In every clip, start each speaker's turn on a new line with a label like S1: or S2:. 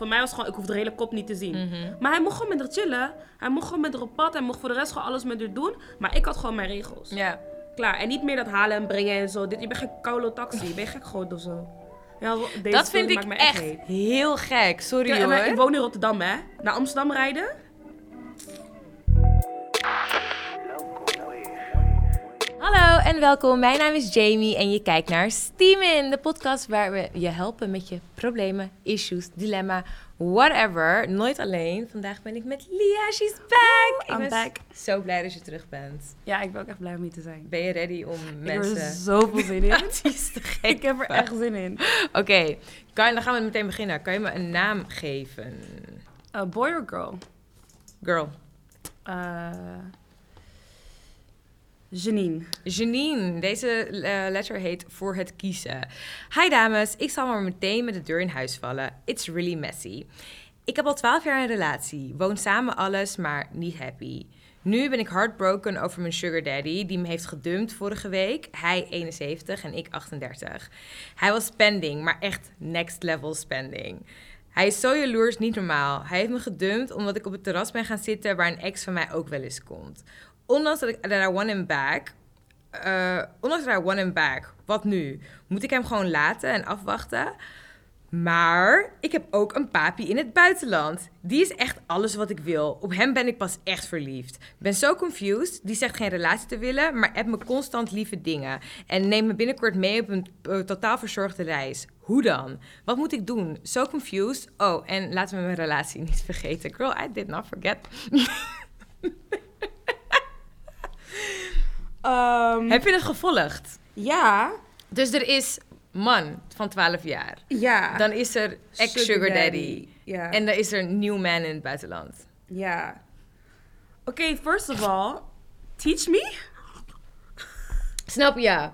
S1: Voor mij was het gewoon, ik hoef de hele kop niet te zien.
S2: Mhm.
S1: Maar hij mocht gewoon met haar chillen. Hij mocht gewoon met haar op pad. Hij mocht voor de rest gewoon alles met haar doen. Maar ik had gewoon mijn regels.
S2: Ja.
S1: Klaar. En niet meer dat halen en brengen en zo. Dit, je bent geen koude taxi. Ben je gek geworden of zo? Ja, deze
S2: Dat vind ik echt
S1: heet.
S2: heel gek. Sorry
S1: maar ik
S2: hoor.
S1: woon in Rotterdam, hè. Naar Amsterdam rijden?
S2: Hallo en welkom. Mijn naam is Jamie en je kijkt naar Steamin, de podcast waar we je helpen met je problemen, issues, dilemma, whatever. Nooit alleen. Vandaag ben ik met Lia. She's back.
S1: I'm
S2: ik ben
S1: back.
S2: zo blij dat je terug bent.
S1: Ja, ik ben ook echt blij om hier te zijn.
S2: Ben je ready om
S1: Ik heb er
S2: mensen
S1: zoveel zin in. ik heb er echt zin in.
S2: Oké, dan gaan we meteen beginnen. Kan je me een naam geven?
S1: Uh, boy or girl?
S2: Girl.
S1: Uh, Janine.
S2: Janine, deze eh, letter heet Voor het kiezen. Hi dames, ik zal maar meteen met de deur in huis vallen. It's really messy. Ik heb al 12 jaar een relatie, woon samen alles, maar niet happy. Nu ben ik heartbroken over mijn sugar daddy, die me heeft gedumpt vorige week. Hij 71 en ik 38. Hij was spending, maar echt next level spending. Hij is zo jaloers, niet normaal. Hij heeft me gedumpt omdat ik op het terras ben gaan zitten waar een ex van mij ook wel eens komt. Ondanks dat ik that I want him back, eh, ondanks dat I want him back, wat nu? Moet ik hem gewoon laten en afwachten? Maar ik heb ook een papi in het buitenland. Die is echt alles wat ik wil. Op hem ben ik pas echt verliefd. Ben zo confused. Die zegt geen relatie te willen, maar appt me constant lieve dingen. En neemt me binnenkort mee op een eh, totaal verzorgde reis. Hoe dan? Wat moet ik doen? Zo confused. Oh, en laten we mijn relatie niet vergeten. Girl, I did not forget.
S1: Um,
S2: Heb je het gevolgd?
S1: Ja.
S2: Dus er is man van 12 jaar.
S1: Ja.
S2: Dan is er ex-sugar daddy.
S1: Ja.
S2: En dan is er nieuw man in het buitenland.
S1: Ja. Oké, first of all, teach me.
S2: Snap je?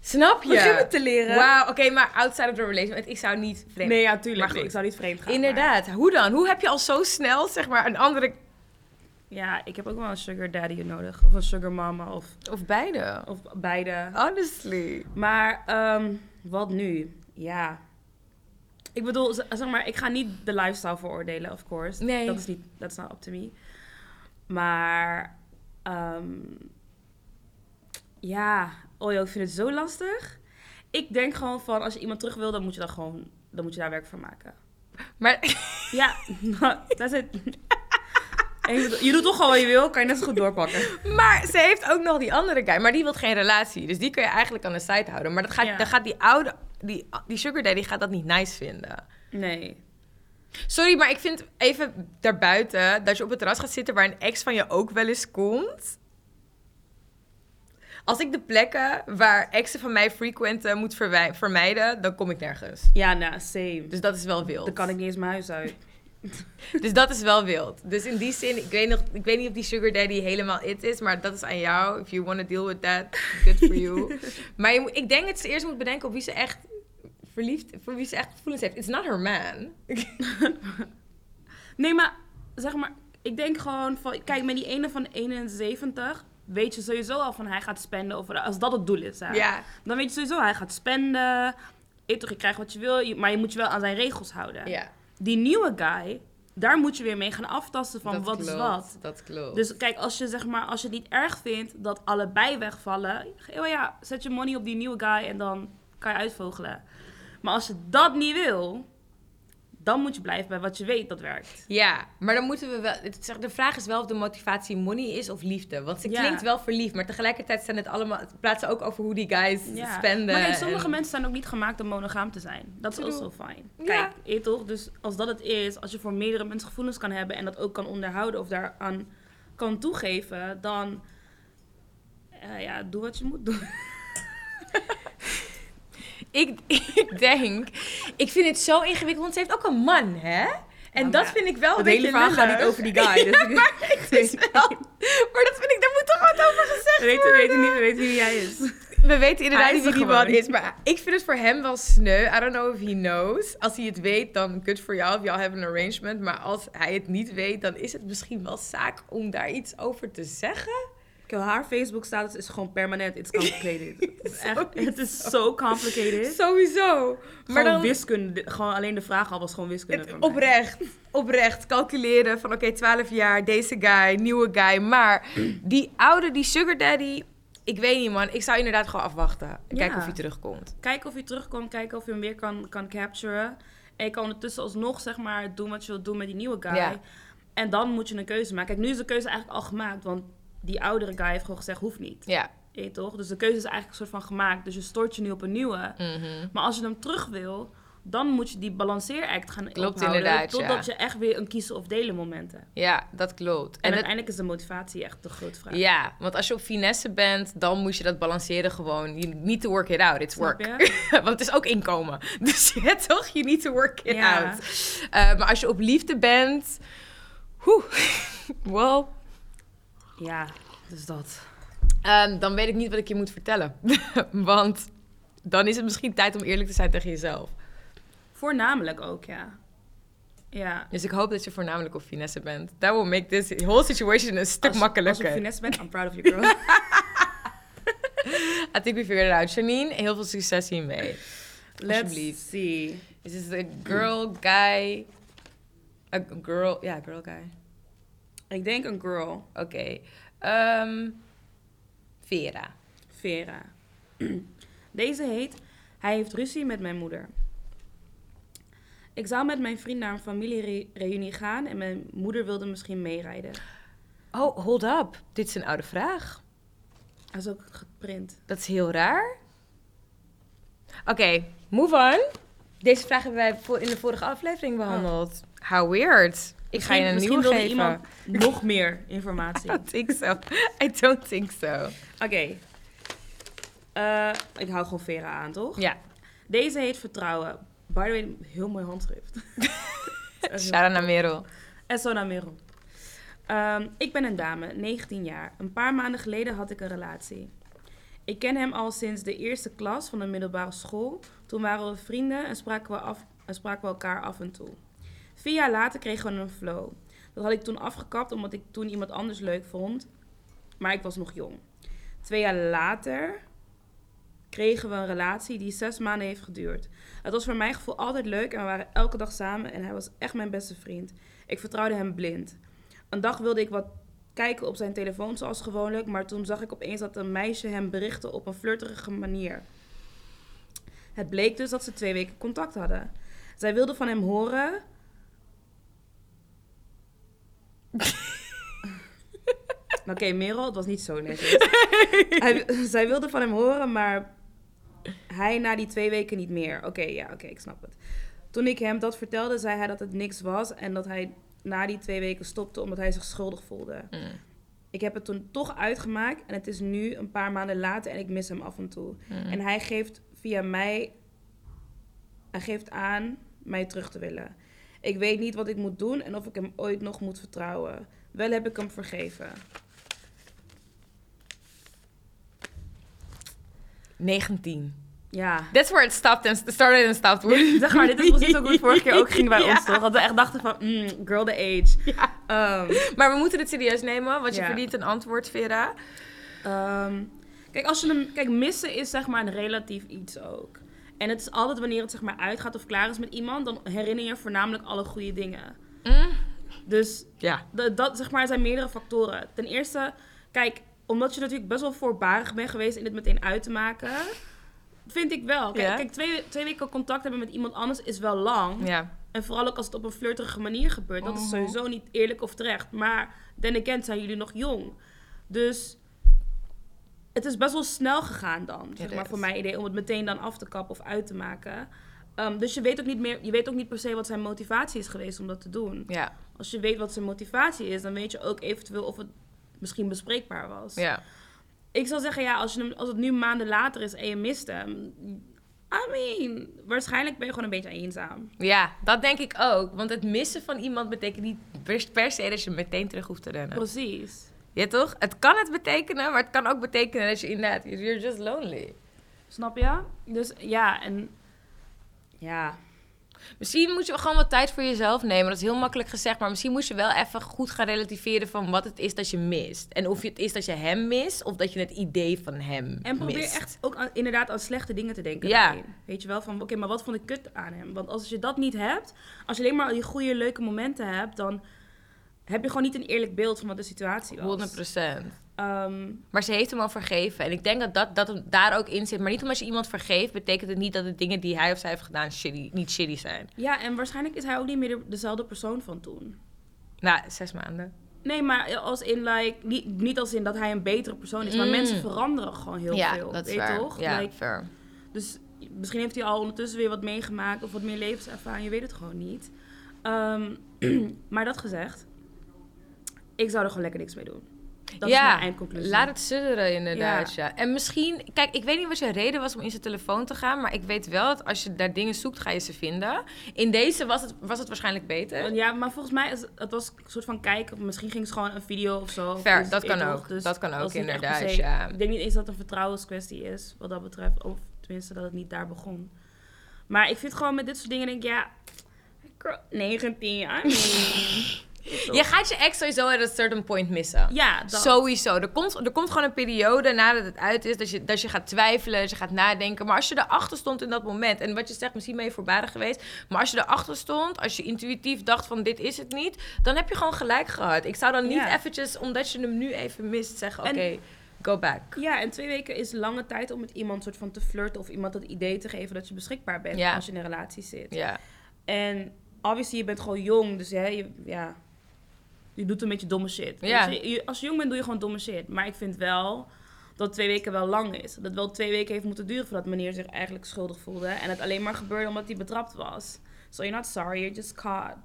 S2: Snap je?
S1: Begin me te leren.
S2: Wauw, oké, maar outside of the relationship. Ik zou niet vreemd...
S1: Nee, ja, tuurlijk.
S2: Maar
S1: Nee,
S2: goed.
S1: ik zou niet vreemd gaan.
S2: Inderdaad. Hoe dan? Hoe heb je al zo snel, zeg maar, een andere...
S1: ja, ik heb ook wel een sugar daddy nodig. Of een sugar mama. Of,
S2: Of beide.
S1: of beide.
S2: Honestly.
S1: Maar, ehm, wat nu? Ja. Ik bedoel, zeg maar, ik ga niet de lifestyle veroordelen, of course.
S2: Nee.
S1: Dat is niet, dat is not up to me. Maar, ehm, ja, oh joh, ik vind het zo lastig. Ik denk gewoon van, als je iemand terug wil, dan moet je daar gewoon, dan moet je daar werk van maken.
S2: Maar
S1: Ja, dat is het. En je doet- toch gewoon wat je wil, kan je net zo goed doorpakken.
S2: Maar ze heeft ook nog die andere guy, maar die wil geen relatie. Dus die kun je eigenlijk aan de side houden. Maar dat gaat,
S1: Ja.
S2: dan gaat die oude, die, die sugar daddy gaat dat niet nice vinden.
S1: Nee.
S2: Sorry, maar ik vind even daarbuiten dat je op het terras gaat zitten waar een ex van je ook wel eens komt. Als ik de plekken waar exen van mij frequenten moet vermijden, dan kom ik nergens.
S1: Ja, nou, same.
S2: Dus dat is wel wild.
S1: Dan kan ik niet eens mijn huis uit.
S2: Dus dat is wel wild. Dus in die zin, ik weet, nog, ik weet niet of die sugar daddy helemaal it is, maar dat is aan jou. If you want to deal with that, good for you. maar je moet, ik denk dat ze eerst moet bedenken op wie ze echt verliefd, voor wie ze echt gevoelens heeft. It's not her man.
S1: Nee, maar zeg maar, ik denk gewoon van, kijk, met die ene van 71 weet je sowieso al van hij gaat spenden. Of als dat het doel is, hè.
S2: ja.
S1: Dan weet je sowieso, hij gaat spenden. Je, toch, je krijgt wat je wil, maar je moet je wel aan zijn regels houden.
S2: ja.
S1: Die nieuwe guy, daar moet je weer mee gaan aftasten van
S2: dat
S1: wat
S2: klopt,
S1: is wat.
S2: Dat klopt.
S1: Dus kijk, als je zeg maar, als je het niet erg vindt dat allebei wegvallen, oh ja, zet je money op die nieuwe guy en dan kan je uitvogelen. Maar als je dat niet wil, dan moet je blijven bij wat je weet dat werkt.
S2: Ja, maar dan moeten we wel. het De vraag is wel of de motivatie money is of liefde. Want ze
S1: Ja.
S2: klinkt wel verliefd, maar tegelijkertijd zijn het allemaal. Het praat ze ook over hoe die guys
S1: Ja.
S2: spenden.
S1: Maar kijk, sommige
S2: en-
S1: mensen zijn ook niet gemaakt om monogaam te zijn. Dat is
S2: True.
S1: also fijn.
S2: Ja.
S1: Kijk, je toch? Dus als dat het is, als je voor meerdere mensen gevoelens kan hebben en dat ook kan onderhouden of daaraan kan toegeven, dan eh, ja, doe wat je moet doen.
S2: Ik, ik denk. Ik vind het zo ingewikkeld, want ze heeft ook een man, hè? En dat vind ik wel een
S1: Het
S2: beetje
S1: hele verhaal gaat niet over die guy. Dus
S2: Ja, maar, het is wel, maar dat vind ik, daar moet toch wat over gezegd
S1: we, weten, we, weten niet, we weten wie hij is.
S2: We weten inderdaad niet wie die man is, maar ik vind het voor hem wel sneu. I don't know if he knows. Als hij het weet, dan good for jou, of y'all have an arrangement. Maar als hij het niet weet, dan is het misschien wel zaak om daar iets over te zeggen.
S1: Haar Facebook status is gewoon permanent. It's complicated. het is echt, het is zo complicated.
S2: Sowieso.
S1: Maar dan wiskunde, gewoon alleen de vraag al was gewoon wiskunde.
S2: Het- oprecht, oprecht. Calculeren van oké, 12 jaar, deze guy, nieuwe guy. Maar die oude, die sugar daddy, ik weet niet man. Ik zou inderdaad gewoon afwachten. En kijken
S1: Ja.
S2: of hij terugkomt.
S1: Kijken of hij terugkomt, kijken of je hem weer kan, kan capturen. En je kan ondertussen alsnog zeg maar doen wat je wilt doen met die nieuwe guy.
S2: Ja.
S1: En dan moet je een keuze maken. Kijk, nu is de keuze eigenlijk al gemaakt, want die oudere guy heeft gewoon gezegd hoeft niet.
S2: Ja.
S1: Je toch? Dus de keuze is eigenlijk een soort van gemaakt. Dus je stort je nu op een nieuwe.
S2: Mhm.
S1: Maar als je hem terug wil, dan moet je die balanceeract gaan
S2: Klopt
S1: ophouden.
S2: inderdaad,
S1: Totdat
S2: ja.
S1: je echt weer een kiezen of delen momenten.
S2: Ja, dat klopt.
S1: En,
S2: En het,
S1: uiteindelijk is de motivatie echt de grote vraag.
S2: ja, want als je op finesse bent, dan moet je dat balanceren gewoon. You need to work it out. It's
S1: Snap
S2: work.
S1: je?
S2: Want het is ook inkomen. Dus ja, toch? You need to work it
S1: Ja.
S2: out. Eh, maar als je op liefde bent... Well,
S1: Ja, dus dat.
S2: Ehm, dan weet ik niet wat ik je moet vertellen. Want dan is het misschien tijd om eerlijk te zijn tegen jezelf.
S1: Voornamelijk ook, ja. Ja.
S2: Dus ik hoop dat je voornamelijk op finesse bent. That will make this whole situation een stuk
S1: Als,
S2: makkelijker.
S1: Als je finesse bent, I'm proud of you, girl.
S2: I think we figured it out. Janine, heel veel succes hiermee.
S1: Let's see.
S2: Is this a girl, guy? A girl, ja, girl, guy.
S1: Ik denk een girl.
S2: Oké. Ehm, Vera.
S1: Vera. Deze heet... Hij heeft ruzie met mijn moeder. Ik zou met mijn vriend naar een familiereunie gaan... en mijn moeder wilde misschien meerijden.
S2: Oh, hold up. Dit is een oude vraag.
S1: Hij is ook geprint.
S2: Dat is heel raar. Oké, move on. Deze vraag hebben wij in de vorige aflevering behandeld. How weird. Ik ga je een nieuwe geven.
S1: iemand nog meer informatie.
S2: I don't think so. I don't think so.
S1: Oké. Eh, ik hou gewoon Vera aan, toch?
S2: Ja,
S1: Deze heet Vertrouwen. By the way, heel mooi handschrift.
S2: Merel.
S1: Essona Merel. Ehm, ik ben een dame, 19 jaar. Een paar maanden geleden had ik een relatie. Ik ken hem al sinds de eerste klas van de middelbare school. Toen waren we vrienden en spraken we, af, en spraken we elkaar af en toe. Vier jaar later kregen we een flow. Dat had ik toen afgekapt omdat ik toen iemand anders leuk vond. Maar ik was nog jong. Twee jaar later kregen we een relatie die zes maanden heeft geduurd. Het was voor mijn gevoel altijd leuk en we waren elke dag samen en hij was echt mijn beste vriend. Ik vertrouwde hem blind. Een dag wilde ik wat kijken op zijn telefoon zoals gewoonlijk, maar toen zag ik opeens dat een meisje hem berichtte op een flirterige manier. Het bleek dus dat ze twee weken contact hadden. Zij wilde van hem horen. Oké, Merel, het was niet zo netjes. Hij- zij wilde van hem horen, maar hij na die twee weken niet meer. Oké, ja, oké, ik snap het. Toen ik hem dat vertelde, zei hij dat het niks was en dat hij na die twee weken stopte omdat hij zich schuldig voelde.
S2: Mm.
S1: Ik heb het toen toch uitgemaakt en het is nu een paar maanden later en ik mis hem af en toe.
S2: Mm.
S1: En hij geeft via mij, hij geeft aan mij terug te willen. Ik weet niet wat ik moet doen en of ik hem ooit nog moet vertrouwen. Wel heb ik hem vergeven.
S2: 19.
S1: Ja.
S2: That's where it stopped and started and stopped. with
S1: Zeg maar, dit is precies ook hoe het vorige keer ook ging bij
S2: Ja.
S1: ons, toch? Dat we echt dachten van, mm, girl the age.
S2: Ja.
S1: Ehm,
S2: Maar we moeten het serieus nemen, want je
S1: Ja.
S2: verdient een antwoord, Vera.
S1: Ehm, kijk, als je hem, kijk, missen is zeg maar een relatief iets ook. En het is altijd wanneer het zeg maar uitgaat of klaar is met iemand, dan herinner je voornamelijk alle goede dingen.
S2: Mm.
S1: Dus
S2: Ja.
S1: dat zeg maar er zijn meerdere factoren. Ten eerste, kijk, omdat je natuurlijk best wel voorbarig bent geweest in het meteen uit te maken, vind ik wel. Kijk,
S2: Ja.
S1: kijk twee, twee weken contact hebben met iemand anders is wel lang.
S2: Ja.
S1: En vooral ook als het op een flirterige manier gebeurt. Dat is
S2: Mhm.
S1: sowieso niet eerlijk of terecht. Maar then again zijn jullie nog jong. Dus het is best wel snel gegaan dan. Zeg maar voor mijn idee. Om het meteen dan af te kappen of uit te maken. Ehm, dus je weet, ook niet meer, je weet ook niet per se wat zijn motivatie is geweest om dat te doen.
S2: Ja.
S1: Als je weet wat zijn motivatie is, dan weet je ook eventueel of het misschien bespreekbaar was.
S2: Ja.
S1: Ik zou zeggen, ja, als, je als het nu maanden later is en je mist hem. I mean, waarschijnlijk ben je gewoon een beetje eenzaam.
S2: Ja, dat denk ik ook. Want het missen van iemand betekent niet per se dat je meteen terug hoeft te rennen.
S1: Precies.
S2: Ja, toch? Het kan het betekenen, maar het kan ook betekenen dat je inderdaad... You're just lonely.
S1: Snap je? Dus ja, en ja.
S2: Misschien moet je gewoon wat tijd voor jezelf nemen. Dat is heel makkelijk gezegd, maar misschien moet je wel even goed gaan relativeren van wat het is dat je mist. En of het is dat je hem mist of dat je het idee van hem
S1: En probeer
S2: mist.
S1: echt ook aan- inderdaad aan slechte dingen te denken.
S2: Ja.
S1: daarin. Weet je wel, van oké, maar wat vond ik kut aan hem? Want als je dat niet hebt, als je alleen maar die goede, leuke momenten hebt, dan heb je gewoon niet een eerlijk beeld van wat de situatie was.
S2: 100%.
S1: Ehm,
S2: Maar ze heeft hem al vergeven. En ik denk dat dat, dat hem daar ook in zit. Maar niet omdat je iemand vergeeft, betekent het niet dat de dingen die hij of zij heeft gedaan shitty, niet shitty zijn.
S1: ja, en waarschijnlijk is hij ook niet meer de- dezelfde persoon van toen.
S2: Nou, zes maanden.
S1: Nee, maar als in, like, niet, niet als in dat hij een betere persoon is, maar
S2: Mm.
S1: mensen veranderen gewoon heel
S2: ja,
S1: veel.
S2: dat is
S1: weet je toch?
S2: Ja,
S1: Like,
S2: fair.
S1: Dus misschien heeft hij al ondertussen weer wat meegemaakt of wat meer levenservaring. Je weet het gewoon niet. Ehm, maar dat gezegd, ik zou er gewoon lekker niks mee doen. Dat is
S2: ja,
S1: mijn eindconclusie.
S2: laat het sudderen inderdaad, ja. En misschien... Kijk, ik weet niet wat je reden was om in zijn telefoon te gaan... maar ik weet wel dat als je daar dingen zoekt, ga je ze vinden. In deze was het, was het waarschijnlijk beter.
S1: Ja, maar volgens mij is het, was een soort van kijken. of Misschien ging het gewoon een video of zo.
S2: Fair,
S1: Dus,
S2: dat
S1: weet
S2: kan ook.
S1: Dus
S2: Dat kan ook, inderdaad, ja.
S1: Ik denk niet eens dat het een vertrouwenskwestie is, wat dat betreft. Of tenminste, dat het niet daar begon. Maar ik vind gewoon met dit soort dingen, denk ik, ja... girl, 19, I mean...
S2: Je gaat je ex sowieso at a certain point missen.
S1: Ja, dat.
S2: Sowieso. Er komt, er komt gewoon een periode nadat het uit is dat je, dat je gaat twijfelen, dat je gaat nadenken. Maar als je erachter stond in dat moment, en wat je zegt, misschien ben je voorbarig geweest. Maar als je erachter stond, als je intuïtief dacht van dit is het niet, dan heb je gewoon gelijk gehad. Ik zou dan niet
S1: Ja.
S2: eventjes, omdat je hem nu even mist, zeggen oké, go back.
S1: Ja, en twee weken is lange tijd om met iemand soort van te flirten of iemand het idee te geven dat je beschikbaar bent
S2: Ja.
S1: als je in een relatie zit.
S2: Ja,
S1: En obviously, je bent gewoon jong, dus hè, je, ja, je doet een beetje domme shit.
S2: Ja.
S1: Je, als je jong bent, doe je gewoon domme shit. Maar ik vind wel dat twee weken wel lang is. Dat het wel twee weken heeft moeten duren voordat meneer zich eigenlijk schuldig voelde. En het alleen maar gebeurde omdat hij betrapt was. So you're not sorry, you're just caught.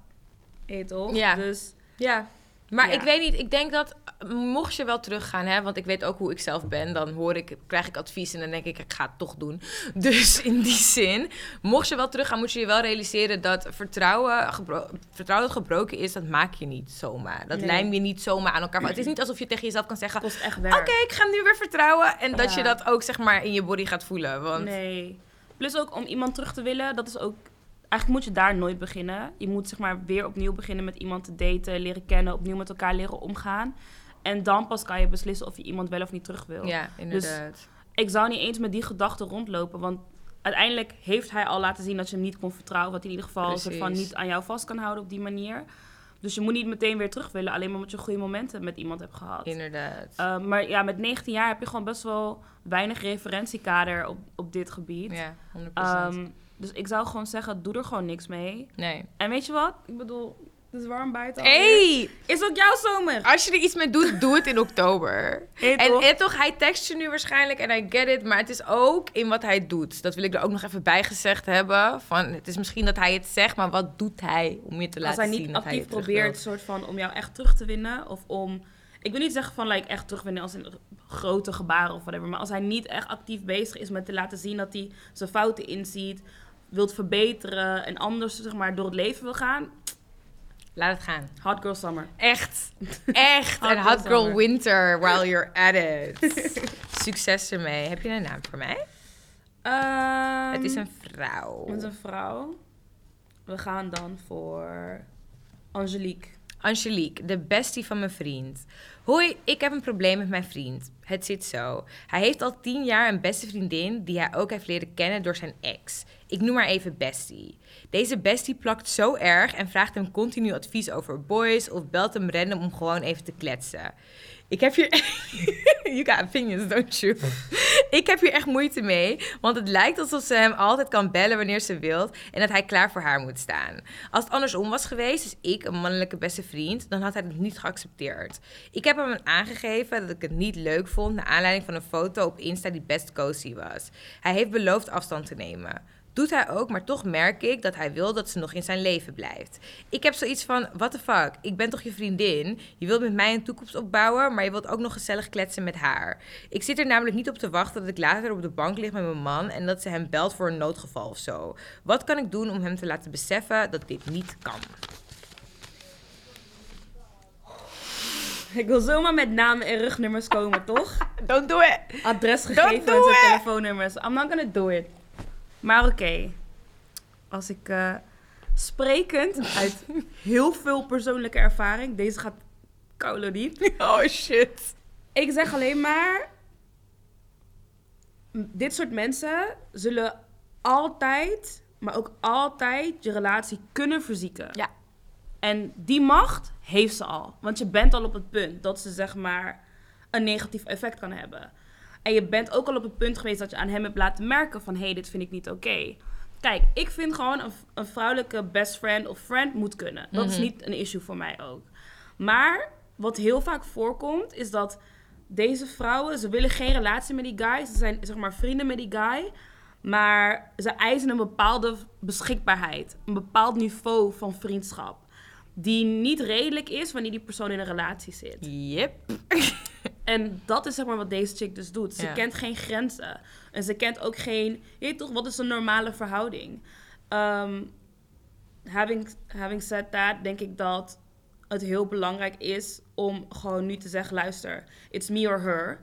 S1: Je toch?
S2: Ja.
S1: Dus
S2: ja. Maar
S1: Ja.
S2: ik weet niet, ik denk dat mocht je wel teruggaan, hè, want ik weet ook hoe ik zelf ben, dan hoor ik, krijg ik advies en dan denk ik, ik ga het toch doen. Dus in die zin, mocht je wel teruggaan, moet je je wel realiseren dat vertrouwen, gebro- vertrouwen dat gebroken is, dat maak je niet zomaar. Dat
S1: Nee.
S2: lijm je niet zomaar aan elkaar. vast. Het is niet alsof je tegen jezelf kan zeggen,
S1: het kost echt
S2: oké, ik ga nu weer vertrouwen. En dat
S1: Ja.
S2: je dat ook zeg maar in je body gaat voelen. Want
S1: Nee. Plus ook om iemand terug te willen, dat is ook... Eigenlijk moet je daar nooit beginnen. Je moet zeg maar weer opnieuw beginnen met iemand te daten, leren kennen, opnieuw met elkaar leren omgaan. En dan pas kan je beslissen of je iemand wel of niet terug wil.
S2: ja, inderdaad.
S1: Ik zou niet eens met die gedachte rondlopen, want uiteindelijk heeft hij al laten zien dat je hem niet kon vertrouwen. Hij in ieder geval soort van niet aan jou vast kan houden op die manier. Dus je moet niet meteen weer terug willen, alleen maar omdat je goede momenten met iemand hebt gehad.
S2: inderdaad.
S1: Uh, maar ja, met 19 jaar heb je gewoon best wel weinig referentiekader op, op dit gebied.
S2: ja, 100%.
S1: Ehm, dus ik zou gewoon zeggen, doe er gewoon niks mee.
S2: nee.
S1: En weet je wat? Ik bedoel, het is warm buiten.
S2: Hey!
S1: Is ook jouw zomer?
S2: Als je er iets mee doet, doe het in oktober.
S1: Hey,
S2: En,
S1: toch?
S2: en toch, hij tekst je nu waarschijnlijk en I get it, maar het is ook in wat hij doet. Dat wil ik er ook nog even bij gezegd hebben. Van, het is misschien dat hij het zegt, maar wat doet hij om je te
S1: Als
S2: laten
S1: hij
S2: zien
S1: niet
S2: dat hij
S1: actief
S2: het terug
S1: probeert,
S2: wil?
S1: soort van, om jou echt terug te winnen. Of om... Ik wil niet zeggen van like, echt terugwinnen als in grote gebaren of whatever. Maar als hij niet echt actief bezig is met te laten zien dat hij zijn fouten inziet, wilt verbeteren en anders zeg maar, door het leven wil gaan.
S2: Laat het gaan.
S1: Hot girl summer.
S2: Echt. Echt.
S1: Hot
S2: En hot girl winter while you're at it. Succes ermee. Heb je een naam voor mij? het is een vrouw.
S1: Het is een vrouw. We gaan dan voor Angelique.
S2: Angelique, de bestie van mijn vriend. Hoi, ik heb een probleem met mijn vriend. Het zit zo. Hij heeft al tien jaar een beste vriendin die hij ook heeft leren kennen door zijn ex. Ik noem haar even bestie. Deze bestie plakt zo erg en vraagt hem continu advies over boys of belt hem random om gewoon even te kletsen. Ik heb hier... you got opinions, don't you? ik heb hier echt moeite mee, want het lijkt alsof ze hem altijd kan bellen wanneer ze wilt en dat hij klaar voor haar moet staan. Als het andersom was geweest, dus ik een mannelijke beste vriend, dan had hij het niet geaccepteerd. Ik heb hem aangegeven dat ik het niet leuk vond naar aanleiding van een foto op Insta die best cozy was. Hij heeft beloofd afstand te nemen. Doet hij ook, maar toch merk ik dat hij wil dat ze nog in zijn leven blijft. Ik heb zoiets van, what the fuck, ik ben toch je vriendin? Je wilt met mij een toekomst opbouwen, maar je wilt ook nog gezellig kletsen met haar. Ik zit er namelijk niet op te wachten dat ik later op de bank lig met mijn man en dat ze hem belt voor een noodgeval of zo. Wat kan ik doen om hem te laten beseffen dat dit niet kan?
S1: Ik wil zomaar met namen en rugnummers komen, toch?
S2: Don't do it!
S1: Adresgegevens
S2: do
S1: en telefoonnummers. I'm not gonna do it. Maar oké. Als ik... eh, sprekend uit heel veel persoonlijke ervaring. Deze gaat koude diep.
S2: Oh shit.
S1: Ik zeg alleen maar... Dit soort mensen zullen altijd, maar ook altijd je relatie kunnen verzieken.
S2: Ja.
S1: En die macht heeft ze al. Want je bent al op het punt dat ze zeg maar een negatief effect kan hebben. En je bent ook al op het punt geweest dat je aan hem hebt laten merken van... hé, hey, dit vind ik niet oké. Kijk, ik vind gewoon een, een vrouwelijke best friend of friend moet kunnen. Dat is
S2: Mhm.
S1: niet een issue voor mij ook. Maar wat heel vaak voorkomt, is dat deze vrouwen... ze willen geen relatie met die guy. Ze zijn zeg maar vrienden met die guy. Maar ze eisen een bepaalde beschikbaarheid. Een bepaald niveau van vriendschap. Die niet redelijk is wanneer die persoon in een relatie zit.
S2: Yep.
S1: En dat is zeg maar wat deze chick dus doet. Ze
S2: Ja.
S1: kent geen grenzen. En ze kent ook geen... Je weet toch, wat is een normale verhouding? Ehm, having, having said that, denk ik dat het heel belangrijk is om gewoon nu te zeggen... luister, it's me or her.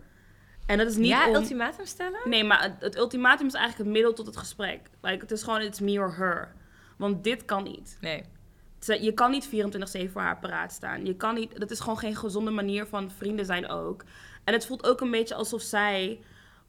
S1: En dat is niet
S2: ja,
S1: om...
S2: ultimatum stellen?
S1: Nee, maar het, het ultimatum is eigenlijk het middel tot het gesprek. Like, het is gewoon it's me or her. Want dit kan niet.
S2: Nee.
S1: Je kan niet 24-7 voor haar paraat staan. Je kan niet, dat is gewoon geen gezonde manier van vrienden zijn ook. En het voelt ook een beetje alsof zij,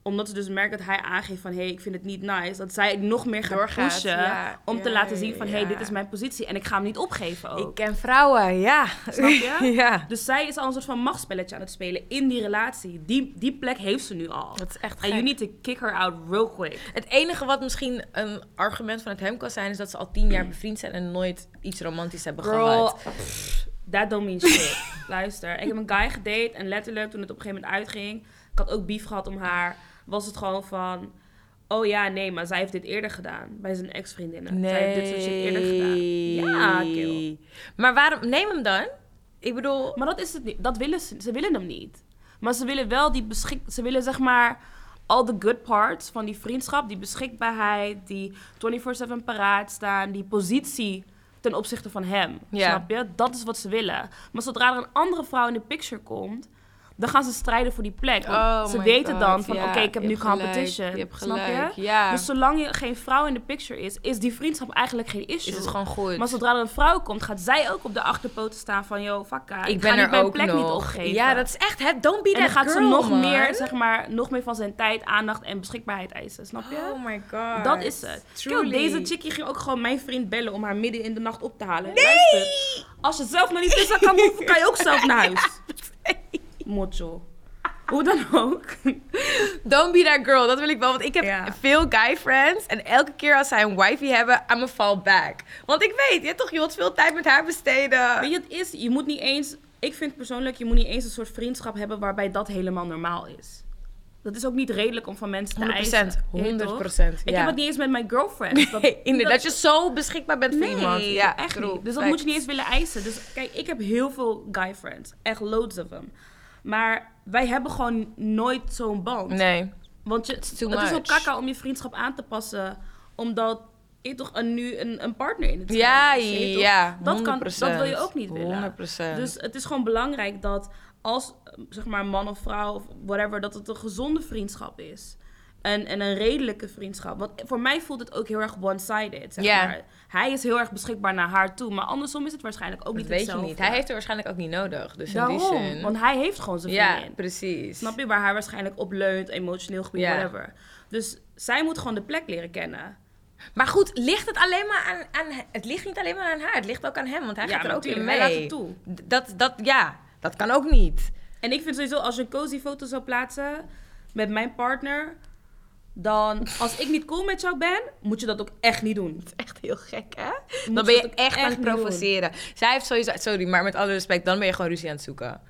S1: omdat ze dus merkt dat hij aangeeft van... hé, hey, ik vind het niet nice, dat zij nog meer gaat
S2: Doorgaat,
S1: pushen...
S2: ja.
S1: om te laten zien van, hé, hey, dit is mijn positie en ik ga hem niet opgeven ook.
S2: Ik ken vrouwen, ja.
S1: Snap je?
S2: ja.
S1: Dus zij is al een soort van machtsspelletje aan het spelen in die relatie. Die, die plek heeft ze nu al.
S2: Dat is echt
S1: And you need to kick her out real quick.
S2: Het enige wat misschien een argument van het hem kan zijn... is dat ze al tien jaar bevriend zijn en nooit iets romantisch hebben
S1: Girl,
S2: gehad.
S1: pff, that don't mean shit. Luister, ik heb een guy gedate en letterlijk toen het op een gegeven moment uitging, ik had ook beef gehad om haar, was het gewoon van, oh ja, nee, maar zij heeft dit eerder gedaan bij zijn ex-vriendinnen. Zij heeft dit soort shit eerder gedaan. Ja, kill.
S2: Maar waarom... Neem hem dan. Ik bedoel...
S1: Maar dat is het niet. Dat willen ze. Ze willen hem niet. Maar ze willen wel die beschik... Ze willen zeg maar al de good parts van die vriendschap, die beschikbaarheid, die 24/7 paraat staan, die positie ten opzichte van hem. Snap je? Dat is wat ze willen. Maar zodra er een andere vrouw in de picture komt, dan gaan ze strijden voor die plek. Want
S2: Oh
S1: ze weten
S2: God,
S1: dan van,
S2: ja,
S1: oké, ik heb nu
S2: hebt gelijk,
S1: competition.
S2: je hebt
S1: snap
S2: gelijk,
S1: je?
S2: ja.
S1: Dus zolang je geen vrouw in de picture is, is die vriendschap eigenlijk geen issue.
S2: Is het gewoon goed.
S1: Maar zodra er een vrouw komt, gaat zij ook op de achterpoten staan van... Yo, fakka, ik,
S2: ik ben
S1: ga
S2: er
S1: mijn plek
S2: nog.
S1: niet opgeven.
S2: Ja, dat is echt... Het, don't be
S1: en dan
S2: that
S1: gaat ze
S2: girl,
S1: nog
S2: man.
S1: meer, zeg maar, nog meer van zijn tijd, aandacht en beschikbaarheid eisen. Snap je?
S2: Oh my god.
S1: dat is het. Kijk, deze chickie ging ook gewoon mijn vriend bellen om haar midden in de nacht op te halen. Luister, als je zelf nog niet tussen kan kan je ook zelf naar huis. Mocho. Hoe dan ook.
S2: Don't be that girl, dat wil ik wel. Want ik heb
S1: Ja.
S2: veel guy friends. En elke keer als zij een wifey hebben, I'm a fall back. Want ik weet, je, hebt toch, je wilt veel tijd met haar besteden.
S1: Weet je, het is, je moet niet eens... Ik vind persoonlijk, je moet niet eens een soort vriendschap hebben waarbij dat helemaal normaal is. Dat is ook niet redelijk om van mensen te
S2: 100%.
S1: eisen.
S2: 100%.
S1: Je weet toch?
S2: ja.
S1: Ik heb het niet eens met mijn girlfriends. Dat,
S2: dat je zo beschikbaar bent voor
S1: nee,
S2: iemand. Ja,
S1: echt
S2: true.
S1: niet. Dus dat
S2: Facts.
S1: moet je niet eens willen eisen. Dus kijk, ik heb heel veel guy friends. Echt loads of them. Maar wij hebben gewoon nooit zo'n band.
S2: Nee.
S1: Want je, het is ook kakka om je vriendschap aan te passen. Omdat je toch een, nu een, een partner in het
S2: Ja,
S1: is, toch?
S2: ja.
S1: Dat, kan,
S2: 100%.
S1: dat wil je ook niet willen.
S2: 100%.
S1: Dus het is gewoon belangrijk dat als, zeg maar, man of vrouw of whatever, dat het een gezonde vriendschap is. En, en een redelijke vriendschap. Want voor mij voelt het ook heel erg one-sided, zeg
S2: Ja.
S1: maar. Hij is heel erg beschikbaar naar haar toe, maar andersom is het waarschijnlijk ook
S2: dat
S1: niet
S2: weet je
S1: hetzelfde.
S2: niet. Hij heeft er waarschijnlijk ook niet nodig. Dus in die
S1: Daarom,
S2: zin...
S1: want hij heeft gewoon zijn
S2: ja,
S1: vriendin.
S2: precies.
S1: Snap je? Waar hij waarschijnlijk op leunt, emotioneel gebied,
S2: Ja.
S1: whatever. Dus zij moet gewoon de plek leren kennen.
S2: Maar goed, ligt het alleen maar aan, aan... Het ligt niet alleen maar aan haar. Het ligt ook aan hem, want hij
S1: Ja,
S2: gaat er ook in mee.
S1: hij laat het toe.
S2: Dat, dat, ja, dat kan ook niet.
S1: En ik vind sowieso, als je een cozy foto zou plaatsen met mijn partner, dan als ik niet cool met jou ben, moet je dat ook echt niet doen.
S2: Dat is echt heel gek, hè?
S1: Moet
S2: Dan ben je echt aan het provoceren. Zij heeft sowieso... Sorry, maar met alle respect, dan ben je gewoon ruzie aan het zoeken.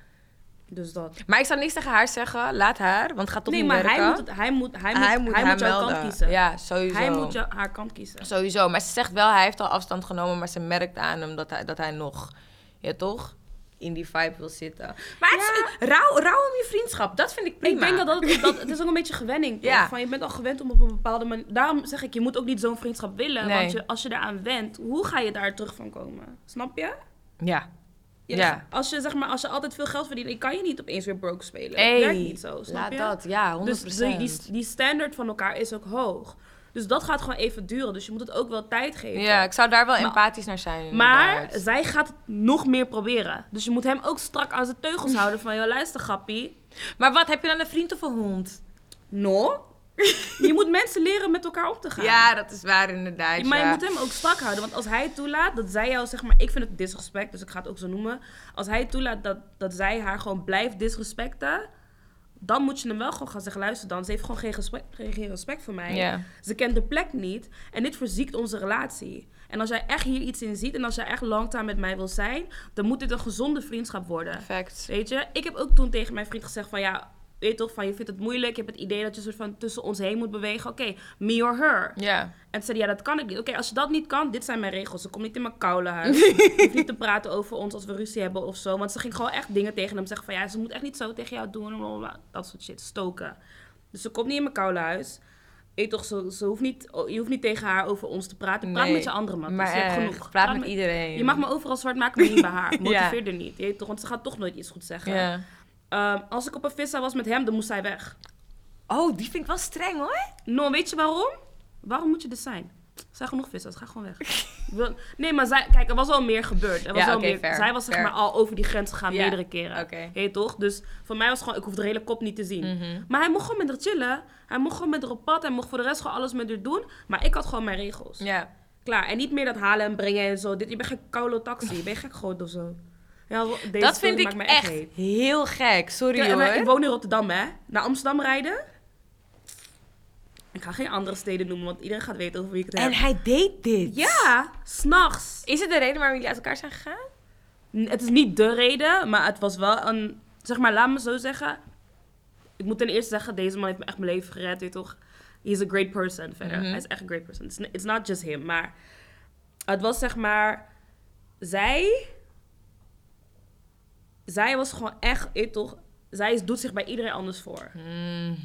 S1: Dus dat.
S2: Maar ik zou niks tegen haar zeggen. Laat haar, want het gaat toch
S1: nee,
S2: niet
S1: maar
S2: werken.
S1: hij moet, het, hij moet, hij moet,
S2: hij moet
S1: hij moet jouw
S2: melden.
S1: kant kiezen.
S2: Ja, sowieso.
S1: Hij moet jou, haar kant kiezen.
S2: Sowieso. Maar ze zegt wel, hij heeft al afstand genomen, maar ze merkt aan hem dat hij, dat hij nog... Ja, toch? In die vibe wil zitten. Maar het is, rouw, rouw om je vriendschap, dat vind ik prima.
S1: Ik denk dat, dat, dat het is ook een beetje gewenning.
S2: Ja.
S1: Van, je bent al gewend om op een bepaalde manier... Daarom zeg ik, je moet ook niet zo'n vriendschap willen.
S2: Nee.
S1: Want je, als je eraan went, hoe ga je daar terug van komen? Snap je?
S2: Ja. Ja.
S1: Als, je, zeg maar, als je altijd veel geld verdient, kan je niet opeens weer broke spelen.
S2: Hey,
S1: dat werkt niet zo, snap
S2: laat
S1: je?
S2: dat. Ja, 100%.
S1: Dus die, die, die standaard van elkaar is ook hoog. Dus dat gaat gewoon even duren. Dus je moet het ook wel tijd geven.
S2: Ja, ik zou daar wel
S1: Maar-
S2: empathisch naar zijn.
S1: Maar zij gaat het nog meer proberen. Dus je moet hem ook strak aan zijn teugels houden van... joh, luister, grappie.
S2: Maar wat, heb je dan een vriend of een hond?
S1: No. je moet mensen leren met elkaar om te gaan.
S2: Ja, dat is waar inderdaad.
S1: Maar je
S2: ja.
S1: moet hem ook strak houden. Want als hij toelaat dat zij jou, zeg maar... Ik vind het disrespect, dus ik ga het ook zo noemen. Als hij toelaat dat, dat zij haar gewoon blijft disrespecten... Dan moet je hem wel gewoon gaan zeggen... Luister dan, ze heeft gewoon geen respect, geen, respect voor mij. Ze kent de plek niet. En dit verziekt onze relatie. En als jij echt hier iets in ziet... En als jij echt langzaam met mij wil zijn... Dan moet dit een gezonde vriendschap worden.
S2: Perfect.
S1: Weet je? Ik heb ook toen tegen mijn vriend gezegd van... Ja, weet toch, van je vindt het moeilijk. Je hebt het idee dat je soort van tussen ons heen moet bewegen. Oké, me or her.
S2: Ja.
S1: En toen zei ja, dat kan ik niet. Oké, als je dat niet kan, dit zijn mijn regels. Ze komt niet in mijn koude huis. Hoeft niet te praten over ons als we ruzie hebben of zo. Want ze ging gewoon echt dingen tegen hem zeggen van... Ja, ze moet echt niet zo tegen jou doen. Dat soort shit, stoken. Dus ze komt niet in mijn koude huis. Weet je toch, ze, ze hoeft niet, je hoeft niet tegen haar over ons te praten. Praat
S2: Nee,
S1: met je andere man.
S2: Maar
S1: je hebt
S2: echt,
S1: genoeg.
S2: praat met iedereen.
S1: Je mag me overal zwart maken, maar niet bij haar.
S2: Ja.
S1: Motiveer er niet. Je weet toch, want ze gaat toch nooit iets goed zeggen.
S2: Ja.
S1: Ehm, als ik op een vissa was met hem, dan moest zij weg.
S2: Oh, die vind ik wel streng hoor.
S1: No, weet je waarom? Waarom moet je dit zijn? Er zijn genoeg vissers, ga gewoon weg. Nee, maar zij, kijk, er was al meer gebeurd. Er was
S2: Ja,
S1: al meer,
S2: fair,
S1: zij was zeg maar al over die grens gegaan meerdere keren. Weet je toch? Dus voor mij was gewoon, ik hoef de hele kop niet te zien.
S2: Mhm.
S1: Maar hij mocht gewoon met haar chillen. Hij mocht gewoon met haar op pad. Hij mocht voor de rest gewoon alles met haar doen. Maar ik had gewoon mijn regels.
S2: Ja.
S1: Klaar. En niet meer dat halen en brengen en zo. Dit, je bent geen koude taxi. Ben je gek geworden of zo? Ja, deze
S2: Dat vind ik
S1: me
S2: echt heel gek. Sorry
S1: Ja, wij- ik
S2: hoor.
S1: woon in Rotterdam, hè. Naar Amsterdam rijden. Ik ga geen andere steden noemen, want iedereen gaat weten over wie ik het heb.
S2: En hij deed dit.
S1: Ja, s'nachts.
S2: Is het de reden waarom jullie uit elkaar zijn gegaan?
S1: Het is niet de reden, maar het was wel een... Zeg maar, laat me zo zeggen. Ik moet ten eerste zeggen, deze man heeft me echt mijn leven gered, weet toch? He is a great person verder.
S2: Mhm.
S1: Hij is echt een great person. It's not just him, maar... Het was zeg maar... Zij... Zij was gewoon echt, je toch... Zij is, doet zich bij iedereen anders voor.
S2: Hmm.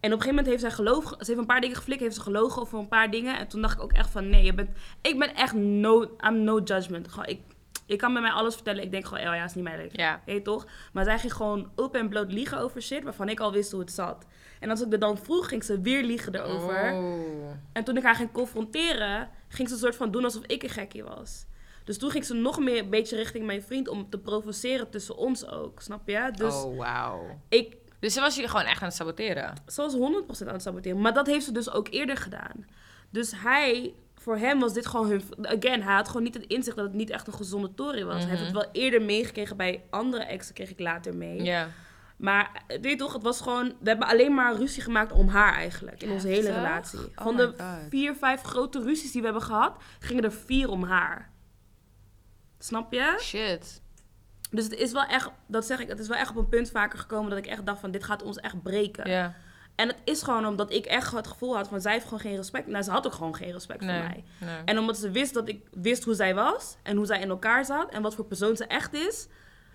S1: En op een gegeven moment heeft zij geloof... Ze heeft een paar dingen geflikt, heeft ze gelogen over een paar dingen. En toen dacht ik ook echt van, nee, je bent... Ik ben echt no... I'm no judgment. Gewoon, ik, je kan bij mij alles vertellen. Ik denk gewoon, oh ja, is niet mijn leven.
S2: Ja.
S1: Weet toch? Maar zij ging gewoon open en bloot liegen over shit waarvan ik al wist hoe het zat. En als ik er dan vroeg, ging ze weer liegen erover.
S2: Oh.
S1: En toen ik haar ging confronteren, ging ze een soort van doen alsof ik een gekkie was. Dus toen ging ze nog meer een beetje richting mijn vriend om te provoceren tussen ons ook. Snap je? Dus
S2: oh, wauw.
S1: ik,
S2: Dus ze was jullie gewoon echt aan het saboteren?
S1: ze was 100% aan het saboteren. Maar dat heeft ze dus ook eerder gedaan. Dus hij, voor hem was dit gewoon hun... Again, hij had gewoon niet het inzicht dat het niet echt een gezonde tory was. Hij heeft het wel eerder meegekregen bij andere exen, kreeg ik later mee.
S2: Ja.
S1: Maar eh, weet je toch, het was gewoon... We hebben alleen maar ruzie gemaakt om haar eigenlijk. In onze hele relatie.
S2: Oh
S1: Van de
S2: God.
S1: vier, vijf grote ruzies die we hebben gehad... gingen er vier om haar. Snap je?
S2: Shit.
S1: Dus het is wel echt... Dat zeg ik, het is wel echt op een punt vaker gekomen... dat ik echt dacht van, dit gaat ons echt breken.
S2: Ja.
S1: En het is gewoon omdat ik echt het gevoel had van... zij heeft gewoon geen respect. Nou, ze had ook gewoon geen respect
S2: Nee.
S1: voor mij.
S2: nee.
S1: En omdat ze wist dat ik wist hoe zij was... en hoe zij in elkaar zat... en wat voor persoon ze echt is...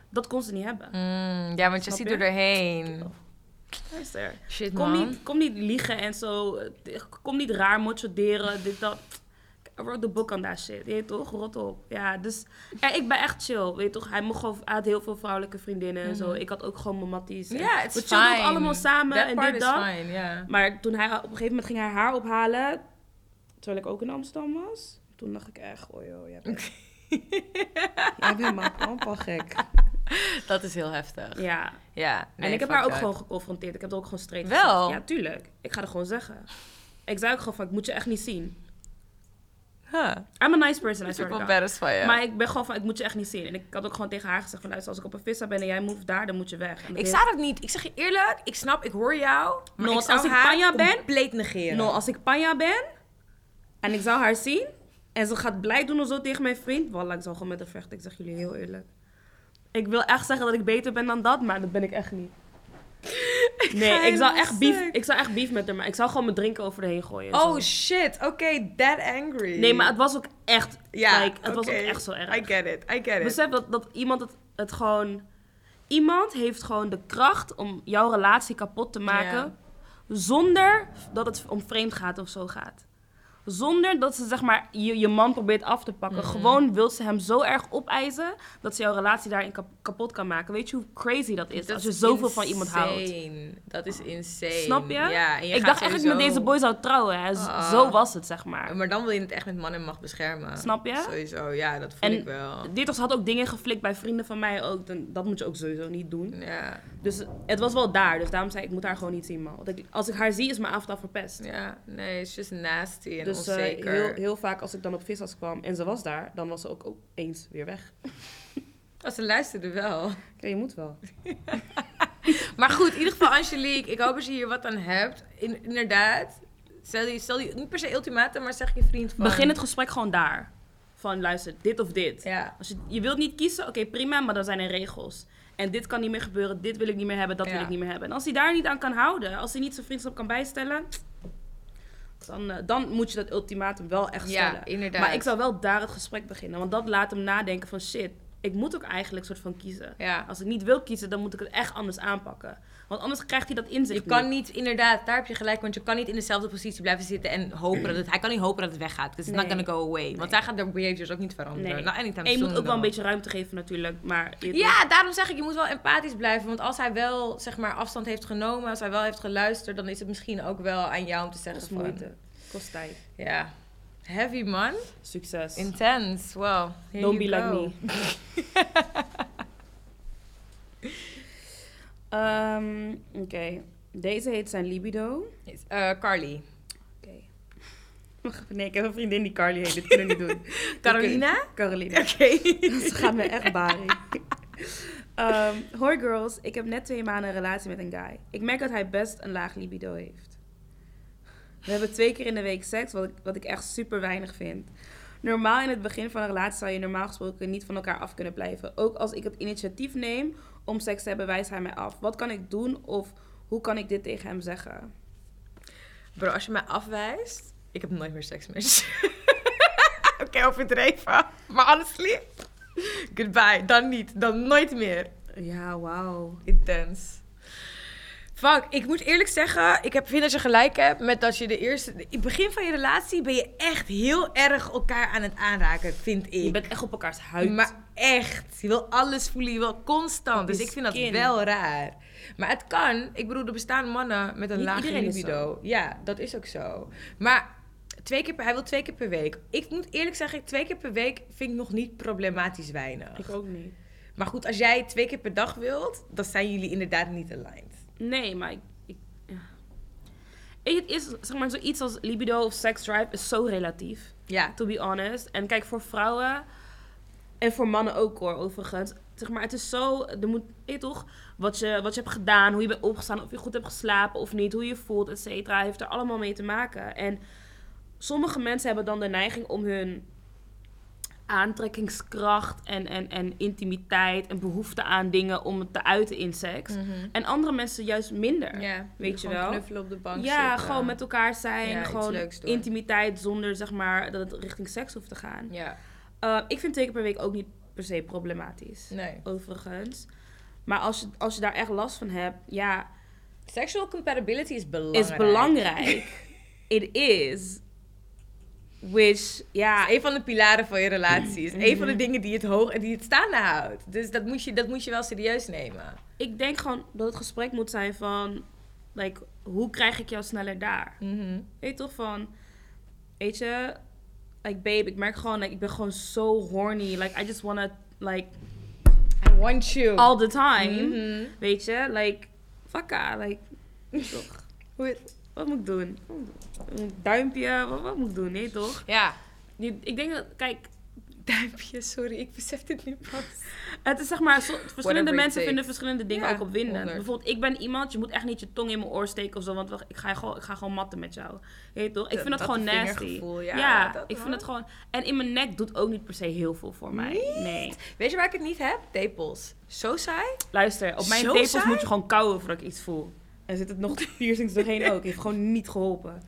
S1: dat kon ze niet hebben.
S2: Mm, ja, want je ziet er doorheen.
S1: Luister.
S2: Shit,
S1: Kom
S2: man.
S1: niet, kom niet liegen en zo. Kom niet raar mochoderen, dit, dat. I wrote the book on that shit. Je weet toch? Rot op. Ja, dus... Ja, ik ben echt chill. Weet je toch? Hij, mocht gewoon, hij had heel veel vrouwelijke vriendinnen en zo. Ik had ook gewoon mijn matties.
S2: Mhm. Ja, het
S1: We
S2: is
S1: chillden allemaal samen
S2: That
S1: en dit,
S2: fine, ja.
S1: Maar toen hij op een gegeven moment ging hij haar ophalen... Terwijl ik ook in Amsterdam was. Toen dacht ik echt, oh joh, jij bent... jij bent maar pampa gek.
S2: Dat is heel heftig.
S1: Ja.
S2: Ja.
S1: en ik heb haar ook gewoon geconfronteerd. Ik heb er ook gewoon straight
S2: Wel?
S1: gezegd. Ja, tuurlijk. Ik ga er gewoon zeggen. Ik zei ook gewoon van, ik moet je echt niet zien.
S2: Huh.
S1: I'm a nice person, I swear to
S2: wel
S1: God.
S2: van je.
S1: Maar ik ben gewoon van, ik moet je echt niet zien. En ik had ook gewoon tegen haar gezegd van, luister, als ik op een vissa ben en jij move daar, dan moet je weg.
S2: Ik sta dat niet. Ik zeg je eerlijk, ik snap, ik hoor jou. Maar
S1: No,
S2: ik zou
S1: als ik
S2: haar
S1: Panja ben-
S2: compleet negeren.
S1: No, als ik panja ben en ik zou haar zien en ze gaat blij doen of zo tegen mijn vriend, wallah, ik zou gewoon met haar vechten. Ik zeg jullie heel eerlijk. Ik wil echt zeggen dat ik beter ben dan dat, maar dat ben ik echt niet. Nee, ik zou, echt beef, ik zou echt beef met haar, maar ik zou gewoon mijn drinken over de heen gooien. en
S2: Oh
S1: zo.
S2: shit, oké, that angry.
S1: Nee, maar het was ook echt,
S2: ja,
S1: like, het was ook echt zo erg.
S2: I get it, I get it.
S1: Besef dat, dat iemand het, het gewoon... Iemand heeft gewoon de kracht om jouw relatie kapot te maken... Zonder dat het om vreemd gaat of zo gaat. Zonder dat ze zeg maar je, je man probeert af te pakken.
S2: Mhm.
S1: Gewoon wil ze hem zo erg opeisen dat ze jouw relatie daarin kap- kapot kan maken. Weet je hoe crazy dat is?
S2: Dat
S1: als je zoveel van iemand houdt.
S2: insane. Dat is insane.
S1: Snap je?
S2: Ja, en je
S1: Ik dacht eigenlijk met
S2: sowieso-
S1: deze boy zou trouwen. Hè.
S2: Ah.
S1: Zo was het, zeg maar.
S2: Maar dan wil je het echt met man en macht beschermen.
S1: Snap je?
S2: Sowieso, ja, dat
S1: En
S2: ik wel.
S1: Dit had ook dingen geflikt bij vrienden van mij ook. Dan- Dat moet je ook sowieso niet doen.
S2: Ja,
S1: Dus het was wel daar. Dus daarom zei ik, ik moet haar gewoon niet zien, man. Want ik, als ik haar zie, is mijn avond al verpest.
S2: ja, nee, het is just nasty en
S1: Dus eh,
S2: onzeker.
S1: heel, heel vaak als ik dan op visas kwam en ze was daar, dan was ze ook opeens weer weg.
S2: Als ze luisterde wel.
S1: Oké, je moet wel.
S2: Maar goed, in ieder geval Angelique, ik hoop dat je hier wat aan hebt. In, inderdaad, stel je, stel je niet per se ultimatum, maar zeg je vriend van...
S1: Begin het gesprek gewoon daar. Van luister, dit of dit.
S2: Ja,
S1: Als je, je wilt niet kiezen, oké prima, maar dan zijn er regels. En dit kan niet meer gebeuren, dit wil ik niet meer hebben, dat wil ik niet meer hebben. En als hij daar niet aan kan houden, als hij niet zijn vriendschap kan bijstellen, dan, eh, dan moet je dat ultimatum wel echt stellen.
S2: ja inderdaad.
S1: Maar ik zou wel daar het gesprek beginnen, want dat laat hem nadenken van shit, ik moet ook eigenlijk soort van kiezen.
S2: Ja.
S1: Als ik niet wil kiezen, dan moet ik het echt anders aanpakken. Want anders krijgt hij dat inzicht
S2: Je kan
S1: niet.
S2: niet, inderdaad, daar heb je gelijk, want je kan niet in dezelfde positie blijven zitten en hopen dat het... Hij kan niet hopen dat het weggaat, because it's not gonna go away. Want
S1: Nee.
S2: hij gaat de behaviors ook niet veranderen.
S1: Nee.
S2: Nou, anytime
S1: En je moet ook wel een
S2: dan.
S1: beetje ruimte geven natuurlijk, maar...
S2: Ja, daarom zeg ik, je moet wel empathisch blijven. Want als hij wel, zeg maar, afstand heeft genomen, als hij wel heeft geluisterd, dan is het misschien ook wel aan jou om te zeggen
S1: kost
S2: van...
S1: moeite, kost tijd.
S2: Ja. Heavy, man.
S1: Succes.
S2: Intense. Well, here
S1: Don't
S2: you
S1: be
S2: go.
S1: like me. Ehm, Oké, deze heet zijn libido.
S2: Is, eh, Carly.
S1: Oké. Even, Nee, ik heb een vriendin die Carly heet. Dit kunnen we niet doen.
S2: Carolina?
S1: Carolina.
S2: Oké.
S1: Ze gaat me echt baren. Ehm, hoi girls, ik heb net twee maanden een relatie met een guy. Ik merk dat hij best een laag libido heeft. We hebben twee keer in de week seks, wat ik, wat ik echt super weinig vind. Normaal in het begin van een relatie zou je normaal gesproken niet van elkaar af kunnen blijven. Ook als ik het initiatief neem om seks te hebben, wijst hij mij af. Wat kan ik doen of hoe kan ik dit tegen hem zeggen?
S2: Bro, als je mij afwijst, ik heb nooit meer seks met je. Oké, overdreven. Maar honestly, goodbye. Dan niet. Dan nooit meer.
S1: Ja, wauw.
S2: Intens. Fuck, ik moet eerlijk zeggen, ik heb, vind dat je gelijk hebt met dat je de eerste... In het begin van je relatie ben je echt heel erg elkaar aan het aanraken, vind ik.
S1: Je bent echt op elkaars huid.
S2: Maar echt, je wil alles voelen, je wil constant. Dus ik vind dat wel raar. Maar het kan. Ik bedoel, er bestaan mannen met een lage libido. Ja, dat is ook zo. Maar twee keer per, hij wil twee keer per week. Ik moet eerlijk zeggen, twee keer per week vind ik nog niet problematisch weinig.
S1: Ik ook niet.
S2: Maar goed, als jij twee keer per dag wilt, dan zijn jullie inderdaad niet aligned.
S1: Nee, maar ik... ik ja. Het is, zeg maar, zoiets als libido of sex drive is zo relatief.
S2: Ja.
S1: To be honest. En kijk, voor vrouwen... En voor mannen ook hoor, overigens. Zeg maar, het is zo... Er moet, weet je toch? Wat je, wat je hebt gedaan, hoe je bent opgestaan, of je goed hebt geslapen of niet, hoe je voelt, et cetera, heeft er allemaal mee te maken. En sommige mensen hebben dan de neiging om hun aantrekkingskracht en, en, en intimiteit en behoefte aan dingen om het te uiten in seks. En andere mensen juist minder.
S2: Ja,
S1: Weet je wel?
S2: knuffelen op de bank
S1: Ja,
S2: zitten.
S1: gewoon met elkaar zijn.
S2: Ja,
S1: gewoon intimiteit zonder zeg maar dat het richting seks hoeft te gaan.
S2: Ja,
S1: Uh, ik vind twee keer per week ook niet per se problematisch.
S2: nee.
S1: Overigens. Maar als je, als je daar echt last van hebt, ja,
S2: Sexual compatibility is belangrijk.
S1: is belangrijk. It is. Which, ja,
S2: een van de pilaren van je relatie. Is een van de dingen die het hoog en die het staande houdt. Dus dat moet je, dat moet je wel serieus nemen.
S1: ik denk gewoon dat het gesprek moet zijn van, like, hoe krijg ik jou sneller daar?
S2: Mhm.
S1: Weet je toch van, weet je, like babe, ik merk gewoon, like, ik ben gewoon zo horny. Like, I just wanna, like,
S2: I want you.
S1: all the time.
S2: Mhm.
S1: Weet je, like, fakka, like, toch.
S2: Hoe-
S1: Wat moet ik doen? Een duimpje, wat, wat moet ik doen? Nee, toch?
S2: Ja.
S1: Ik denk dat, kijk,
S2: Duimpje, sorry, ik besef dit niet pas.
S1: het is zeg maar, zo- verschillende mensen
S2: takes.
S1: vinden verschillende dingen
S2: Ja,
S1: ook opwindend. Bijvoorbeeld, ik ben iemand, je moet echt niet je tong in mijn oor steken of zo, want wacht, ik ga, gewoon, ik ga gewoon matten met jou. Weet je toch? Ik
S2: Dat-
S1: vind dat,
S2: dat
S1: gewoon nasty.
S2: ja,
S1: Ja,
S2: dat
S1: ik vind het gewoon... En in mijn nek doet ook niet per se heel veel voor mij. Nee.
S2: Weet je waar ik het niet heb? Tepels. Zo saai?
S1: Luister, op mijn
S2: Zo
S1: tepels
S2: saai?
S1: moet je gewoon kauwen voordat ik iets voel. En zit het nog piercings doorheen ook. Heeft gewoon niet geholpen.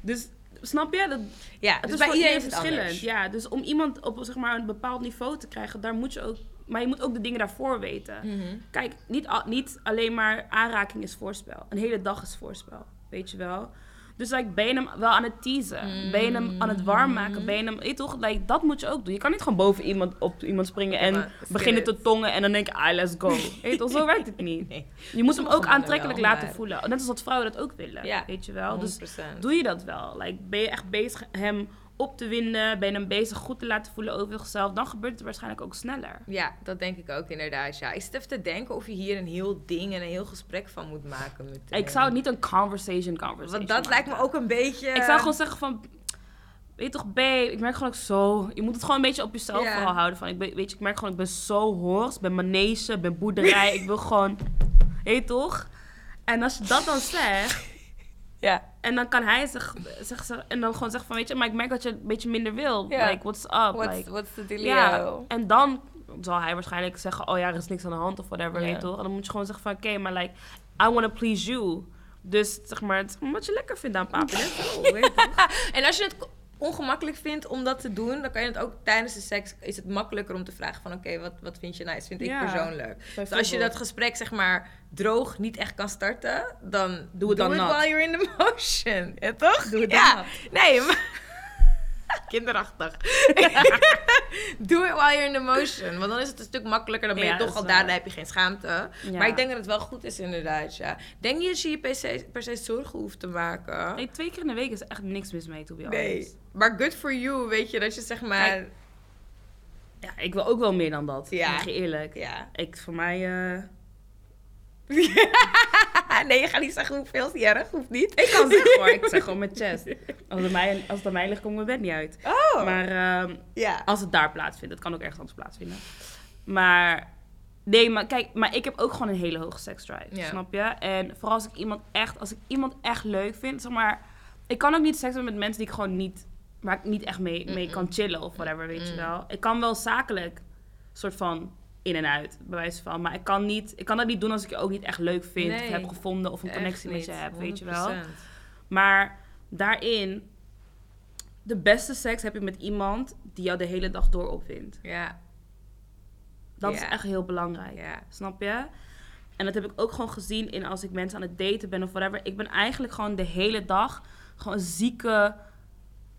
S1: Dus, snap je? Dat,
S2: Ja,
S1: Het
S2: dus
S1: is
S2: bij iedereen
S1: verschillend.
S2: anders.
S1: Ja, dus om iemand op zeg maar, een bepaald niveau te krijgen, daar moet je ook. Maar je moet ook de dingen daarvoor weten.
S2: Mhm.
S1: Kijk, niet, al- niet alleen maar aanraking is voorspel. Een hele dag is voorspel. Weet je wel? Dus like, ben je hem wel aan het teasen? Ben je hem aan het warm maken? Ben je hem... toch, like, dat moet je ook doen. Je kan niet gewoon boven iemand op iemand springen en beginnen te tongen en dan denk je, ah, let's go. Weet toch, zo werkt het niet.
S2: Nee.
S1: Je moet hem ook aantrekkelijk
S2: wel,
S1: laten
S2: maar-
S1: voelen. Net als dat vrouwen dat ook willen,
S2: Ja,
S1: weet je wel. Dus
S2: 100%.
S1: doe je dat wel? Like, ben je echt bezig hem op te winden? Ben je hem bezig goed te laten voelen over zichzelf? Dan gebeurt het waarschijnlijk ook sneller.
S2: Ja, dat denk ik ook inderdaad. Ja. Ik zit even te denken of je hier een heel ding en een heel gesprek van moet maken. Met,
S1: Ik zou het niet een conversation conversation
S2: Want dat lijkt me ook een beetje...
S1: Ik zou gewoon zeggen van... Weet je toch, babe, ik merk gewoon ook zo... Je moet het gewoon een beetje op jezelf vooral houden. Van, ik ben, weet je, ik merk gewoon, ik ben zo hors. Ik ben manege, ik ben boerderij. ik wil gewoon... Weet toch? En als je dat dan zegt...
S2: Ja.
S1: En dan kan hij zich, zich, zich- en dan gewoon zeggen van, weet je, maar ik merk dat je een beetje minder wil. Like, what's up?
S2: What's,
S1: like,
S2: what's the dealio?
S1: ja. En dan zal hij waarschijnlijk zeggen, oh ja, er is niks aan de hand of whatever, weet toch? En dan moet je gewoon zeggen van, oké, maar like, I want to please you. Dus zeg maar, het wat je lekker vindt aan toch?
S2: En als je het ongemakkelijk vindt om dat te doen, dan kan je het ook tijdens de seks is het makkelijker om te vragen van oké, wat, wat vind je nice? Vind ik persoonlijk. Dus als je dat gesprek zeg maar droog niet echt kan starten, dan
S1: Doe het dan
S2: it
S1: nat.
S2: while you're in the motion. Ja, toch?
S1: Doe het dan.
S2: Nee, maar... Kinderachtig. Doe it while you're in the motion. Want dan is het een stuk makkelijker. Dan ben je
S1: Ja,
S2: toch al daar, dan heb je geen schaamte. Maar ik denk dat het wel goed is inderdaad, ja. Denk je dat je je per se, per se zorgen hoeft te maken?
S1: Nee, twee keer in de week is echt niks mis mee, to be
S2: Nee. Maar good for you, weet je, dat je zeg maar...
S1: Kijk, Ja, ik wil ook wel meer dan dat.
S2: Ja.
S1: Ja. eerlijk.
S2: Ja.
S1: Ik, voor mij... eh,
S2: nee, je gaat niet zeggen hoeveel, is erg, hoeft niet.
S1: Ik kan zeggen hoor, ik zeg gewoon mijn chest. Als het, mij, als het aan mij ligt, komt mijn bed niet uit.
S2: Oh.
S1: Maar ehm,
S2: ja.
S1: als het daar plaatsvindt, het kan ook ergens anders plaatsvinden. Maar nee, maar kijk, maar ik heb ook gewoon een hele hoge seksdrive,
S2: Ja.
S1: snap je? En vooral als ik iemand echt, als ik iemand echt leuk vind, zeg maar, ik kan ook niet seks hebben met mensen die ik gewoon niet, waar ik niet echt mee, mee kan chillen of whatever, weet je wel. Ik kan wel zakelijk, soort van in en uit, bij wijze van, maar ik kan niet, ik kan dat niet doen als ik je ook niet echt leuk vind,
S2: Nee.
S1: of heb gevonden of een connectie met je heb, weet je wel.
S2: 100%.
S1: Maar daarin, de beste seks heb je met iemand die jou de hele dag door opwindt.
S2: Ja,
S1: Dat
S2: Ja.
S1: is echt heel belangrijk.
S2: ja.
S1: Snap je? En dat heb ik ook gewoon gezien in als ik mensen aan het daten ben of whatever. Ik ben eigenlijk gewoon de hele dag gewoon zieke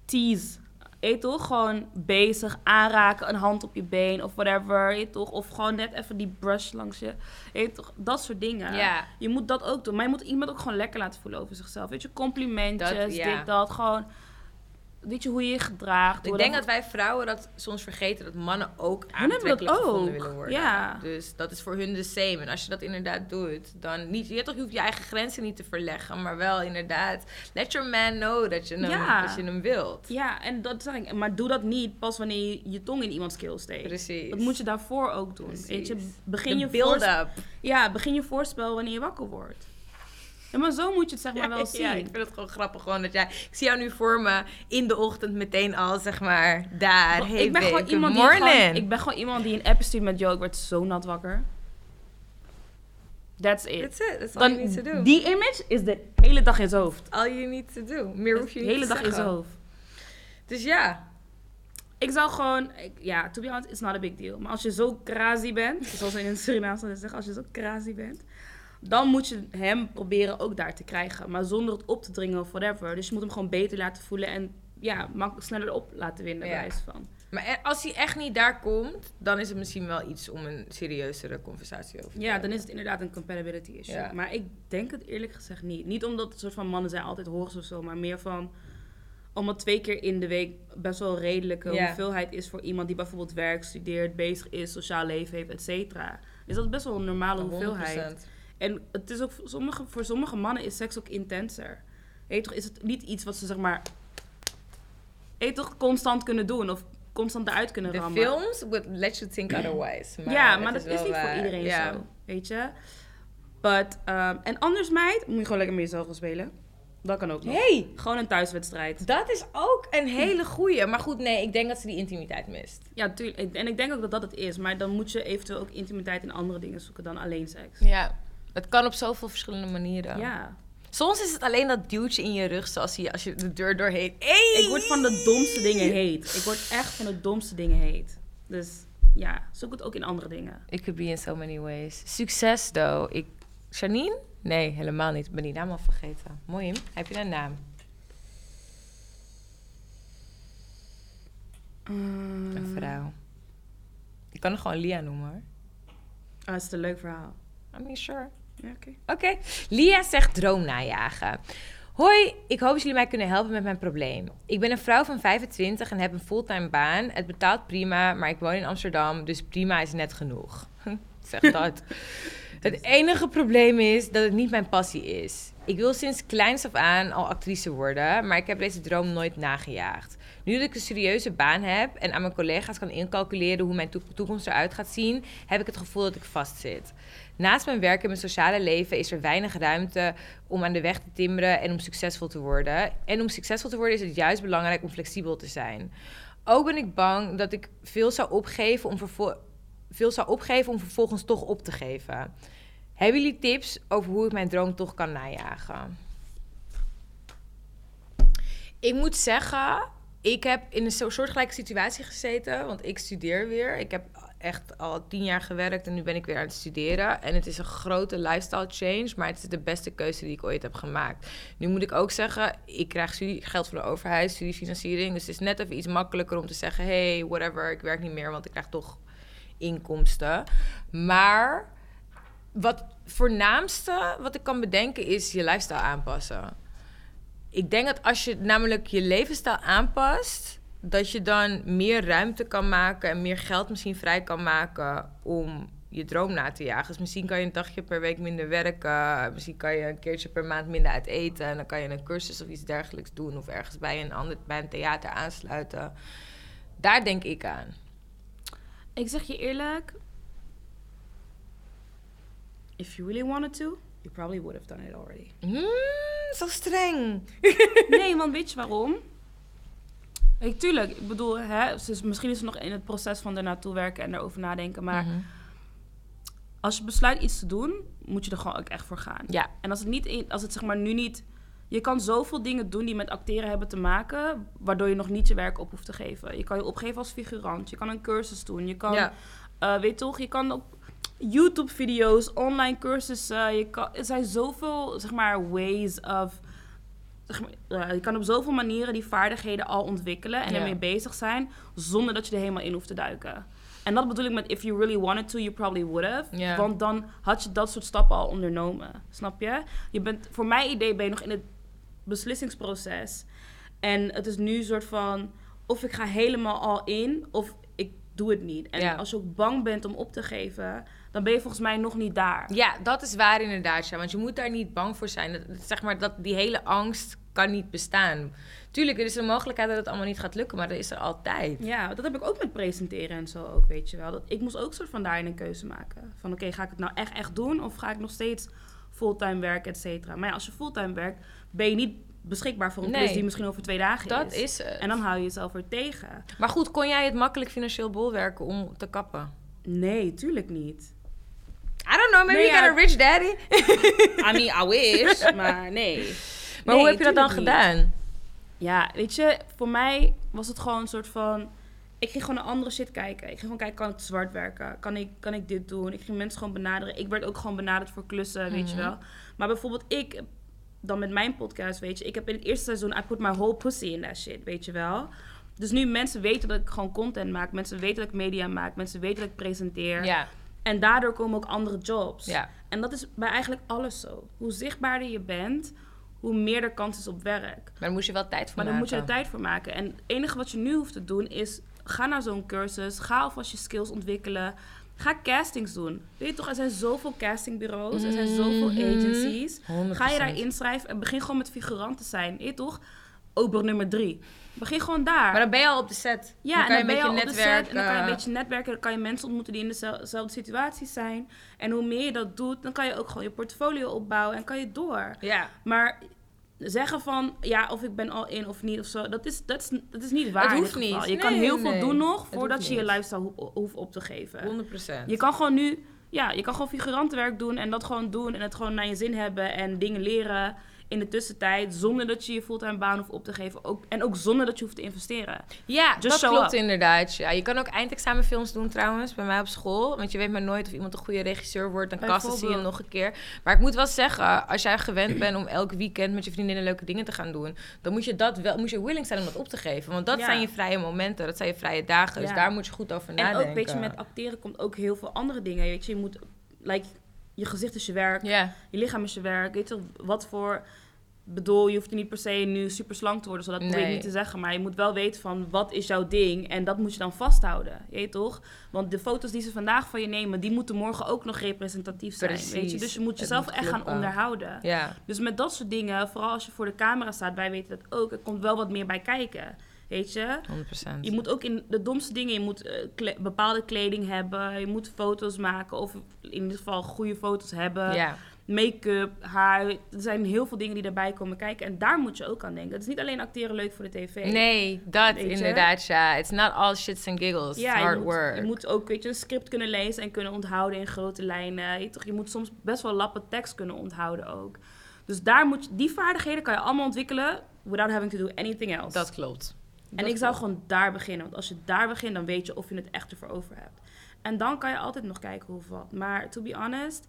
S1: tease. Weet je toch? Gewoon bezig, aanraken, een hand op je been of whatever. Weet je toch? Of gewoon net even die brush langs je. Weet je toch? Dat soort dingen.
S2: Ja.
S1: Je moet dat ook doen. Maar je moet iemand ook gewoon lekker laten voelen over zichzelf. Weet je, complimentjes,
S2: Dat- ja.
S1: dit, dat. Gewoon, weet je, hoe je je gedraagt.
S2: Ik denk
S1: dat-
S2: dat wij vrouwen dat soms vergeten dat mannen ook
S1: hebben dat
S2: aantrekkelijk gevonden
S1: ook,
S2: willen worden.
S1: ja.
S2: Dus dat is voor hun de same. En als je dat inderdaad doet, dan niet. Je, toch, je hoeft je eigen grenzen niet te verleggen, maar wel inderdaad. Let your man know dat je hem,
S1: Ja.
S2: dat je hem wilt.
S1: Ja, en dat zeg ik. Maar doe dat niet pas wanneer je je tong in iemands keel steekt.
S2: Precies.
S1: Dat moet je daarvoor ook doen. Weet je, begin je,
S2: build-up.
S1: ja, begin je voorspel wanneer je wakker wordt. Ja, maar zo moet je het zeg maar wel zien.
S2: Ja, ik vind het gewoon grappig gewoon dat jij... Ik zie jou nu voor me in de ochtend meteen al, zeg maar, daar. Hey,
S1: ik ben
S2: babe,
S1: gewoon iemand die
S2: morning.
S1: gewoon, ik ben gewoon iemand die een app stuurt met yo, ik werd zo nat wakker. That's it.
S2: That's it. That's all you need to do.
S1: Die image is de hele dag in zijn hoofd.
S2: All you need to do. Meer hoef je
S1: De
S2: niet
S1: hele
S2: te
S1: dag in zijn hoofd.
S2: Dus ja.
S1: Ik zou gewoon, ik- ja, to be honest, it's not a big deal. Maar als je zo crazy bent, zoals in het Surinaams zouden zeggen, als je zo crazy bent, dan moet je hem proberen ook daar te krijgen. Maar zonder het op te dringen of whatever. Dus je moet hem gewoon beter laten voelen en ja, sneller op laten winnen,
S2: Ja.
S1: van.
S2: Maar e- als hij echt niet daar komt, dan is het misschien wel iets om een serieuzere conversatie over te
S1: Ja,
S2: hebben.
S1: dan is het inderdaad een compatibility issue.
S2: Ja.
S1: Maar ik denk het eerlijk gezegd niet. Niet omdat het soort van mannen zijn altijd horens of zo, maar meer van omdat twee keer in de week best wel een redelijke
S2: Ja.
S1: hoeveelheid is voor iemand die bijvoorbeeld werkt, studeert, bezig is, sociaal leven heeft, et cetera. Is dat best wel een normale hoeveelheid.
S2: 100%.
S1: En het is ook voor sommige, voor sommige mannen is seks ook intenser. Weet je toch, is het niet iets wat ze zeg maar. Weet je toch, constant kunnen doen of constant eruit kunnen
S2: De
S1: rammen.
S2: films would let you think otherwise. Maar
S1: ja, maar dat is niet voor iedereen zo. Weet je? But, um, en anders, meid, moet je gewoon lekker met jezelf gaan spelen. Dat kan ook nog.
S2: Hey,
S1: Gewoon een thuiswedstrijd.
S2: dat is ook een hele goeie. Maar goed, nee, ik denk dat ze die intimiteit mist.
S1: Ja, tuurlijk. En ik denk ook dat dat het is. Maar dan moet je eventueel ook intimiteit in andere dingen zoeken dan alleen seks.
S2: Ja, het kan op zoveel verschillende manieren.
S1: Ja.
S2: Soms is het alleen dat duwtje in je rug, zoals je, als je de deur doorheet.
S1: Ik word van de domste dingen heet. Ik word echt van de domste dingen heet. Dus ja, zoek het ook in andere dingen.
S2: It could be in so many ways. Succes, though. Ik, Janine? Nee, helemaal niet. Ik ben die naam al vergeten. Mooi, heb je een naam? Een ehm. vrouw. Ik kan nog gewoon Lia noemen hoor.
S1: Ah, oh, het is een leuk verhaal.
S2: I'm not sure.
S1: Ja, oké.
S2: Lia zegt droom najagen. Hoi, ik hoop dat jullie mij kunnen helpen met mijn probleem. Ik ben een vrouw van 25 en heb een fulltime baan. Het betaalt prima, maar ik woon in Amsterdam, dus prima is net genoeg. zeg dat. Het enige probleem is dat het niet mijn passie is. Ik wil sinds kleins af aan al actrice worden, maar ik heb deze droom nooit nagejaagd. Nu dat ik een serieuze baan heb en aan mijn collega's kan incalculeren hoe mijn toekomst eruit gaat zien, heb ik het gevoel dat ik vastzit. Naast mijn werk en mijn sociale leven is er weinig ruimte om aan de weg te timmeren en om succesvol te worden. En om succesvol te worden is het juist belangrijk om flexibel te zijn. Ook ben ik bang dat ik veel zou opgeven om, veel zou opgeven om vervolgens toch op te geven. Hebben jullie tips over hoe ik mijn droom toch kan najagen? Ik moet zeggen, ik heb in een soortgelijke situatie gezeten, want ik studeer weer. Ik heb echt al tien jaar gewerkt en nu ben ik weer aan het studeren. En het is een grote lifestyle change, maar het is de beste keuze die ik ooit heb gemaakt. Nu moet ik ook zeggen, ik krijg geld van de overheid, studiefinanciering. Dus het is net even iets makkelijker om te zeggen, hey, whatever, ik werk niet meer, want ik krijg toch inkomsten. Maar wat voornaamste wat ik kan bedenken is je lifestyle aanpassen. Ik denk dat als je namelijk je levensstijl aanpast, dat je dan meer ruimte kan maken en meer geld misschien vrij kan maken om je droom na te jagen. Dus misschien kan je een dagje per week minder werken, misschien kan je een keertje per maand minder uit eten en dan kan je een cursus of iets dergelijks doen of ergens bij een ander bij een theater aansluiten. Daar denk ik aan.
S1: Ik zeg je eerlijk. If you really wanted to, you probably would have done it already.
S2: Hmm, zo streng.
S1: Nee, want weet je waarom? Ik, tuurlijk, ik bedoel, hè, misschien is ze nog in het proces van er naartoe werken en erover nadenken. Maar
S2: Mhm.
S1: als je besluit iets te doen, moet je er gewoon ook echt voor gaan.
S2: Ja,
S1: En als het, niet in, als het zeg maar nu niet... Je kan zoveel dingen doen die met acteren hebben te maken... waardoor je nog niet je werk op hoeft te geven. Je kan je opgeven als figurant. Je kan een cursus doen. Je kan,
S2: ja.
S1: eh, weet toch, je kan op YouTube-video's, online cursussen... Je kan, er zijn zoveel, zeg maar, ways of... Je kan op zoveel manieren die vaardigheden al ontwikkelen... en ermee bezig zijn... zonder dat je er helemaal in hoeft te duiken. En dat bedoel ik met if you really wanted to, you probably would have. Want dan had je dat soort stappen al ondernomen. Snap je? Je bent, voor mijn idee ben je nog in het beslissingsproces. En het is nu een soort van... of ik ga helemaal al in, of ik doe het niet. En als je ook bang bent om op te geven... dan ben je volgens mij nog niet daar.
S2: Ja, dat is waar inderdaad. Ja. Want je moet daar niet bang voor zijn. Dat, zeg maar, dat, die hele angst kan niet bestaan. Tuurlijk, er is een mogelijkheid dat het allemaal niet gaat lukken, maar dat is er altijd.
S1: Ja, dat heb ik ook met presenteren en zo ook, weet je wel. Dat, ik moest ook soort van daarin een keuze maken. Van oké, ga ik het nou echt echt doen... of ga ik nog steeds fulltime werken, et cetera. Maar ja, als je fulltime werkt, ben je niet beschikbaar voor een
S2: Nee.
S1: die misschien over twee dagen
S2: Dat
S1: is.
S2: is het.
S1: En dan hou je jezelf er tegen.
S2: Maar goed, kon jij het makkelijk financieel bolwerken om te kappen?
S1: Nee, tuurlijk niet.
S2: Know, maybe
S1: Nee,
S2: you got a rich daddy.
S1: I mean, I wish, maar nee.
S2: Maar
S1: Nee,
S2: hoe heb je dat dan
S1: niet.
S2: gedaan?
S1: Ja, weet je, voor mij was het gewoon een soort van... Ik ging gewoon naar andere shit kijken. Ik ging gewoon kijken, kan ik zwart werken? Kan ik, kan ik dit doen? Ik ging mensen gewoon benaderen. Ik werd ook gewoon benaderd voor klussen, weet je
S2: Mhm.
S1: wel. Maar bijvoorbeeld ik, dan met mijn podcast, weet je... Ik heb in het eerste seizoen, I put my whole pussy in that shit, weet je wel. Dus nu mensen weten dat ik gewoon content maak. Mensen weten dat ik media maak. Mensen weten dat ik presenteer.
S2: Ja,
S1: En daardoor komen ook andere jobs.
S2: ja.
S1: En dat is bij eigenlijk alles zo. Hoe zichtbaarder je bent, hoe meer er kans is op werk.
S2: Maar daar moest je wel tijd voor
S1: Maar dan moet je er
S2: maken.
S1: tijd voor maken. En het enige wat je nu hoeft te doen is... ga naar zo'n cursus. Ga alvast je skills ontwikkelen. Ga castings doen. Weet je toch, er zijn zoveel castingbureaus. Er zijn zoveel
S2: Mhm.
S1: agencies.
S2: 100%.
S1: Ga je daar inschrijven en begin gewoon met figuranten zijn. Weet je toch? Ober nummer drie. Begin gewoon daar.
S2: Maar dan ben je al op de set.
S1: Ja,
S2: dan kan je
S1: en dan
S2: een
S1: ben je
S2: beetje
S1: al op de set
S2: netwerken.
S1: en dan kan je een beetje netwerken. Dan kan je mensen ontmoeten die in dezel- dezelfde situatie zijn. En hoe meer je dat doet, dan kan je ook gewoon je portfolio opbouwen en kan je door.
S2: Ja,
S1: Maar zeggen van, ja, of ik ben al in of niet of zo, dat is, dat is, dat is niet waar.
S2: Het hoeft niet.
S1: Je kan
S2: Nee,
S1: heel veel doen nog voordat je je lifestyle ho- hoeft op te geven.
S2: 100%.
S1: Je kan gewoon nu, ja, je kan gewoon figurantenwerk doen en dat gewoon doen en het gewoon naar je zin hebben en dingen leren in de tussentijd, zonder dat je je fulltime baan hoeft op te geven. Ook, en ook zonder dat je hoeft te investeren.
S2: Ja,
S1: Just
S2: dat klopt
S1: up.
S2: inderdaad. Ja, je kan ook eindexamenfilms doen trouwens, bij mij op school. Want je weet maar nooit of iemand een goede regisseur wordt. Dan kasten ze je nog een keer. Maar ik moet wel zeggen, als jij gewend bent om elk weekend met je vriendinnen leuke dingen te gaan doen... dan moet je dat wel, moet je willing zijn om dat op te geven. Want dat
S1: Ja.
S2: zijn je vrije momenten, dat zijn je vrije dagen. Dus daar moet je goed over
S1: En
S2: nadenken.
S1: ook, weet je, met acteren komt ook heel veel andere dingen. Weet je, je moet, like, je gezicht is je werk, je lichaam is je werk. Weet je, wat voor, bedoel, je hoeft niet per se nu super slank te worden, zodat probeer ik
S2: Nee.
S1: niet te zeggen. Maar je moet wel weten van, wat is jouw ding? En dat moet je dan vasthouden, je weet toch? Want de foto's die ze vandaag van je nemen, die moeten morgen ook nog representatief zijn, weet je? Dus je moet jezelf
S2: moet
S1: echt gaan onderhouden.
S2: ja.
S1: Dus met dat soort dingen, vooral als je voor de camera staat, wij weten dat ook, er komt wel wat meer bij kijken. Weet je?
S2: 100%.
S1: Je moet ook in de domste dingen, je moet eh, kle- bepaalde kleding hebben, je moet foto's maken of in ieder geval goede foto's hebben.
S2: ja.
S1: Make-up, haar, er zijn heel veel dingen die daarbij komen kijken en daar moet je ook aan denken. Het is niet alleen acteren leuk voor de tv.
S2: Nee, dat inderdaad, ja. It's not all shits and giggles. It's hard
S1: je moet,
S2: work.
S1: je moet ook weet je, een script kunnen lezen en kunnen onthouden in grote lijnen. Je, toch, je moet soms best wel lappen tekst kunnen onthouden ook. Dus daar moet je, die vaardigheden kan je allemaal ontwikkelen without having to do anything else.
S2: Dat klopt.
S1: En ik zou gewoon daar beginnen. Want als je daar begint, dan weet je of je het echt ervoor over hebt. En dan kan je altijd nog kijken hoe of wat. Maar to be honest,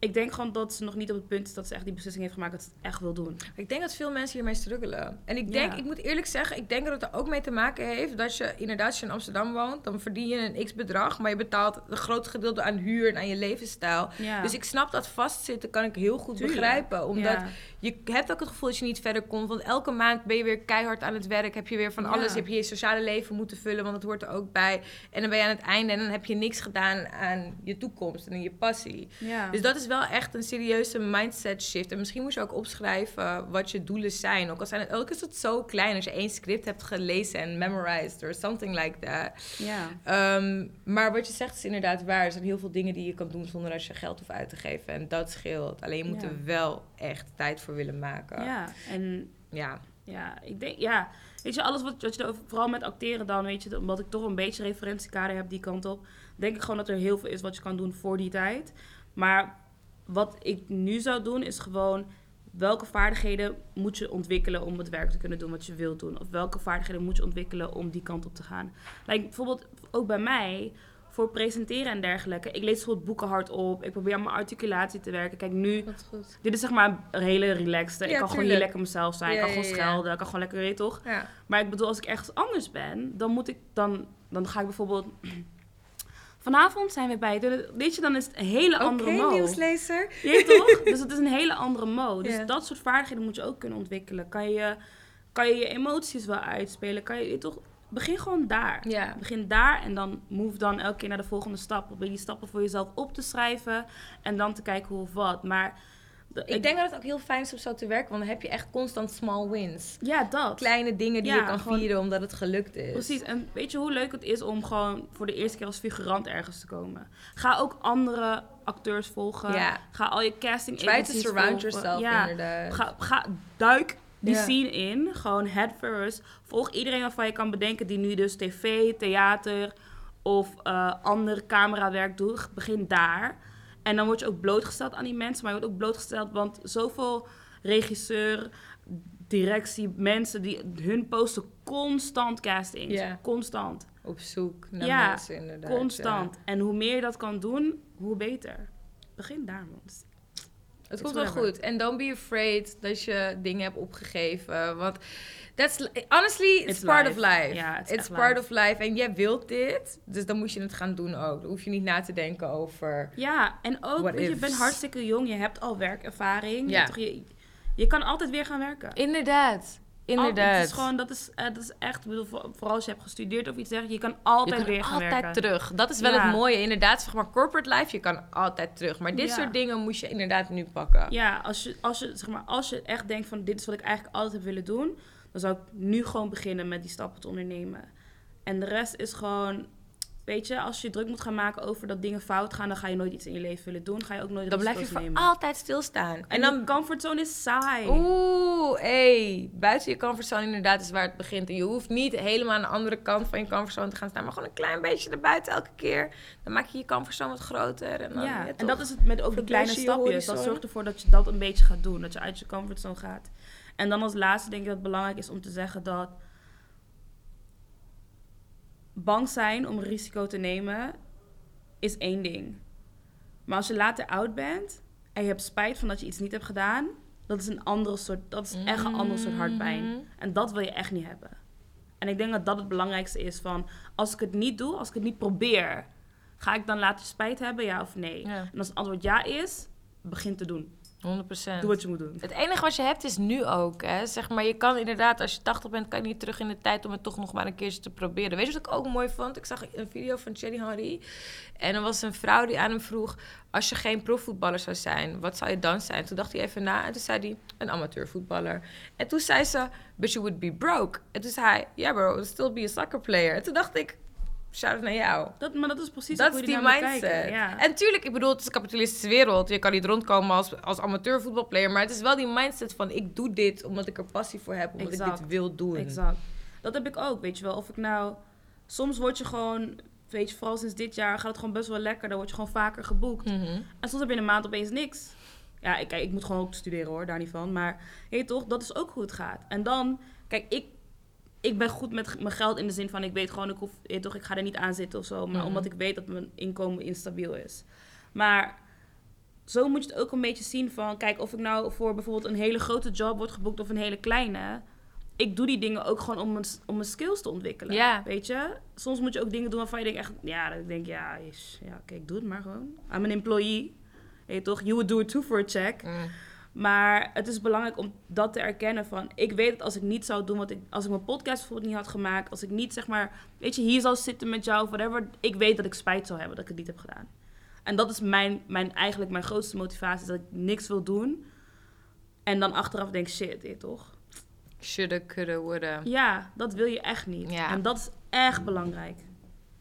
S1: ik denk gewoon dat ze nog niet op het punt is dat ze echt die beslissing heeft gemaakt dat ze het echt wil doen.
S2: Ik denk dat veel mensen hiermee struggelen. En ik denk,
S1: Ja.
S2: ik moet eerlijk zeggen, ik denk dat het er ook mee te maken heeft dat je inderdaad, als je in Amsterdam woont, dan verdien je een x bedrag, maar je betaalt een groot gedeelte aan huur en aan je levensstijl.
S1: Ja.
S2: Dus ik snap dat vastzitten, kan ik heel goed
S1: Tuurlijk.
S2: begrijpen. Omdat
S1: Ja.
S2: je hebt ook het gevoel dat je niet verder komt. Want elke maand ben je weer keihard aan het werk. Heb je weer van alles. Heb je je sociale leven moeten vullen, want dat hoort er ook bij. En dan ben je aan het einde en dan heb je niks gedaan aan je toekomst en aan je passie. Dus dat is wel echt een serieuze mindset shift. En misschien moet je ook opschrijven wat je doelen zijn. Ook al, zijn het, ook is het zo klein als je één script hebt gelezen en memorized or something like that.
S1: ja.
S2: Ehm, maar wat je zegt is inderdaad waar. Er zijn heel veel dingen die je kan doen zonder dat je geld hoeft uit te geven. En dat scheelt. Alleen je moet
S1: Ja.
S2: er wel echt tijd voor willen maken.
S1: ja. En
S2: Ja.
S1: ja, ik denk, ja. Weet je, alles wat, wat je erover, vooral met acteren dan, weet je, omdat ik toch een beetje referentiekader heb die kant op, denk ik gewoon dat er heel veel is wat je kan doen voor die tijd. Maar wat ik nu zou doen, is gewoon welke vaardigheden moet je ontwikkelen om het werk te kunnen doen wat je wilt doen? Of welke vaardigheden moet je ontwikkelen om die kant op te gaan? Like, bijvoorbeeld ook bij mij, voor presenteren en dergelijke. Ik lees bijvoorbeeld boeken hardop. Ik probeer aan mijn articulatie te werken. Kijk, nu dit is zeg maar een hele relaxed. ik kan gewoon hier lekker mezelf zijn. ik kan gewoon
S2: ja,
S1: schelden. Ik kan gewoon lekker, weet je toch? Maar ik bedoel, als ik ergens anders ben, dan moet ik dan, dan ga ik bijvoorbeeld. Vanavond zijn we bij. Weet je, dan is het een hele andere mode.
S2: nieuwslezer.
S1: Je toch? Dus het is een hele andere mode. Dus dat soort vaardigheden moet je ook kunnen ontwikkelen. Kan je kan je, je emoties wel uitspelen? Kan je, toch? Begin gewoon daar. Begin daar en dan move dan elke keer naar de volgende stap. Probeer die stappen voor jezelf op te schrijven en dan te kijken hoe of wat. Maar
S2: Ik denk dat het ook heel fijn is om zo te werken, want dan heb je echt constant small wins.
S1: ja, dat.
S2: Kleine dingen die
S1: Ja,
S2: je kan
S1: gewoon-
S2: vieren omdat het gelukt is.
S1: Precies, en weet je hoe leuk het is om gewoon voor de eerste keer als figurant ergens te komen? Ga ook andere acteurs volgen.
S2: Ja.
S1: Ga al je casting
S2: Try to surround
S1: volgen.
S2: yourself
S1: ja.
S2: inderdaad.
S1: Ga, ga, duik die scene in, gewoon head first. Volg iedereen waarvan je kan bedenken die nu dus tv, theater of eh ander camerawerk doet. Begin daar. En dan word je ook blootgesteld aan die mensen, maar je wordt ook blootgesteld, want zoveel regisseur, directie, mensen die hun posten constant castings.
S2: Ja.
S1: Constant.
S2: Op zoek naar
S1: Ja,
S2: mensen inderdaad.
S1: Constant. En hoe meer je dat kan doen, hoe beter. Begin daar, man.
S2: Ja. Het komt wel goed. En don't be afraid dat je dingen hebt opgegeven. Want that's, honestly, it's,
S1: It's
S2: part
S1: life.
S2: of life.
S1: Ja, het is
S2: it's part
S1: life.
S2: of life. En jij wilt dit, dus dan moet je het gaan doen ook. Dan hoef je niet na te denken over...
S1: Ja, en ook, je, bent hartstikke jong, je hebt al werkervaring.
S2: Ja.
S1: Je, je, je kan altijd weer gaan werken.
S2: Inderdaad. Inderdaad.
S1: het is gewoon, dat is, eh, dat is echt, bedoel, voor- vooral als je hebt gestudeerd of iets dergelijks, je kan altijd
S2: je kan
S1: weer gaan
S2: altijd
S1: werken.
S2: terug. Dat is wel
S1: Ja.
S2: het mooie. Inderdaad, zeg maar corporate life, je kan altijd terug. Maar dit
S1: Ja.
S2: soort dingen moet je inderdaad nu pakken.
S1: Ja, als je, als, je, zeg maar, als je echt denkt van dit is wat ik eigenlijk altijd heb willen doen, dan zou ik nu gewoon beginnen met die stappen te ondernemen. En de rest is gewoon, weet je, als je druk moet gaan maken over dat dingen fout gaan, dan ga je nooit iets in je leven willen doen. Ga je ook nooit
S2: Dan blijf je voor
S1: nemen.
S2: altijd stilstaan.
S1: En
S2: En
S1: dan comfortzone is saai.
S2: Oeh, hé. Buiten je comfortzone inderdaad is waar het begint. En je hoeft niet helemaal aan de andere kant van je comfortzone te gaan staan. Maar gewoon een klein beetje erbuiten elke keer. Dan maak je je comfortzone wat groter. En dan,
S1: ja,
S2: ja,
S1: en dat is het met ook die kleine stapjes. Dat zorgt ervoor dat je dat een beetje gaat doen. Dat je uit je comfortzone gaat. En dan als laatste denk ik dat het belangrijk is om te zeggen dat bang zijn om een risico te nemen is één ding. Maar als je later oud bent en je hebt spijt van dat je iets niet hebt gedaan, dat is een andere soort, dat is echt een ander soort hartpijn.
S2: Mhm.
S1: En dat wil je echt niet hebben. En ik denk dat dat het belangrijkste is van als ik het niet doe, als ik het niet probeer, ga ik dan later spijt hebben, ja of nee?
S2: Ja.
S1: En als het antwoord ja is, begin te doen.
S2: 100%.
S1: Doe wat je moet doen.
S2: Het enige wat je hebt is nu ook. Hè? Zeg maar, je kan inderdaad, als je 80 bent, kan je niet terug in de tijd om het toch nog maar een keertje te proberen. Weet je wat ik ook mooi vond? Ik zag een video van Thierry Henry. En er was een vrouw die aan hem vroeg: Als je geen profvoetballer zou zijn, wat zou je dan zijn? Toen dacht hij even na en toen zei hij: Een amateurvoetballer. En toen zei ze: But you would be broke. En toen zei hij: Yeah, bro, would still be a soccer player. En toen dacht ik: Shout out naar jou.
S1: Dat, maar dat is precies
S2: Dat
S1: hoe
S2: is
S1: je
S2: die mindset.
S1: kijken. Ja.
S2: En tuurlijk, ik bedoel, het is een kapitalistische wereld. Je kan niet rondkomen als, als amateurvoetbalplayer. Maar het is wel die mindset van, ik doe dit omdat ik er passie voor heb. Omdat ik dit wil doen.
S1: Exact. Dat heb ik ook, weet je wel. Of ik nou... Soms word je gewoon... Weet je, vooral sinds dit jaar gaat het gewoon best wel lekker. Dan word je gewoon vaker geboekt.
S2: Mhm.
S1: En soms heb je in een maand opeens niks. Ja, ik, ik moet gewoon ook studeren hoor, daar niet van. Maar je toch, dat is ook hoe het gaat. En dan, kijk, ik, ik ben goed met mijn geld in de zin van... Ik weet gewoon, ik, hoef, toch, ik ga er niet aan zitten of zo. Maar
S2: Mhm.
S1: omdat ik weet dat mijn inkomen instabiel is. Maar zo moet je het ook een beetje zien van... Kijk, of ik nou voor bijvoorbeeld een hele grote job word geboekt of een hele kleine... Ik doe die dingen ook gewoon om mijn, om mijn skills te ontwikkelen.
S2: Ja.
S1: Weet je? Soms moet je ook dingen doen waarvan je denkt echt... Ja, dat ik denk, ja, is, ja oké, ik doe het maar gewoon. I'm an employee. Je toch? You would do it too for a check.
S2: Mm.
S1: Maar het is belangrijk om dat te erkennen van... Ik weet dat als ik niet zou doen wat ik... Als ik mijn podcast bijvoorbeeld niet had gemaakt... Als ik niet, zeg maar... Weet je, hier zou zitten met jou of whatever... Ik weet dat ik spijt zou hebben dat ik het niet heb gedaan. En dat is mijn, mijn, eigenlijk mijn grootste motivatie. Dat ik niks wil doen. En dan achteraf denk, shit, je toch?
S2: Shoulda, coulda, woulda.
S1: Ja, dat wil je echt niet.
S2: Ja.
S1: En dat is echt belangrijk.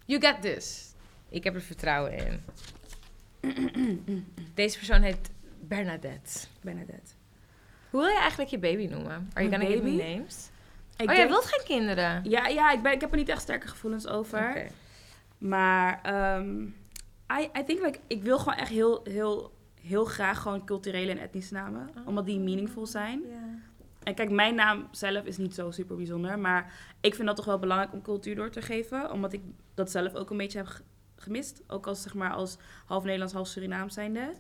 S2: You got this. Ik heb er vertrouwen in. Deze persoon heet Bernadette.
S1: Bernadette.
S2: Hoe wil je eigenlijk je baby noemen? Are you gonna give me names?
S1: Ik
S2: oh, jij wilt geen kinderen?
S1: Ja, ja ik, ben, ik heb er niet echt sterke gevoelens over.
S2: Oké.
S1: Maar ehm I, I think like, ik wil gewoon echt heel, heel, heel graag gewoon culturele en etnische namen.
S2: Oh.
S1: Omdat die meaningful zijn.
S2: Ja.
S1: En kijk, mijn naam zelf is niet zo super bijzonder. Maar ik vind dat toch wel belangrijk om cultuur door te geven. Omdat ik dat zelf ook een beetje heb ge- gemist. Ook als, zeg maar, als half Nederlands, half Surinaam zijnde.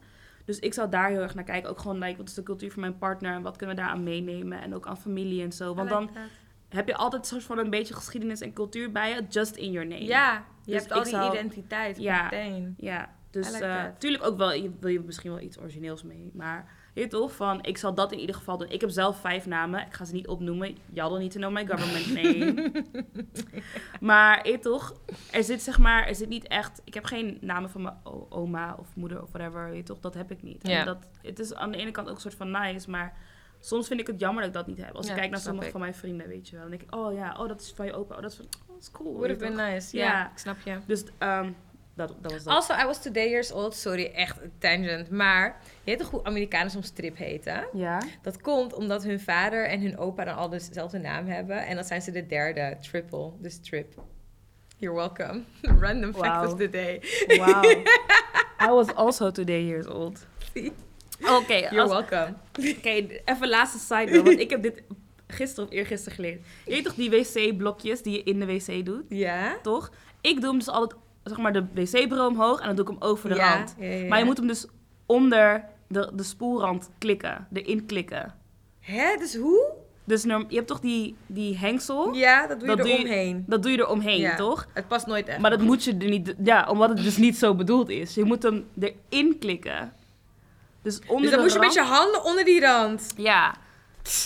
S1: Dus ik zou daar heel erg naar kijken. Ook gewoon, like, wat is de cultuur van mijn partner? En wat kunnen we daaraan meenemen? En ook aan familie en zo. Want dan heb je altijd soort van een beetje geschiedenis en cultuur bij je. Just in your name.
S2: Ja, je
S1: Dus
S2: hebt al die identiteit
S1: Ja.
S2: meteen.
S1: Ja, dus
S2: like
S1: eh ook wel, je wil je misschien wel iets origineels mee. Maar je toch, van ik zal dat in ieder geval doen. Ik heb zelf vijf namen, ik ga ze niet opnoemen. Y'all need to know my government name. maar je toch, er zit zeg maar, er zit niet echt, ik heb geen namen van mijn oma of moeder of whatever, je toch, dat heb ik niet.
S2: Ja.
S1: En dat, het is aan de ene kant ook een soort van nice, maar soms vind ik het jammer dat ik dat niet heb. Als
S2: Ja,
S1: ik kijk naar sommige
S2: ik.
S1: van mijn vrienden, weet je wel, dan denk ik, oh ja, oh dat is van je opa, oh dat is, van, oh, dat is cool.
S2: Would have been nice.
S1: Ja.
S2: Ik snap je.
S1: Dus ehm, dat, dat was dat.
S2: Also, I was today years old. Sorry, echt een tangent. Maar je weet toch hoe Amerikanen soms strip heten?
S1: ja.
S2: Dat komt omdat hun vader en hun opa dan al dezelfde naam hebben. En dan zijn ze de derde, triple, dus trip. You're welcome. Random fact of the day.
S1: Wow. I was also today years old. Oké,
S2: You're
S1: als-
S2: welcome.
S1: oké, even laatste side note, want ik heb dit gisteren of eergisteren geleerd. Je weet toch die wc-blokjes die je in de wc doet,
S2: Ja?
S1: toch? Ik doe hem dus altijd, zeg maar, de wc-bureau omhoog en dan doe ik hem over de
S2: ja,
S1: rand.
S2: ja,
S1: Maar je moet hem dus onder de, de spoelrand klikken, erin klikken.
S2: Hè, dus hoe?
S1: Dus je hebt toch die, die hengsel,
S2: Ja, dat doe je
S1: Dat doe je-
S2: eromheen.
S1: dat doe je er omheen,
S2: Ja.
S1: toch?
S2: Het past nooit echt.
S1: Maar dat moet je er niet... Ja, omdat het dus niet zo bedoeld is. Je moet hem erin klikken. Dus onder
S2: dus dan
S1: de
S2: moet je met
S1: rand-
S2: je handen onder die rand.
S1: Ja.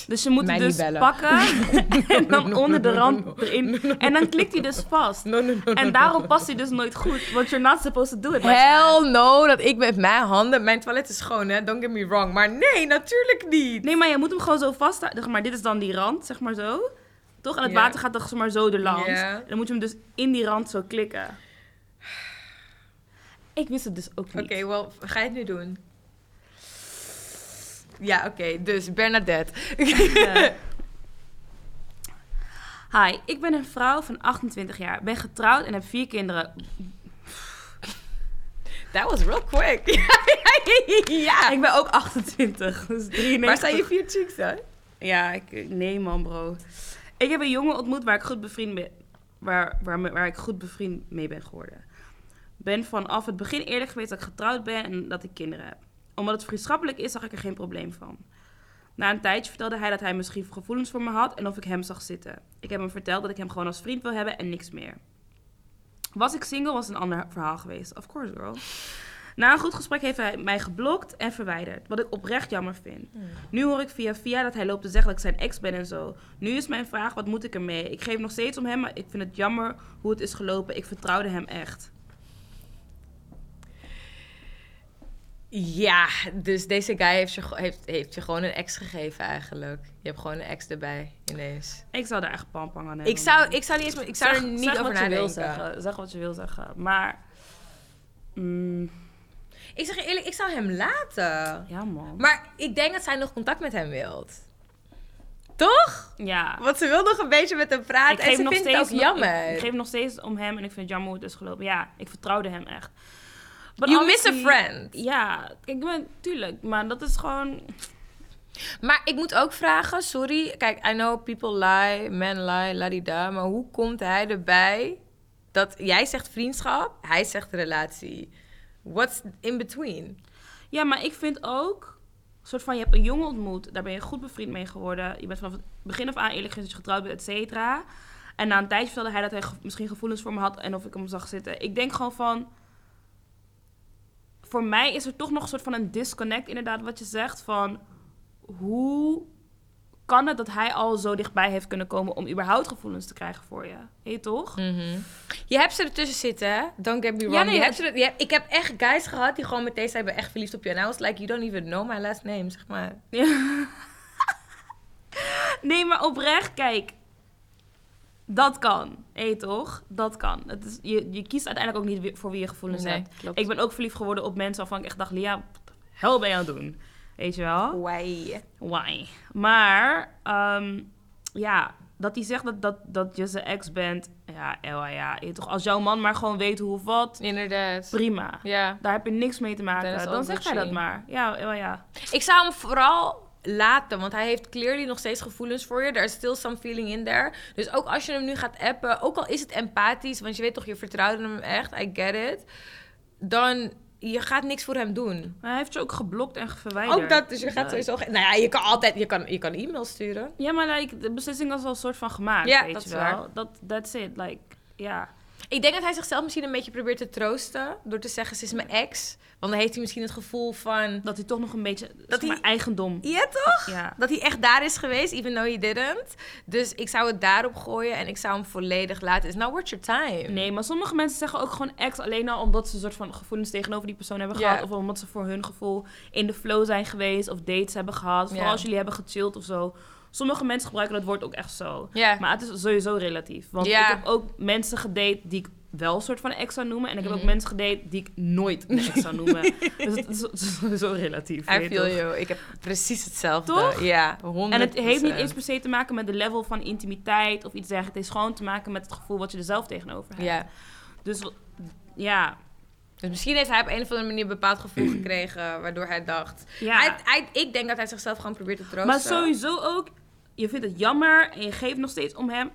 S1: Dus je moet
S2: Mij
S1: hem
S2: niet
S1: dus
S2: bellen.
S1: pakken en dan onder de rand erin. En dan klikt hij dus vast. En daarom past hij dus nooit goed. Want you're not supposed to do it.
S2: Hell no, dat ik met mijn handen... Mijn toilet is schoon, hè? Don't get me wrong. Maar nee, natuurlijk niet.
S1: Nee, maar je moet hem gewoon zo vasthouden. Zeg maar, dit is dan die rand, zeg maar zo. Toch? En het water gaat dan zeg maar zo langs.
S2: Ja.
S1: En dan moet je hem dus in die rand zo klikken. Ik wist het dus ook niet.
S2: Oké, wel, ga je het nu doen? Ja, oké. dus Bernadette.
S1: Ja. Hi, ik ben een vrouw van 28 jaar. Ben getrouwd en heb vier kinderen.
S2: That was real quick. ja.
S1: Ik ben ook 28, dus 93.
S2: Waar zijn je vier chicks dan?
S1: Ja, ik, nee man bro. Ik heb een jongen ontmoet waar ik goed bevriend ben, waar, waar, waar ik goed bevriend mee ben geworden. Ben vanaf het begin eerlijk geweest dat ik getrouwd ben en dat ik kinderen heb. Omdat het vriendschappelijk is, zag ik er geen probleem van. Na een tijdje vertelde hij dat hij misschien gevoelens voor me had en of ik hem zag zitten. Ik heb hem verteld dat ik hem gewoon als vriend wil hebben en niks meer. Was ik single, was een ander verhaal geweest. Of course, girl. Na een goed gesprek heeft hij mij geblokt en verwijderd. Wat ik oprecht jammer vind. Nu hoor ik via via dat hij loopt te zeggen dat ik zijn ex ben en zo. Nu is mijn vraag, wat moet ik ermee? Ik geef nog steeds om hem, maar ik vind het jammer hoe het is gelopen. Ik vertrouwde hem echt.
S2: Ja, dus deze guy heeft je, heeft, heeft je gewoon een ex gegeven eigenlijk. Je hebt gewoon een ex erbij ineens.
S1: Ik zou daar echt pampang aan hebben.
S2: Ik zou, ik zou niet eens, ik zou
S1: zeg,
S2: er niet
S1: zeg
S2: over
S1: wat je wil
S2: nadenken.
S1: zeggen. Zeg wat je wil zeggen. Maar... mm,
S2: Ik zeg je eerlijk, ik zou hem laten.
S1: ja, man.
S2: Maar ik denk dat zij nog contact met hem wilt. Toch?
S1: ja.
S2: Want ze wil nog een beetje met hem praten en ze vindt het ook
S1: nog-
S2: jammer.
S1: Ik, ik geef nog steeds om hem en ik vind het jammer hoe het is gelopen. Ja, ik vertrouwde hem echt. But
S2: you miss a friend.
S1: Ja, kijk, ik ben, tuurlijk. Maar dat is gewoon...
S2: Maar ik moet ook vragen, sorry. Kijk, I know people lie, men lie, ladida. Maar hoe komt hij erbij dat jij zegt vriendschap, hij zegt relatie? What's in between?
S1: Ja, maar ik vind ook... soort van, je hebt een jongen ontmoet. Daar ben je goed bevriend mee geworden. Je bent vanaf het begin af aan eerlijk gezegd getrouwd bent, et cetera. En na een tijdje vertelde hij dat hij misschien gevoelens voor me had... en of ik hem zag zitten. Ik denk gewoon van... Voor mij is er toch nog een soort van een disconnect, inderdaad, wat je zegt. Van hoe kan het dat hij al zo dichtbij heeft kunnen komen om überhaupt gevoelens te krijgen voor je? Je toch?
S2: Je hebt ze ertussen zitten, hè? Don't get me wrong.
S1: Ja, nee,
S2: je hebt ze er- je ik heb echt guys gehad die gewoon meteen ben echt verliefd op je. En I was like, you don't even know my last name, zeg maar.
S1: Ja. nee, maar oprecht, kijk. Dat kan. Hé, toch? Dat kan. Het is, je, je kiest uiteindelijk ook niet voor wie je gevoelens
S2: Nee,
S1: hebt.
S2: klopt.
S1: Ik ben ook verliefd geworden op mensen waarvan ik echt dacht... Lia, hel ben je aan het doen? Weet je wel?
S2: Why?
S1: Why? Maar, ehm, ja, dat hij zegt dat, dat, dat je zijn ex bent... Ja, ja. Je, toch, als jouw man maar gewoon weet hoe of wat...
S2: Inderdaad.
S1: Prima.
S2: Ja.
S1: Daar heb je niks mee te maken. Dan zegt hij dat maar. Ja, ja.
S2: Ik zou hem vooral laten, want hij heeft clearly nog steeds gevoelens voor je. There is still some feeling in there. Dus ook als je hem nu gaat appen, ook al is het empathisch, want je weet toch, je vertrouwde hem echt, I get it. Dan, je gaat niks voor hem doen.
S1: Maar hij heeft je ook geblokt en verwijderd.
S2: Ook dat, dus je gaat sowieso... geen- Nou ja, je kan altijd, je kan, je kan e-mail sturen.
S1: Ja, maar like, de beslissing was al een soort van gemaakt,
S2: Ja,
S1: weet
S2: dat
S1: je
S2: is
S1: wel.
S2: waar.
S1: Dat, that's it, like, ja.
S2: Ik denk dat hij zichzelf misschien een beetje probeert te troosten, door te zeggen, ze is mijn ex. Want dan heeft hij misschien het gevoel van...
S1: Dat hij toch nog een beetje,
S2: Dat
S1: zeg maar,
S2: hij-
S1: eigendom.
S2: Ja, toch?
S1: Ja.
S2: Dat hij echt daar is geweest, even though he didn't. Dus ik zou het daarop gooien en ik zou hem volledig laten. It's not worth your time.
S1: Nee, maar sommige mensen zeggen ook gewoon ex alleen al omdat ze een soort van gevoelens tegenover die persoon hebben gehad. Of omdat ze voor hun gevoel in de flow zijn geweest of dates hebben gehad. Vooral als jullie hebben gechilled of zo. Sommige mensen gebruiken dat woord ook echt zo. Maar het is sowieso relatief. Want ik heb ook mensen gedate die ik wel een soort van ex zou noemen. En ik heb ook
S2: Mhm.
S1: mensen gedate die ik nooit een ex zou noemen. dus het is, het is sowieso relatief.
S2: I feel
S1: toch?
S2: you. Ik heb precies hetzelfde.
S1: Toch?
S2: Ja, 100%.
S1: En het heeft niet eens per se te maken met de level van intimiteit of iets dergelijks. Het is gewoon te maken met het gevoel wat je er zelf tegenover hebt.
S2: Ja.
S1: Dus ja,
S2: Dus misschien heeft hij op een of andere manier een bepaald gevoel gekregen... waardoor hij dacht...
S1: ja.
S2: Hij, hij- ik denk dat hij zichzelf gewoon probeert te troosten.
S1: maar sowieso ook, je vindt het jammer en je geeft nog steeds om hem.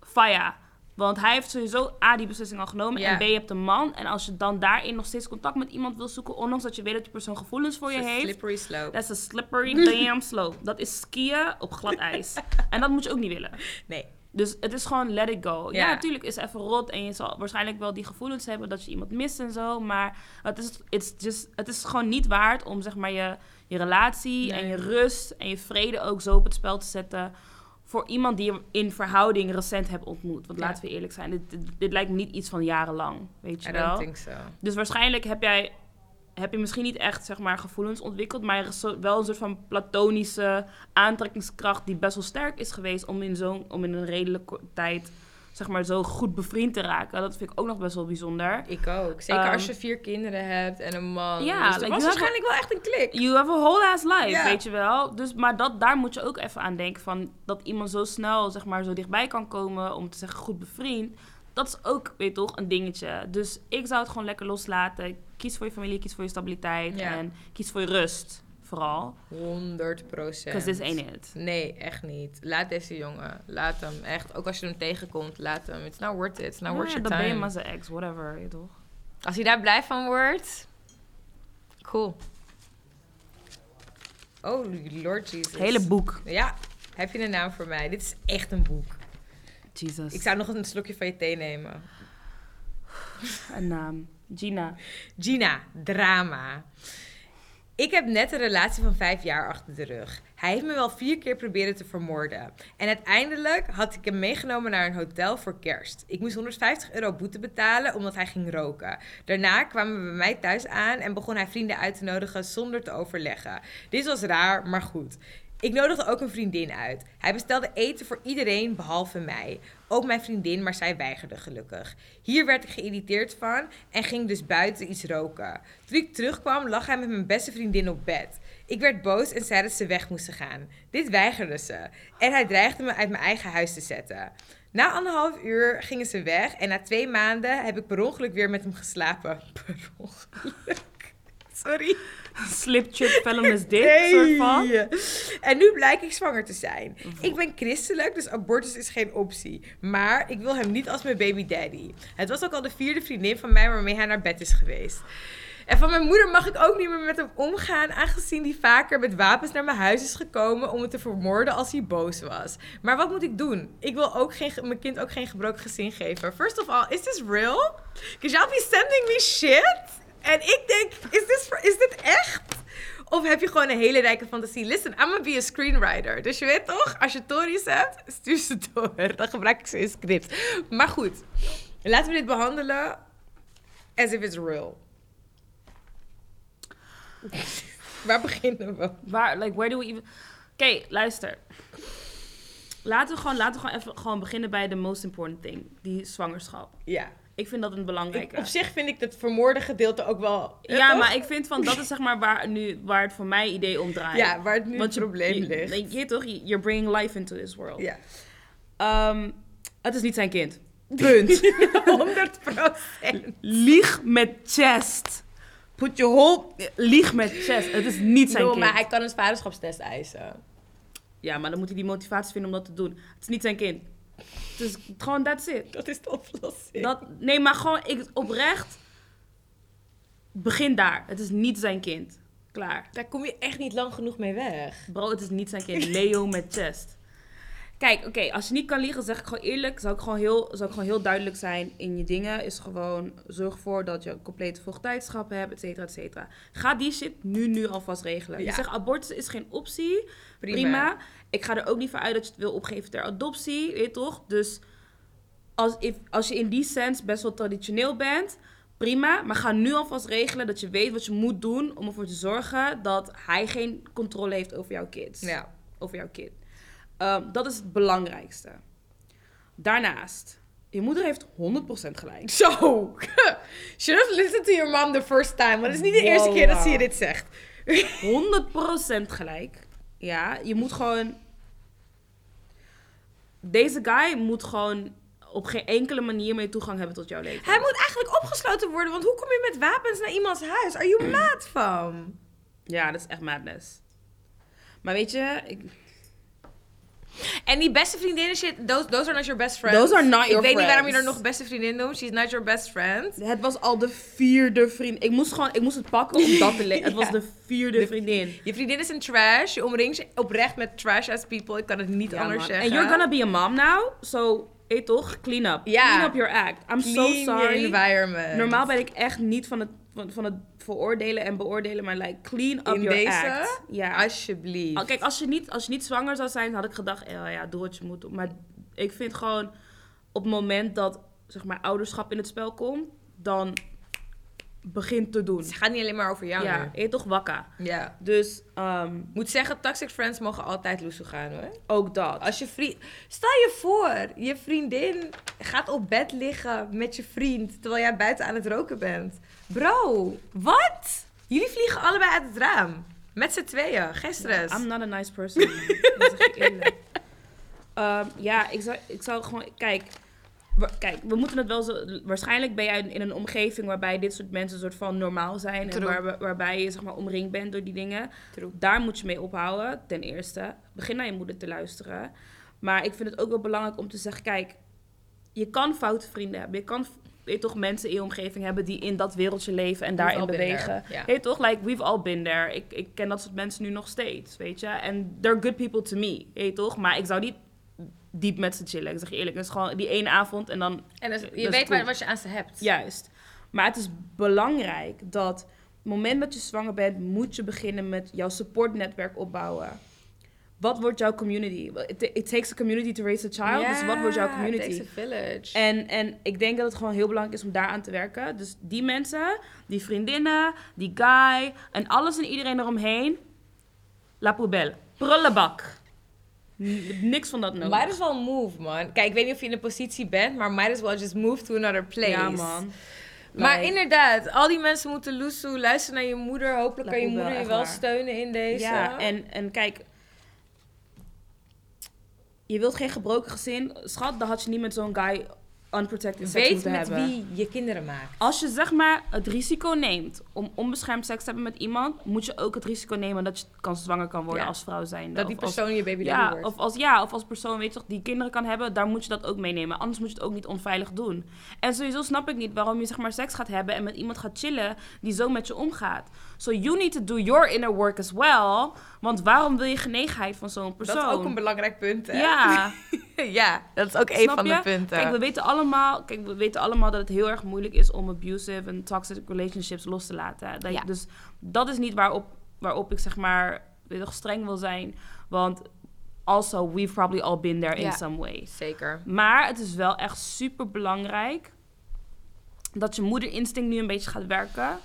S1: Faya. Want hij heeft sowieso A, die beslissing al genomen.
S2: Ja.
S1: En B, je hebt een man. En als je dan daarin nog steeds contact met iemand wil zoeken... ondanks dat je weet dat die persoon gevoelens voor je heeft...
S2: slippery slope.
S1: Dat is een slippery damn slope. Dat is skiën op glad ijs. en dat moet je ook niet willen.
S2: Nee.
S1: Dus het is gewoon let it go. Ja,
S2: Ja.
S1: natuurlijk is het even rot en je zal waarschijnlijk wel die gevoelens hebben dat je iemand mist en zo. Maar het is, it's just, het is gewoon niet waard om zeg maar je, je relatie
S2: Nee.
S1: en je rust en je vrede ook zo op het spel te zetten. Voor iemand die je in verhouding recent hebt ontmoet. Want
S2: Ja.
S1: laten we eerlijk zijn, dit, dit, dit lijkt me niet iets van jarenlang. Weet je
S2: I
S1: wel?
S2: don't think so.
S1: Dus waarschijnlijk heb jij heb je misschien niet echt zeg maar, gevoelens ontwikkeld, maar wel een soort van platonische aantrekkingskracht die best wel sterk is geweest om in, zo'n, om in een redelijke tijd zeg maar, zo goed bevriend te raken. Dat vind ik ook nog best wel bijzonder.
S2: Ik ook. Zeker
S1: Ehm,
S2: als je vier kinderen hebt en een man.
S1: Ja,
S2: dus dat
S1: like,
S2: was waarschijnlijk wel echt een klik.
S1: You have a whole ass life, weet je wel. Dus, maar dat, daar moet je ook even aan denken. Van, dat iemand zo snel, zeg maar, zo dichtbij kan komen om te zeggen goed bevriend. Dat is ook, weet je toch, een dingetje. Dus ik zou het gewoon lekker loslaten. Kies voor je familie, kies voor je stabiliteit. En kies voor je rust, vooral.
S2: 100 procent.
S1: Because this ain't it.
S2: Nee, echt niet. Laat deze jongen. Laat hem. Echt. Ook als je hem tegenkomt, laat hem. It's not worth it. It's not worth
S1: Ja,
S2: your
S1: dan ben je
S2: time.
S1: maar zijn ex, whatever, je toch.
S2: Als hij daar blij van wordt. Cool. Oh, Lord Jesus.
S1: Hele boek.
S2: Ja, heb je een naam voor mij? Dit is echt een boek.
S1: Jesus.
S2: Ik zou nog een slokje van je thee nemen.
S1: Een naam. Gina.
S2: Gina, drama. Ik heb net een relatie van vijf jaar achter de rug. Hij heeft me wel vier keer proberen te vermoorden. En uiteindelijk had ik hem meegenomen naar een hotel voor kerst. Ik moest 150 euro boete betalen omdat hij ging roken. Daarna kwamen we bij mij thuis aan en begon hij vrienden uit te nodigen zonder te overleggen. Dit was raar, maar goed. Ik nodigde ook een vriendin uit. Hij bestelde eten voor iedereen behalve mij. Ook mijn vriendin, maar zij weigerde gelukkig. Hier werd ik geïrriteerd van en ging dus buiten iets roken. Toen ik terugkwam, lag hij met mijn beste vriendin op bed. Ik werd boos en zei dat ze weg moesten gaan. Dit weigerde ze. En hij dreigde me uit mijn eigen huis te zetten. Na anderhalf uur gingen ze weg en na twee maanden heb ik per ongeluk weer met hem geslapen. Per ongeluk. Sorry.
S1: Slip, trip, fell on his dick, soort van.
S2: En nu blijk ik zwanger te zijn. Ik ben christelijk, dus abortus is geen optie. Maar ik wil hem niet als mijn baby daddy. Het was ook al de vierde vriendin van mij waarmee hij naar bed is geweest. En van mijn moeder mag ik ook niet meer met hem omgaan, aangezien hij vaker met wapens naar mijn huis is gekomen om me te vermoorden als hij boos was. Maar wat moet ik doen? Ik wil ook geen, mijn kind ook geen gebroken gezin geven. First of all, is this real? Because y'all be sending me shit. En ik denk, is, this, is dit echt? Of heb je gewoon een hele rijke fantasie? Listen, I'm gonna be a screenwriter. Dus je weet toch, als je tories hebt, stuur ze door. Dan gebruik ik ze in script. Maar goed, laten we dit behandelen as if it's real. Waar beginnen we?
S1: Waar, like, where do we even... Oké, luister. Laten we, gewoon, laten we gewoon even gewoon beginnen bij de most important thing. Die zwangerschap.
S2: Ja.
S1: Ik vind dat een belangrijke.
S2: Ik, op zich vind ik het vermoorde gedeelte ook wel...
S1: ja,
S2: toch?
S1: maar ik vind van, dat is zeg maar waar, nu, waar het voor mij idee om draait.
S2: Ja, waar het nu
S1: Want
S2: het
S1: je-
S2: probleem
S1: je,
S2: ligt.
S1: Je, je toch, you're bringing life into this world.
S2: Ja.
S1: Ehm, het is niet zijn kind. Punt.
S2: 100 procent.
S1: Lieg met chest. Put your whole... Lieg met chest. Het is niet zijn kind.
S2: maar hij kan een vaderschapstest eisen.
S1: Ja, maar dan moet hij die motivatie vinden om dat te doen. Het is niet zijn kind. Is gewoon, that's it.
S2: Dat is de oplossing.
S1: Dat, nee, maar gewoon, ik, oprecht... Begin daar. Het is niet zijn kind. Klaar.
S2: Daar kom je echt niet lang genoeg mee weg.
S1: Bro, het is niet zijn kind. Leo met chest. Kijk, oké, als je niet kan liegen, zeg ik gewoon eerlijk. Zou ik gewoon, heel, zou ik gewoon heel duidelijk zijn in je dingen. Is gewoon, zorg ervoor dat je een complete voogdijschap hebt, et cetera, et cetera. Ga die shit nu, nu alvast regelen.
S2: Ja.
S1: Je zegt, abortus is geen optie.
S2: Prima.
S1: Prima. Ik ga er ook niet van uit dat je het wil opgeven ter adoptie, weet je toch? Dus als, if, als je in die sens best wel traditioneel bent, prima. Maar ga nu alvast regelen dat je weet wat je moet doen om ervoor te zorgen dat hij geen controle heeft over jouw kids.
S2: Ja.
S1: Over jouw kind. Ehm, dat is het belangrijkste. Daarnaast, je moeder heeft 100% gelijk.
S2: Zo. Should have listened to your mom the first time. Want het is niet de eerste keer dat ze je dit zegt.
S1: 100% gelijk. Ja, je moet gewoon. Deze guy moet gewoon op geen enkele manier meer toegang hebben tot jouw leven.
S2: Hij moet eigenlijk opgesloten worden. Want hoe kom je met wapens naar iemands huis? Are you mad van?
S1: Ja, dat is echt madness. Maar weet je, ik,
S2: En die beste vriendinnen shit, those, those are not your best friends.
S1: Those are not
S2: Ik
S1: your
S2: weet niet waarom je er nog beste vriendin noemt. She's not your best friend.
S1: het was al de vierde vriend. Ik moest gewoon, ik moest het pakken om dat te lezen. Het was de vierde
S2: De-
S1: vriendin.
S2: Je vriendin is een trash. Je omringt je oprecht met trash ass people. Ik kan het niet
S1: Ja,
S2: anders
S1: man.
S2: zeggen.
S1: And you're gonna be a mom now, so, hey toch, clean up. Clean up your act. I'm so
S2: Clean
S1: sorry.
S2: environment.
S1: Normaal ben ik echt niet van het, van, van het veroordelen en beoordelen, maar like, clean up
S2: In
S1: your
S2: deze?
S1: act. Ja.
S2: Alsjeblieft.
S1: Oh, Kijk, als je, niet, als je niet zwanger zou zijn, had ik gedacht, eh, ja, doe wat je moet doen. Maar ik vind gewoon, op het moment dat, zeg maar, ouderschap in het spel komt, dan begint te doen.
S2: Het gaat niet alleen maar over jou
S1: Ja, je toch wakka.
S2: Ja.
S1: Dus ehm,
S2: Moet zeggen, toxic friends mogen altijd loesoe gaan hoor.
S1: ook dat.
S2: Als je vriend... Stel je voor, je vriendin gaat op bed liggen met je vriend terwijl jij buiten aan het roken bent. Bro, wat? Jullie vliegen allebei uit het raam. Met z'n tweeën, geen stress.
S1: I'm not a nice person. dat zeg ik eerlijk. Ehm, ja, ik zou, ik zou gewoon... Kijk, kijk, we moeten het wel zo... Waarschijnlijk ben jij in een omgeving waarbij dit soort mensen een soort van normaal zijn. En waar, waarbij je zeg maar omringd bent door die dingen.
S2: True.
S1: Daar moet je mee ophouden, ten eerste. Begin naar je moeder te luisteren. Maar ik vind het ook wel belangrijk om te zeggen... Kijk, je kan foute vrienden hebben. Je kan weet toch mensen in je omgeving hebben die in dat wereldje leven en daarin bewegen.
S2: ja.
S1: Weet je toch? Like, we've all been there. Ik, ik ken dat soort mensen nu nog steeds, weet je. En they're good people to me, weet je toch? Maar ik zou niet diep met ze chillen. Ik zeg je eerlijk, het is gewoon die ene avond en dan
S2: En dus, je weet waar, wat je aan ze hebt.
S1: juist. Maar het is belangrijk dat het moment dat je zwanger bent, moet je beginnen met jouw supportnetwerk opbouwen. Wat wordt jouw community? It, it takes a community to raise a child. dus wat wordt jouw community?
S2: it takes a village.
S1: En, en ik denk dat het gewoon heel belangrijk is om daar aan te werken. Dus die mensen, die vriendinnen, die guy en alles en iedereen eromheen. La poubelle. Prullenbak. Niks van dat nodig.
S2: Might as well move, man. Kijk, ik weet niet of je in een positie bent, maar might as well just move to another place.
S1: Ja, man.
S2: Maar
S1: Like,
S2: inderdaad, al die mensen moeten loesoe. Luister naar je moeder. Hopelijk
S1: La
S2: kan je moeder je wel steunen in deze.
S1: Ja, en, en kijk. Je wilt geen gebroken gezin. Schat, dan had je niet met zo'n guy unprotected seks
S2: weet met
S1: hebben.
S2: wie je kinderen maakt.
S1: Als je zeg maar het risico neemt om onbeschermd seks te hebben met iemand, moet je ook het risico nemen dat je kan zwanger kan worden
S2: Ja.
S1: als vrouw zijn.
S2: Dat die persoon je baby
S1: ja,
S2: wordt.
S1: of als, ja, of als persoon weet je toch, die kinderen kan hebben, daar moet je dat ook meenemen. Anders moet je het ook niet onveilig doen. En sowieso snap ik niet waarom je zeg maar seks gaat hebben en met iemand gaat chillen die zo met je omgaat. So you need to do your inner work as well. Want waarom wil je genegenheid van zo'n persoon?
S2: Dat is ook een belangrijk punt, hè?
S1: Ja,
S2: ja, dat is ook een van
S1: je?
S2: de punten.
S1: kijk, we weten allemaal, kijk, we weten allemaal dat het heel erg moeilijk is om abusive en toxic relationships los te laten. Dat,
S2: Ja.
S1: Dus dat is niet waarop, waarop ik zeg maar toch, streng wil zijn. Want also, we've probably all been there in
S2: Ja.
S1: some way.
S2: Zeker.
S1: Maar het is wel echt super belangrijk dat je moederinstinct nu een beetje gaat werken.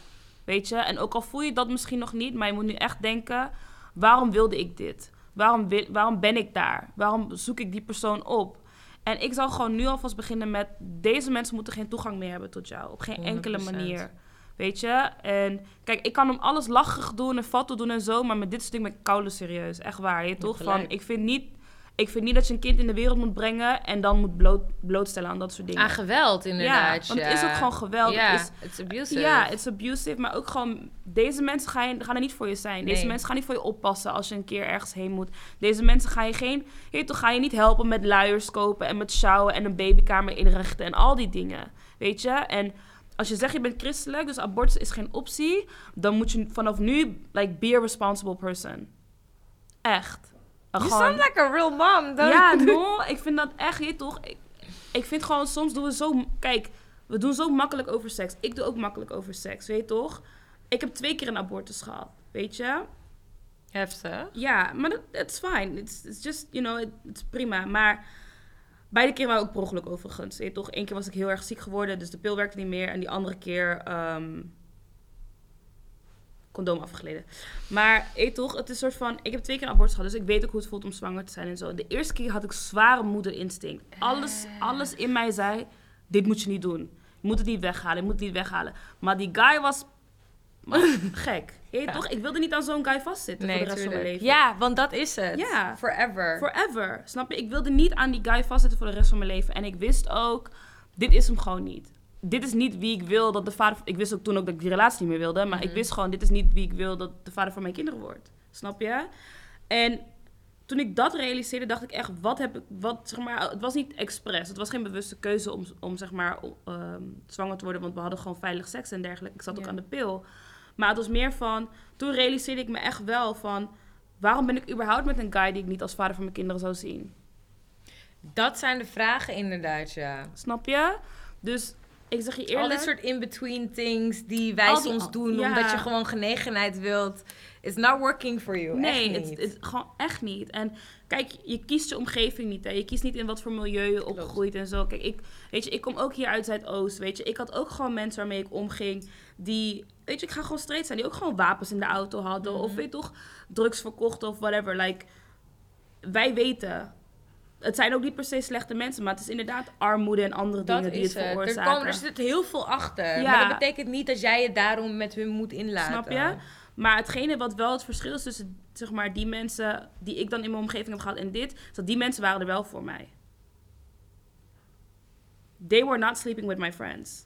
S1: Weet je? En ook al voel je dat misschien nog niet, maar je moet nu echt denken: waarom wilde ik dit? Waarom, wil, waarom ben ik daar? Waarom zoek ik die persoon op? En ik zal gewoon nu alvast beginnen met: deze mensen moeten geen toegang meer hebben tot jou. Op geen enkele
S2: 100%.
S1: manier. Weet je? En kijk, ik kan om alles lachig doen en fatto doen en zo, maar met dit stuk ben ik koude serieus. Echt waar. Je toch? Van, ik vind niet. Ik vind niet dat je een kind in de wereld moet brengen en dan moet bloot, blootstellen aan dat soort dingen.
S2: Aan geweld, inderdaad.
S1: Ja, want het is ook gewoon geweld.
S2: Ja,
S1: Het is-
S2: it's abusive.
S1: ja, it's abusive, maar ook gewoon... Deze mensen gaan, je, gaan er niet voor je zijn. Deze
S2: Nee.
S1: mensen gaan niet voor je oppassen als je een keer ergens heen moet. Deze mensen gaan je geen... Je toch, ga je niet helpen met luiers kopen en met sjouwen en een babykamer inrichten en al die dingen. Weet je? En als je zegt je bent christelijk, dus abortus is geen optie, dan moet je vanaf nu, like, be a responsible person. Echt.
S2: You
S1: Gewoon-
S2: sound like a real mom. don't
S1: ja, no, ik vind dat echt, je toch. Ik, ik vind gewoon, soms doen we zo. Kijk, we doen zo makkelijk over seks. Ik doe ook makkelijk over seks, weet je toch? Ik heb twee keer een abortus gehad, weet je?
S2: Heftig.
S1: Ja, maar dat it's fine. It's, it's just, you know, het is prima. Maar beide keer waren ook per ongeluk overigens. Weet je toch? Eén keer was ik heel erg ziek geworden, dus de pil werkte niet meer. En die andere keer, ehm condoom afgegleden. Maar je toch, het is een soort van... Ik heb twee keer een abortus gehad, dus ik weet ook hoe het voelt om zwanger te zijn en zo. De eerste keer had ik zware moederinstinct. Alles, alles in mij zei, dit moet je niet doen. Je moet het niet weghalen, je moet het niet weghalen. Maar die guy was gek. Weet je toch? Ik wilde niet aan zo'n guy vastzitten voor de rest van mijn leven.
S2: Ja, want dat is het.
S1: Ja.
S2: Forever.
S1: Forever. Snap je? Ik wilde niet aan die guy vastzitten voor de rest van mijn leven. En ik wist ook, dit is hem gewoon niet. Dit is niet wie ik wil dat de vader... Ik wist ook toen ook dat ik die relatie niet meer wilde. Maar ik
S2: Mhm.
S1: wist gewoon, dit is niet wie ik wil dat de vader van mijn kinderen wordt. Snap je? En toen ik dat realiseerde, dacht ik echt, wat heb ik... Wat, zeg maar, het was niet expres. Het was geen bewuste keuze om, om zeg maar, ehm, zwanger te worden. Want we hadden gewoon veilig seks en dergelijke. Ik zat ook aan de pil. Maar het was meer van... Toen realiseerde ik me echt wel van... Waarom ben ik überhaupt met een guy die ik niet als vader van mijn kinderen zou zien?
S2: Dat zijn de vragen inderdaad, ja.
S1: Snap je? Dus Ik zeg je
S2: Al
S1: eerlijk.
S2: dit soort in-between things die wij
S1: Al die-
S2: soms doen
S1: ja.
S2: omdat je gewoon genegenheid wilt. It's not working for you.
S1: Nee,
S2: echt
S1: het,
S2: niet.
S1: het, gewoon echt niet. En kijk, je kiest je omgeving niet. Hè. Je kiest niet in wat voor milieu je opgroeit en zo. Kijk, ik, weet je, ik kom ook hier uit Zuidoost. Weet je, ik had ook gewoon mensen waarmee ik omging. Die, weet je, ik ga gewoon straight zijn. Die ook gewoon wapens in de auto hadden. Of
S2: Mhm.
S1: weet je toch, drugs verkochten of whatever. Like, wij weten. Het zijn ook niet per se slechte mensen, maar het is inderdaad armoede en andere
S2: dat
S1: dingen die het
S2: het. Er,
S1: veroorzaken.
S2: komen, er zit heel veel achter.
S1: Ja.
S2: Maar dat betekent niet dat jij het daarom met hun moet inlaten.
S1: Snap je? Maar hetgene wat wel het verschil is tussen zeg maar, die mensen die ik dan in mijn omgeving heb gehad en dit, is dat die mensen waren er wel voor mij. They were not sleeping with my friends.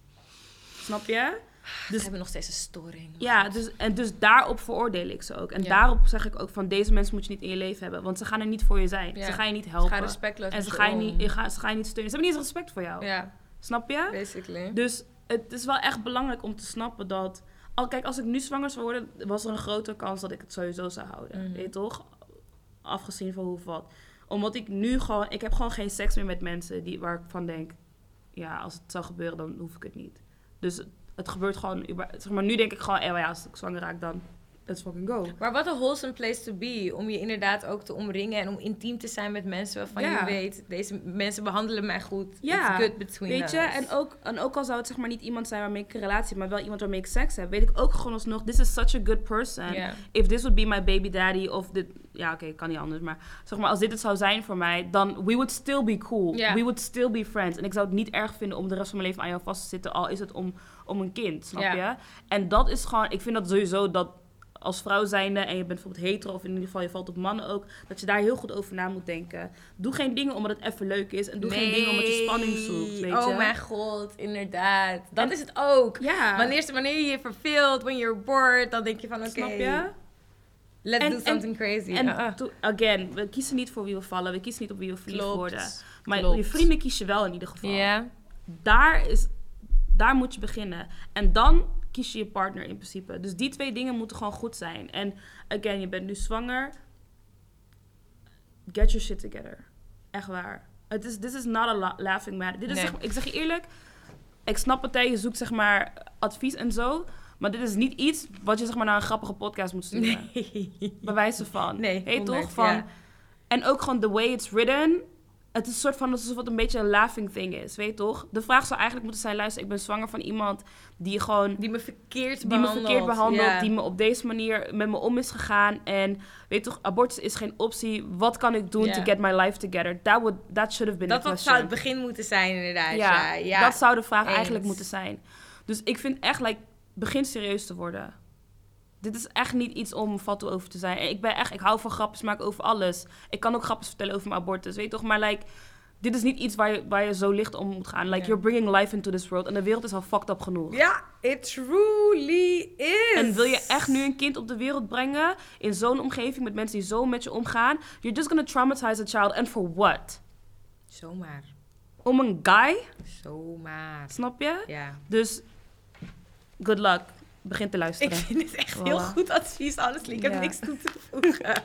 S1: Snap je?
S2: Dus
S1: Dus
S2: hebben nog steeds een storing.
S1: ja, dus, en dus daarop veroordeel ik ze ook. En
S2: Ja.
S1: daarop zeg ik ook van deze mensen moet je niet in je leven hebben. Want ze gaan er niet voor je zijn.
S2: Ja.
S1: Ze gaan je niet helpen.
S2: respectloos
S1: En ze gaan je, niet, je ga, ze gaan je niet steunen. Ze hebben niet eens respect voor jou.
S2: Ja,
S1: Snap je?
S2: basically.
S1: Dus het is wel echt belangrijk om te snappen dat... Al, kijk, als ik nu zwanger zou worden, was er een grotere kans dat ik het sowieso zou houden.
S2: Mhm.
S1: Weet je toch? Afgezien van hoe of wat. Omdat ik nu gewoon... Ik heb gewoon geen seks meer met mensen die, waar ik van denk... Ja, als het zou gebeuren, dan hoef ik het niet. Dus het, gebeurt gewoon... Zeg maar, nu denk ik gewoon... Eh, ja, als ik zwanger raak, dan... Let's fucking go.
S2: Maar wat een wholesome place to be. Om je inderdaad ook te omringen en om intiem te zijn met mensen waarvan
S1: Ja.
S2: je weet... Deze mensen behandelen mij goed.
S1: Ja,
S2: It's good between
S1: Weet
S2: us.
S1: je, en ook, en ook al zou het zeg maar niet iemand zijn waarmee ik een relatie heb, maar wel iemand waarmee ik seks heb, weet ik ook gewoon alsnog, this is such a good person. If this would be my baby daddy, of dit, ja oké, kan niet anders, maar zeg maar als dit het zou zijn voor mij, dan we would still be cool. We would still be friends. En ik zou het niet erg vinden om de rest van mijn leven aan jou vast te zitten, al is het om, om een kind, snap je? En dat is gewoon, ik vind dat sowieso dat als vrouw zijnde en je bent bijvoorbeeld hetero of in ieder geval je valt op mannen ook, dat je daar heel goed over na moet denken. Doe geen dingen omdat het even leuk is en doe geen dingen omdat je spanning zoekt, weet
S2: oh
S1: je?
S2: mijn god, inderdaad. Dat
S1: En-
S2: is het ook.
S1: Ja.
S2: Wanneer, wanneer je je verveelt, when you're bored, dan denk je van oké,
S1: Snap je?
S2: let's
S1: En-
S2: do
S1: en-
S2: something crazy.
S1: En to- again, we kiezen niet voor wie we vallen. We kiezen niet op wie we verliefd
S2: Klopt.
S1: worden. Maar
S2: Klopt.
S1: je vrienden kies je wel in ieder geval.
S2: Ja.
S1: Daar, is, daar moet je beginnen. En dan kies je je partner in principe. Dus die twee dingen moeten gewoon goed zijn. En again, je bent nu zwanger. Get your shit together. Echt waar. Het is, this is not a la- laughing matter. Dit is
S2: Nee.
S1: zeg, ik zeg je eerlijk, ik snap het, je zoekt zeg maar advies en zo. Maar dit is niet iets wat je zeg maar naar een grappige podcast moet sturen.
S2: Nee.
S1: Bij wijze van.
S2: Nee, 100,
S1: toch? Van,
S2: ja.
S1: En ook gewoon the way it's written. Het is een soort van alsof het een beetje een laughing thing is, weet je toch? De vraag zou eigenlijk moeten zijn, luister, ik ben zwanger van iemand die gewoon...
S2: Die me verkeerd
S1: Die me
S2: behandelt.
S1: verkeerd behandelt, die me op deze manier met me om is gegaan. En weet je toch, abortus is geen optie. Wat kan ik doen to get my life together? That, would, that should have been
S2: Dat
S1: the question.
S2: zou het begin moeten zijn, inderdaad.
S1: ja,
S2: Ja, ja.
S1: dat zou de vraag
S2: eens.
S1: eigenlijk moeten zijn. Dus ik vind echt, like, begin serieus te worden. Dit is echt niet iets om fatu over te zijn. Ik ben echt, ik hou van grapjes maken over alles. Ik kan ook grapjes vertellen over mijn abortus, weet je toch? Maar like, dit is niet iets waar je, waar je zo licht om moet gaan. Like, you're bringing life into this world. En de wereld is al fucked up genoeg.
S2: Ja, it truly is.
S1: En wil je echt nu een kind op de wereld brengen in zo'n omgeving met mensen die zo met je omgaan? You're just gonna traumatize a child. And for what?
S2: Zomaar.
S1: Om een guy?
S2: Zomaar.
S1: Snap je?
S2: Ja.
S1: Dus, good luck. Begin te
S2: Ik
S1: luisteren.
S2: vind het echt
S1: Voilà.
S2: heel goed advies, honestly. Ik heb
S1: Ja.
S2: niks toe te voegen.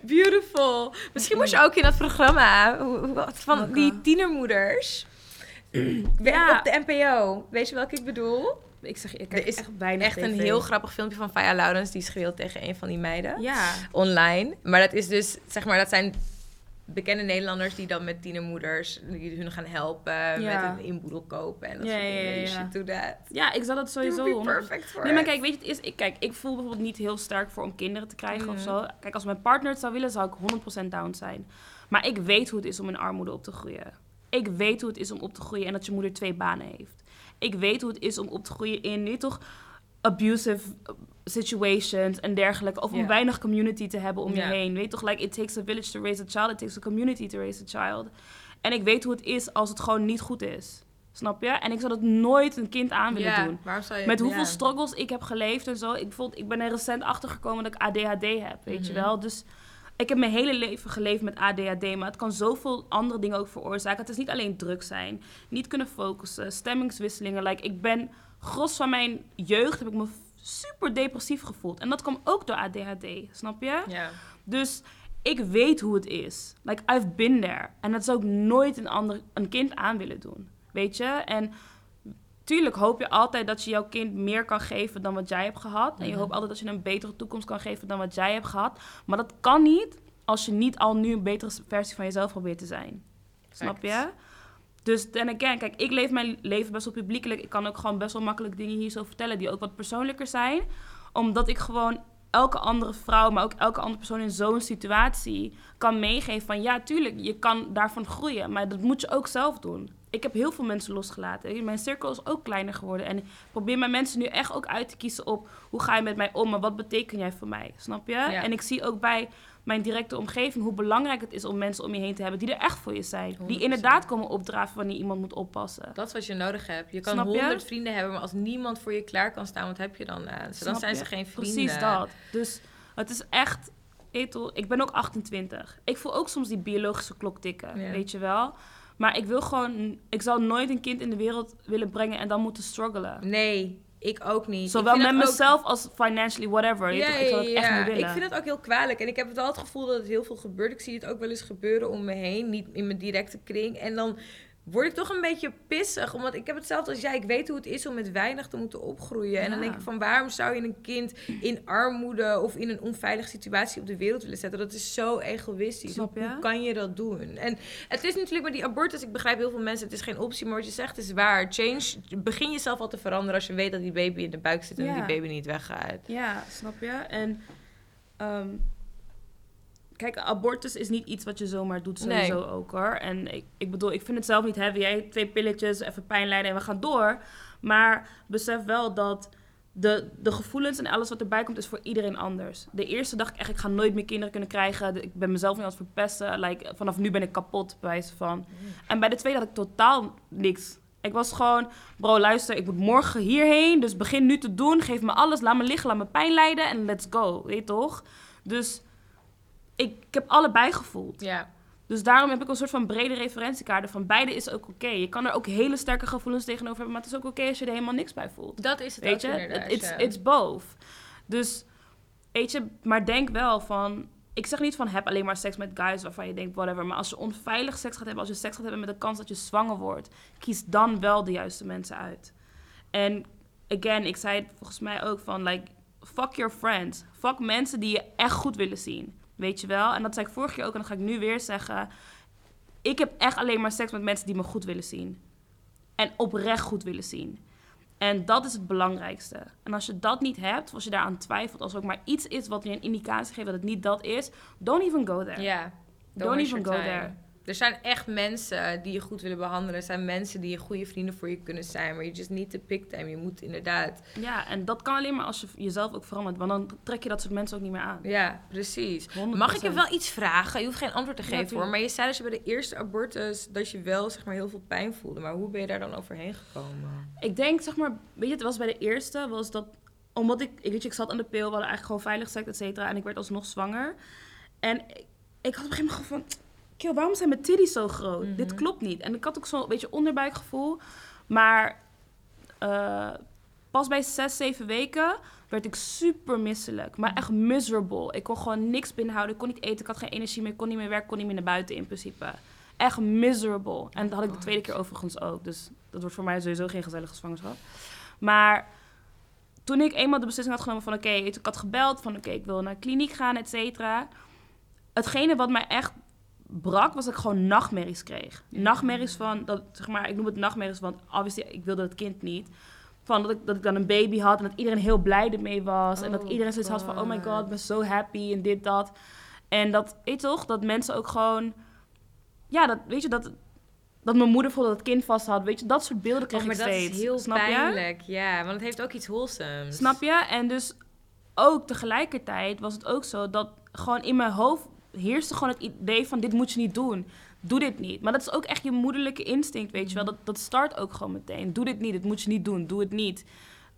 S2: Beautiful. Misschien moest je ook in dat programma van die tienermoeders.
S1: Ja.
S2: Op de NPO. Weet je welke ik bedoel?
S1: Ik zeg je, ik
S2: Er is
S1: echt weinig
S2: Echt een heel grappig filmpje van Faya Laurens. Die schreeuwt tegen een van die meiden.
S1: Ja.
S2: Online. Maar dat is dus, zeg maar, dat zijn bekende Nederlanders die dan met tienermoeders die hun gaan helpen
S1: Ja.
S2: met een inboedel kopen en dat
S1: Ja,
S2: soort dingen.
S1: ja,
S2: You
S1: ja.
S2: should do that.
S1: Ja, ik zal het sowieso...
S2: Perfect for
S1: Nee, maar kijk, weet je, het is, ik, kijk, ik voel bijvoorbeeld niet heel sterk voor om kinderen te krijgen of
S2: Mhm.
S1: zo. Kijk, als mijn partner het zou willen, zou ik 100% down zijn. Maar ik weet hoe het is om in armoede op te groeien. Ik weet hoe het is om op te groeien en dat je moeder twee banen heeft. Ik weet hoe het is om op te groeien in, nu toch, abusive situations en dergelijke. Of om weinig community te hebben om je heen. Weet toch, like, it takes a village to raise a child. It takes a community to raise a child. En ik weet hoe het is als het gewoon niet goed is. Snap je? En ik zou dat nooit een kind aan willen doen.
S2: je...
S1: Met hoeveel struggles ik heb geleefd en zo. Ik, vond, ik ben er recent achter gekomen dat ik ADHD heb, weet je
S2: Mhm.
S1: wel. Dus ik heb mijn hele leven geleefd met ADHD, maar het kan zoveel andere dingen ook veroorzaken. Het is niet alleen druk zijn, niet kunnen focussen, stemmingswisselingen. Like, ik ben, gros van mijn jeugd heb ik me super depressief gevoeld. En dat kwam ook door ADHD, snap je?
S2: Ja.
S1: Dus ik weet hoe het is. Like, I've been there. En dat zou ik nooit een, ander, een kind aan willen doen. weet je. En tuurlijk hoop je altijd dat je jouw kind meer kan geven dan wat jij hebt gehad. En je
S2: Mhm.
S1: hoopt altijd dat je een betere toekomst kan geven dan wat jij hebt gehad. Maar dat kan niet als je niet al nu een betere versie van jezelf probeert te zijn. Snap je? Dus then again, kijk, ik leef mijn leven best wel publiekelijk. Ik kan ook gewoon best wel makkelijk dingen hier zo vertellen die ook wat persoonlijker zijn. Omdat ik gewoon elke andere vrouw, maar ook elke andere persoon in zo'n situatie kan meegeven van ja, tuurlijk, je kan daarvan groeien. Maar dat moet je ook zelf doen. Ik heb heel veel mensen losgelaten. Mijn cirkel is ook kleiner geworden. En ik probeer mijn mensen nu echt ook uit te kiezen op hoe ga je met mij om en wat betekent jij voor mij. Snap je? En ik zie ook bij mijn directe omgeving hoe belangrijk het is om mensen om je heen te hebben die er echt voor je zijn. Die
S2: 100%.
S1: inderdaad komen opdraven wanneer iemand moet oppassen.
S2: Dat is wat je nodig hebt. Je kan honderd vrienden hebben, maar als niemand voor je klaar kan staan, wat heb je dan aan? Dus dan zijn
S1: je?
S2: ze geen vrienden.
S1: Precies dat. Dus het is echt... Etel, ik ben ook 28. Ik voel ook soms die biologische klok tikken, weet je wel. Maar ik wil gewoon... Ik zou nooit een kind in de wereld willen brengen en dan moeten struggelen.
S2: Nee, ik ook niet.
S1: Zowel met
S2: ook-
S1: mezelf als financially, whatever.
S2: Ja,
S1: ik zou dat
S2: ja,
S1: echt niet willen.
S2: Ik vind dat ook heel kwalijk. En ik heb wel het gevoel dat het heel veel gebeurt. Ik zie het ook wel eens gebeuren om me heen. Niet in mijn directe kring. En dan word ik toch een beetje pissig. Omdat ik heb hetzelfde als jij. Ik weet hoe het is om met weinig te moeten opgroeien. En dan denk ik van waarom zou je een kind in armoede of in een onveilige situatie op de wereld willen zetten? Dat is zo egoïstisch.
S1: Snap
S2: Hoe,
S1: je?
S2: hoe kan je dat doen? En het is natuurlijk met die abortus. Ik begrijp heel veel mensen. Het is geen optie. Maar wat je zegt is waar. Change. Begin jezelf al te veranderen als je weet dat die baby in de buik zit en
S1: Ja.
S2: dat die baby niet weggaat.
S1: Ja, snap je? En ehm, kijk, abortus is niet iets wat je zomaar doet, sowieso ook hoor. En ik, ik bedoel, ik vind het zelf niet heavy. Jij twee pilletjes, even pijnlijden en we gaan door. Maar besef wel dat de, de gevoelens en alles wat erbij komt, is voor iedereen anders. De eerste dacht ik echt, ik ga nooit meer kinderen kunnen krijgen. Ik ben mezelf niet aan het verpesten. Like, vanaf nu ben ik kapot, bij wijze van. En bij de tweede had ik totaal niks. Ik was gewoon, bro, luister, ik moet morgen hierheen. Dus begin nu te doen. Geef me alles. Laat me liggen, laat me pijn lijden. En let's go. Weet je toch? Dus ik, ik heb allebei gevoeld.
S2: Ja.
S1: Dus daarom heb ik een soort van brede referentiekader van beide is ook oké. Je kan er ook hele sterke gevoelens tegenover hebben, maar het is ook oké als je er helemaal niks bij voelt.
S2: Dat is het
S1: Weet
S2: ook
S1: je? It's,
S2: ja.
S1: it's both. Dus, weet je, maar denk wel van... Ik zeg niet van heb alleen maar seks met guys waarvan je denkt whatever. Maar als je onveilig seks gaat hebben, als je seks gaat hebben met de kans dat je zwanger wordt, kies dan wel de juiste mensen uit. En again, ik zei het volgens mij ook van like, fuck your friends. Fuck mensen die je echt goed willen zien. Weet je wel? En dat zei ik vorige keer ook en dat ga ik nu weer zeggen. Ik heb echt alleen maar seks met mensen die me goed willen zien. En oprecht goed willen zien. En dat is het belangrijkste. En als je dat niet hebt, als je daaraan twijfelt, als er ook maar iets is wat je een indicatie geeft dat het niet dat is, don't even go there.
S2: Ja.
S1: Don't
S2: waste
S1: even go
S2: time.
S1: there.
S2: Er zijn echt mensen die je goed willen behandelen. Er zijn mensen die goede vrienden voor je kunnen zijn. Maar je just need to pick them. Je moet inderdaad...
S1: Ja, en dat kan alleen maar als je jezelf ook verandert. Want dan trek je dat soort mensen ook niet meer aan.
S2: Ja, precies.
S1: 100%.
S2: Mag ik je wel iets vragen? Je hoeft geen antwoord te
S1: Ja,
S2: geven hoor. Maar je zei dat je bij de eerste abortus... dat je wel zeg maar heel veel pijn voelde. Maar hoe ben je daar dan overheen gekomen?
S1: Ik denk, zeg maar, weet je, het was bij de eerste, was dat, omdat ik, ik weet je, ik zat aan de pil, we hadden eigenlijk gewoon veilig seks, et cetera, en ik werd alsnog zwanger. En ik, ik had op een gegeven moment gewoon van, kill, waarom zijn mijn titties zo groot?
S2: Mhm.
S1: Dit klopt niet. En ik had ook zo'n beetje onderbuikgevoel, maar eh, pas bij zes, zeven weken werd ik super misselijk, maar echt miserable. Ik kon gewoon niks binnenhouden, ik kon niet eten, ik had geen energie meer, ik kon niet meer werken, kon niet meer naar buiten in principe. Echt miserable. En dat had ik de tweede keer overigens ook. Dus dat wordt voor mij sowieso geen gezellige zwangerschap. Maar toen ik eenmaal de beslissing had genomen van... oké, ik had gebeld van oké, ik wil naar de kliniek gaan, et cetera. Hetgene wat mij echt brak, was dat ik gewoon nachtmerries kreeg. Nachtmerries van, dat, zeg maar, ik noem het nachtmerries, want obviously, ik wilde het kind niet. Van dat ik, dat ik dan een baby had en dat iedereen heel blij ermee was. en dat
S2: Oh,
S1: iedereen zoiets had van, oh my
S2: God.
S1: ik ben zo happy en dit, dat. En dat, weet je toch, dat mensen ook gewoon... Ja, dat, weet je, dat, dat mijn moeder bijvoorbeeld het kind vast had. Weet je, dat soort beelden kreeg
S2: Oh, maar
S1: ik
S2: dat
S1: steeds.
S2: is heel
S1: Snap je?
S2: pijnlijk. Ja, want het heeft ook iets wholesomes.
S1: Snap je? En dus ook tegelijkertijd was het ook zo dat gewoon in mijn hoofd heerste gewoon het idee van dit moet je niet doen. Doe dit niet. Maar dat is ook echt je moederlijke instinct, weet je wel. Dat, dat start ook gewoon meteen. Doe dit niet, dit moet je niet doen. Doe het niet.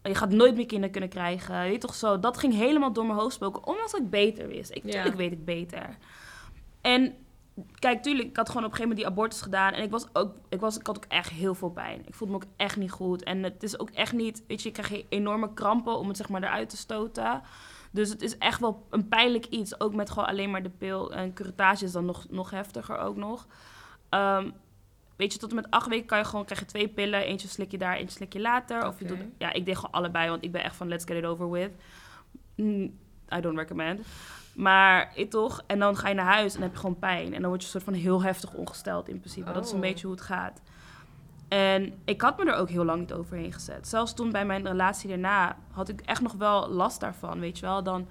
S1: Je gaat nooit meer kinderen kunnen krijgen. Weet toch zo? Dat ging helemaal door mijn hoofd spoken. Ondanks dat ik beter wist. Ik,
S2: Ja.
S1: Tuurlijk weet ik beter. En kijk, tuurlijk, ik had gewoon op een gegeven moment die abortus gedaan. En ik, was ook, ik, was, ik had ook echt heel veel pijn. Ik voelde me ook echt niet goed. En het is ook echt niet... Weet je, ik krijg enorme krampen om het zeg maar eruit te stoten. Dus het is echt wel een pijnlijk iets. Ook met gewoon alleen maar de pil. En curettage is dan nog, nog heftiger ook nog. Ehm, weet je, tot en met acht weken kan je gewoon, krijg je twee pillen. Eentje slik je daar, eentje slik je later. Of je doet, ja, ik deed gewoon allebei, want ik ben echt van let's get it over with. Mm, I don't recommend. Maar ik toch, en dan ga je naar huis en dan heb je gewoon pijn. En dan word je soort van heel heftig ongesteld in principe. Dat is een
S2: Oh.
S1: beetje hoe het gaat. En ik had me er ook heel lang niet overheen gezet. Zelfs toen bij mijn relatie daarna had ik echt nog wel last daarvan, weet je wel. Dan,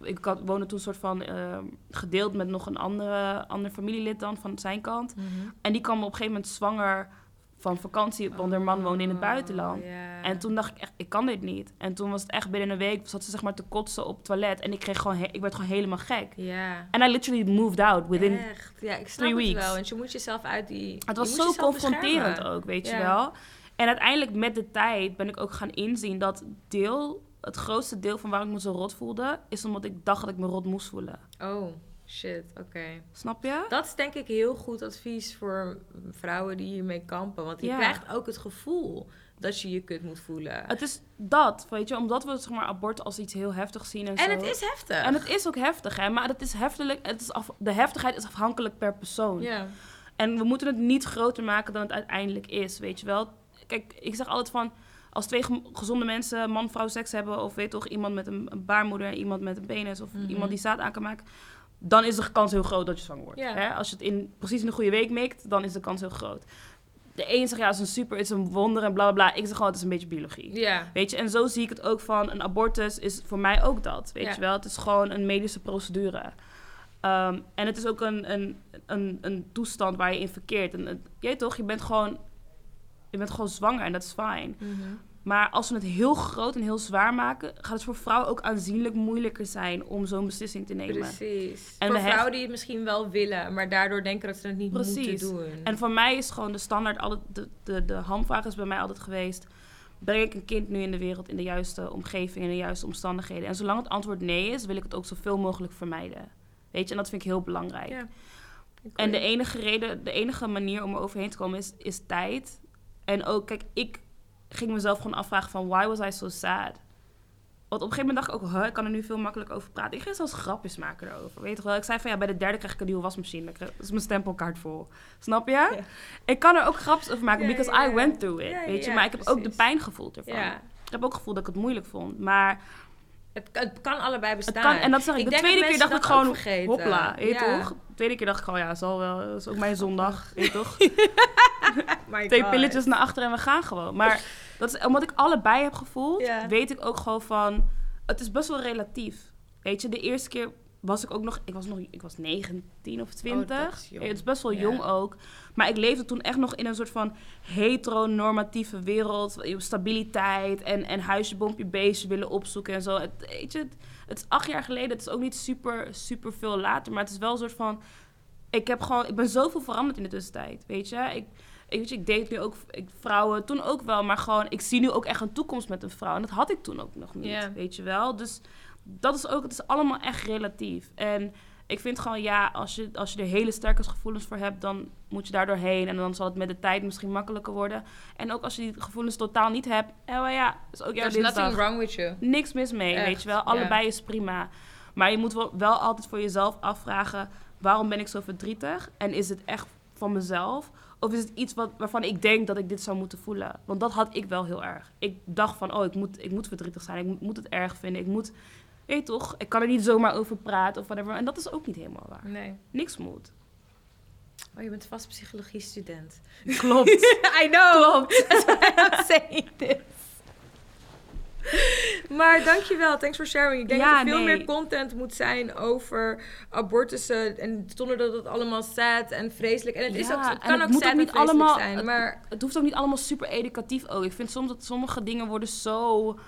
S1: ik had, woonde toen soort van eh, gedeeld met nog een andere, ander familielid dan van zijn kant.
S2: Mhm.
S1: En die kwam op een gegeven moment zwanger van vakantie, want haar man woonde in het
S2: Oh,
S1: buitenland. En toen dacht ik echt, ik kan dit niet. En toen was het echt binnen een week, zat ze zeg maar te kotsen op het toilet. En ik, kreeg gewoon ik werd gewoon helemaal gek.
S2: Ja.
S1: En I literally moved out within...
S2: Echt. Ja, ik snap
S1: three
S2: het
S1: weeks.
S2: wel. Want je moet jezelf uit die...
S1: Het was zo confronterend
S2: beschermen.
S1: ook, weet je wel. En uiteindelijk met de tijd ben ik ook gaan inzien dat deel, het grootste deel van waar ik me zo rot voelde, is omdat ik dacht dat ik me rot moest voelen.
S2: Oh, shit. Oké.
S1: Snap je?
S2: Dat is denk ik heel goed advies voor vrouwen die hiermee kampen. Want je krijgt ook het gevoel dat je je kut moet voelen.
S1: Het is dat, weet je, omdat we zeg maar abortus als iets heel heftigs zien en,
S2: en
S1: zo.
S2: het is heftig.
S1: En het is ook heftig, hè? Maar het is heftelijk, het is af, de heftigheid is afhankelijk per persoon.
S2: Ja.
S1: En we moeten het niet groter maken dan het uiteindelijk is, weet je wel. Kijk, ik zeg altijd van... Als twee ge- gezonde mensen man-vrouw seks hebben... of weet toch, iemand met een, baarmoeder... en iemand met een penis... of
S2: Mhm.
S1: iemand die zaad aan kan maken... dan is de kans heel groot dat je zwanger wordt. Hè? Als je het in, precies in de goede week mikt... dan is de kans heel groot. De een zegt, ja, het is een super, het is een wonder en bla bla bla. Ik zeg gewoon, het is een beetje biologie. Weet je, en zo zie ik het ook van... een abortus is voor mij ook dat, weet je wel. Het is gewoon een medische procedure. Ehm, en het is ook een, een, een, een toestand waar je in verkeert. En weet toch, je bent gewoon... Je bent gewoon zwanger en dat is fijn.
S2: Mhm.
S1: Maar als we het heel groot en heel zwaar maken... gaat het voor vrouwen ook aanzienlijk moeilijker zijn... om zo'n beslissing te nemen.
S2: Precies.
S1: En
S2: voor vrouwen die het misschien wel willen, maar daardoor denken dat ze het niet
S1: Precies.
S2: moeten doen.
S1: En voor mij is gewoon de standaard... Altijd, de, de, de handvraag is bij mij altijd geweest... breng ik een kind nu in de wereld... in de juiste omgeving, in de juiste omstandigheden? En zolang het antwoord nee is... wil ik het ook zoveel mogelijk vermijden. Weet je, en dat vind ik heel belangrijk.
S2: Ja.
S1: En de enige reden, de enige manier om er overheen te komen is, is tijd. En ook, kijk, ik ging mezelf gewoon afvragen van why was I so sad? Want op een gegeven moment dacht ik ook, huh, ik kan er nu veel makkelijker over praten. Ik ging zelfs grapjes maken erover. Weet je toch wel? Ik zei van ja, bij de derde krijg ik een nieuwe wasmachine. Dat is mijn stempelkaart vol. Snap je?
S2: Ja.
S1: Ik kan er ook grapjes over maken,
S2: Ja,
S1: because
S2: ja,
S1: I went through it. Weet je, maar ik heb ook de pijn gevoeld ervan. Ik heb ook gevoeld dat ik het moeilijk vond. Maar
S2: Het, het kan allebei
S1: het
S2: bestaan.
S1: kan, en dat zeg ik.
S2: Ik
S1: de tweede keer dacht ik gewoon,
S2: vergeten.
S1: hopla, weet je
S2: Ja.
S1: toch? De tweede keer dacht ik gewoon, ja, zal wel, dat is ook mijn zondag, weet toch? Twee
S2: God.
S1: pilletjes naar achter en we gaan gewoon. Maar dat is, omdat ik allebei heb gevoeld, weet ik ook gewoon van... Het is best wel relatief. Weet je, de eerste keer was ik ook nog... Ik was, nog, ik was 19 of 20.
S2: Oh, dat is jong.
S1: het is best wel jong ook. Maar ik leefde toen echt nog in een soort van heteronormatieve wereld. Stabiliteit en, en huisje, bompje, beestje willen opzoeken en zo. Het, weet je, het, het is acht jaar geleden. Het is ook niet super, super veel later. Maar het is wel een soort van... Ik, heb gewoon, ik ben zoveel veranderd in de tussentijd, weet je. Ik, ik, weet je, ik date nu ook ik, vrouwen, toen ook wel. Maar gewoon, ik zie nu ook echt een toekomst met een vrouw. En dat had ik toen ook nog niet, weet je wel. Dus dat is ook, het is allemaal echt relatief. En ik vind gewoon, ja, als je, als je er hele sterke gevoelens voor hebt... dan moet je daar doorheen. En dan zal het met de tijd misschien makkelijker worden. En ook als je die gevoelens totaal niet hebt... Eh, ja, is ook jouw
S2: There's
S1: dinsdag.
S2: nothing wrong with you.
S1: Niks mis mee,
S2: Echt,
S1: weet je wel. Allebei is prima. Maar je moet wel, wel altijd voor jezelf afvragen... waarom ben ik zo verdrietig? En is het echt van mezelf? Of is het iets wat, waarvan ik denk dat ik dit zou moeten voelen? Want dat had ik wel heel erg. Ik dacht van, oh, ik moet, ik moet verdrietig zijn. Ik moet, het erg vinden. Ik moet, weet toch? Ik kan er niet zomaar over praten of whatever. En dat is ook niet helemaal waar.
S2: Nee.
S1: Niks moet.
S2: Oh, je bent vast psychologie-student.
S1: Klopt.
S2: I know. Klopt. That's why I'm saying this. Maar dankjewel, thanks for sharing. Ik denk
S1: Ja,
S2: dat er veel
S1: nee.
S2: meer content moet zijn over abortussen. En zonder dat het allemaal sad en vreselijk... En het, is ook, het
S1: en
S2: kan
S1: het
S2: ook sad
S1: ook
S2: en
S1: niet
S2: vreselijk
S1: allemaal-
S2: zijn.
S1: het-
S2: Maar
S1: het hoeft ook niet allemaal super educatief ook. Ik vind soms dat sommige dingen worden zo...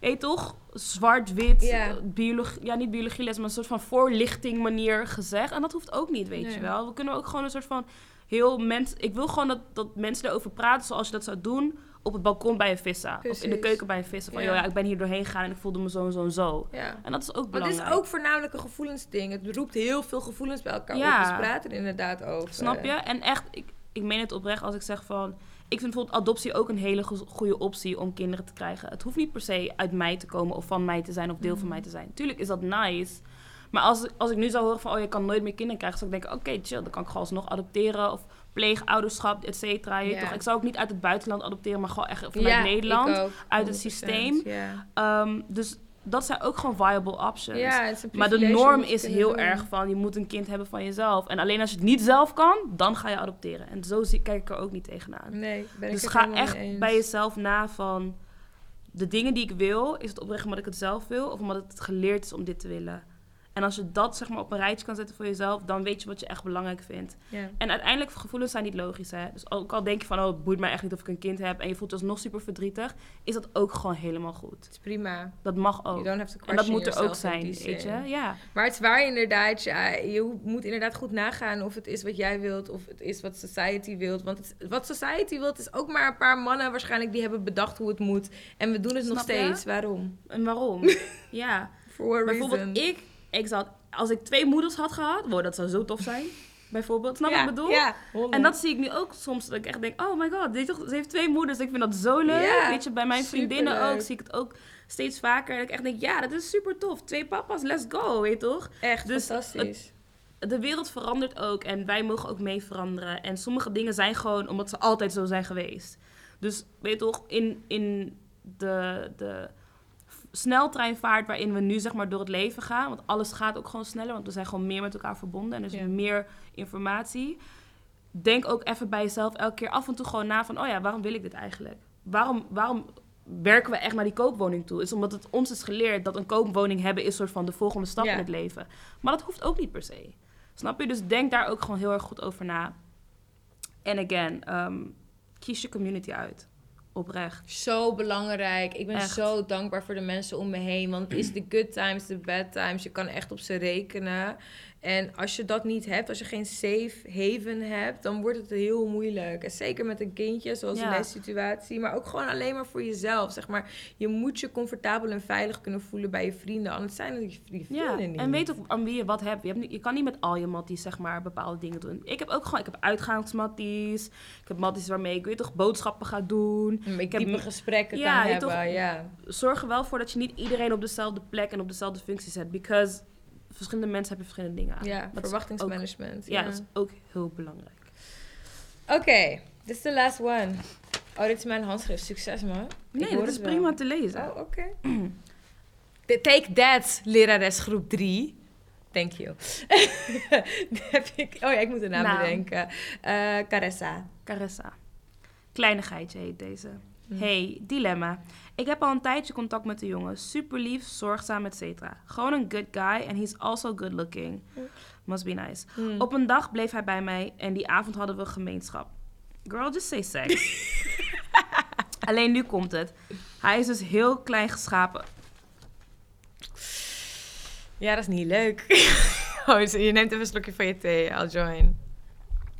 S1: Weet toch? Zwart-wit,
S2: Ja.
S1: biologie... Ja, niet biologieles, maar een soort van voorlichting manier gezegd. En dat hoeft ook niet, weet
S2: Nee.
S1: je wel. We kunnen ook gewoon een soort van heel mens... Ik wil gewoon dat, dat mensen erover praten zoals je dat zou doen... op het balkon bij een vissa. Of in de keuken bij een vissa. Van,
S2: Ja.
S1: joh, ja, ik ben hier doorheen gegaan en ik voelde me zo en zo en zo.
S2: ja.
S1: En dat is ook
S2: Maar het
S1: belangrijk.
S2: is ook voornamelijk een gevoelensding. Het roept heel veel gevoelens bij elkaar
S1: Ja.
S2: op. Dus praten er inderdaad over.
S1: Snap je? En echt, ik, ik meen het oprecht als ik zeg van... Ik vind bijvoorbeeld adoptie ook een hele go- goede optie om kinderen te krijgen. Het hoeft niet per se uit mij te komen of van mij te zijn of deel van mij te zijn. Tuurlijk is dat nice. Maar als, als ik nu zou horen van, oh, je kan nooit meer kinderen krijgen... zou ik denken, oké, chill, dan kan ik gewoon alsnog adopteren... of pleegouderschap, et cetera. toch? Ik zou ook niet uit het buitenland adopteren, maar gewoon echt vanuit Nederland.
S2: ook,
S1: uit het
S2: 100%,
S1: systeem. Ehm, dus dat zijn ook gewoon viable options. Maar de norm is heel
S2: doen.
S1: erg van je moet een kind hebben van jezelf. En alleen als je het niet zelf kan, dan ga je adopteren. En zo zie, kijk ik er ook niet tegenaan.
S2: Nee, ben
S1: dus ga echt
S2: eens.
S1: bij jezelf na van de dingen die ik wil, is het oprecht omdat ik het zelf wil of omdat het geleerd is om dit te willen. En als je dat zeg maar op een rijtje kan zetten voor jezelf, dan weet je wat je echt belangrijk vindt. En uiteindelijk, gevoelens zijn niet logisch, hè. Dus ook al denk je van, oh, het boeit mij echt niet of ik een kind heb... en je voelt je alsnog super verdrietig, is dat ook gewoon helemaal goed.
S2: Het is prima.
S1: Dat mag ook. En dat moet er ook zijn, weet je? Ja.
S2: Maar het is waar inderdaad, ja, je moet inderdaad goed nagaan of het is wat jij wilt of het is wat society wilt. Want het, wat society wilt is ook maar een paar mannen waarschijnlijk die hebben bedacht hoe het moet. En we doen het nog
S1: je?
S2: steeds. Waarom?
S1: En waarom? ja. Bijvoorbeeld ik, ik zou, als ik twee moeders had gehad, wow, dat zou zo tof zijn. Bijvoorbeeld, snap je
S2: ja,
S1: wat ik bedoel?
S2: Ja,
S1: En dat zie ik nu ook soms, dat ik echt denk, oh my god, dit, toch- ze heeft twee moeders. Ik vind dat zo leuk.
S2: Ja,
S1: Weet je, bij mijn vriendinnen
S2: superleuk.
S1: ook zie ik het ook steeds vaker. Dat ik echt denk, ja, dat is super tof. Twee papa's, let's go, weet je toch?
S2: echt
S1: dus
S2: fantastisch.
S1: de wereld verandert ook en wij mogen ook mee veranderen. En sommige dingen zijn gewoon omdat ze altijd zo zijn geweest. Dus weet je toch, in, in de, de sneltreinvaart waarin we nu zeg maar door het leven gaan, want alles gaat ook gewoon sneller, want we zijn gewoon meer met elkaar verbonden en er is
S2: Ja.
S1: meer informatie. Denk ook even bij jezelf elke keer af en toe gewoon na van, oh ja, waarom wil ik dit eigenlijk? Waarom, waarom werken we echt naar die koopwoning toe? Is omdat het ons is geleerd dat een koopwoning hebben is soort van de volgende stap
S2: Ja.
S1: in het leven. Maar dat hoeft ook niet per se. Snap je? Dus denk daar ook gewoon heel erg goed over na. En again, ehm, kies je community uit. Oprecht.
S2: Zo belangrijk. Ik ben
S1: Echt.
S2: zo dankbaar voor de mensen om me heen. Want het is de good times, de bad times. Je kan echt op ze rekenen. En als je dat niet hebt, als je geen safe haven hebt, dan wordt het heel moeilijk. En zeker met een kindje, zoals in deze situatie. Maar ook gewoon alleen maar voor jezelf. Zeg maar, je moet je comfortabel en veilig kunnen voelen bij je vrienden. Anders zijn het je vrienden
S1: Ja,
S2: niet.
S1: en weet ook aan wie je wat hebt. Je, hebt je kan niet met al je matties zeg maar bepaalde dingen doen. Ik heb ook gewoon, ik heb uitgaansmatties. Ik heb matties waarmee ik weet toch boodschappen ga doen. Ik heb m-
S2: gesprekken
S1: Ja,
S2: kan hebben.
S1: toch-
S2: ja.
S1: Zorg er wel voor dat je niet iedereen op dezelfde plek en op dezelfde functie zet. Because verschillende mensen hebben verschillende dingen aan.
S2: ja,
S1: Dat
S2: verwachtingsmanagement.
S1: ook- ja, dat is ook heel belangrijk.
S2: Oké, dit is de last one. Oh, dit is mijn handschrift. Succes, man.
S1: Nee, dat is
S2: wel.
S1: prima te lezen.
S2: Oh, oké. Take that, lerares groep 3. Thank you. heb ik, oh ja, ik moet de naam bedenken. Eh Caressa.
S1: Caressa. Kleinigheidje heet deze.
S2: Hm.
S1: Hey, dilemma. Ik heb al een tijdje contact met de jongen. Super lief, zorgzaam, et cetera. Gewoon een good guy en he's also good looking. Must be nice.
S2: Hmm.
S1: Op een dag bleef hij bij mij en die avond hadden we gemeenschap. Girl, just say sex. Alleen nu komt het. Hij is dus heel klein geschapen.
S2: Ja, dat is niet leuk. oh, je neemt even een slokje van je thee. I'll join.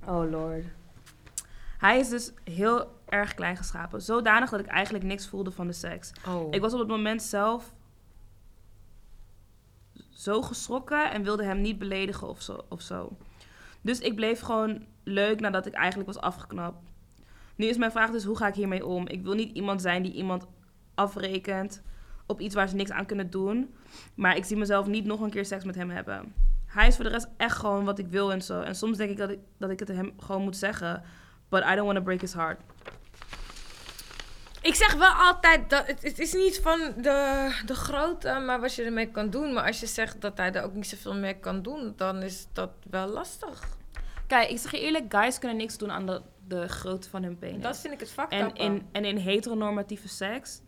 S1: Oh lord. Hij is dus heel erg klein geschapen. Zodanig dat ik eigenlijk niks voelde van de seks.
S2: Oh.
S1: Ik was op het moment zelf zo geschrokken en wilde hem niet beledigen of zo, of zo. Dus ik bleef gewoon leuk nadat ik eigenlijk was afgeknapt. Nu is mijn vraag dus, hoe ga ik hiermee om? Ik wil niet iemand zijn die iemand afrekent op iets waar ze niks aan kunnen doen. Maar ik zie mezelf niet nog een keer seks met hem hebben. Hij is voor de rest echt gewoon wat ik wil en zo. En soms denk ik dat ik, dat ik het hem gewoon moet zeggen. But I don't want to break his heart.
S2: Ik zeg wel altijd dat het, het is niet van de, de grootte, maar wat je ermee kan doen. Maar als je zegt dat hij er ook niet zoveel mee kan doen, dan is dat wel lastig.
S1: Kijk, ik zeg je eerlijk, guys kunnen niks doen aan de, de grootte van hun penis.
S2: Dat vind ik het vak.
S1: en, in, en in heteronormatieve seks...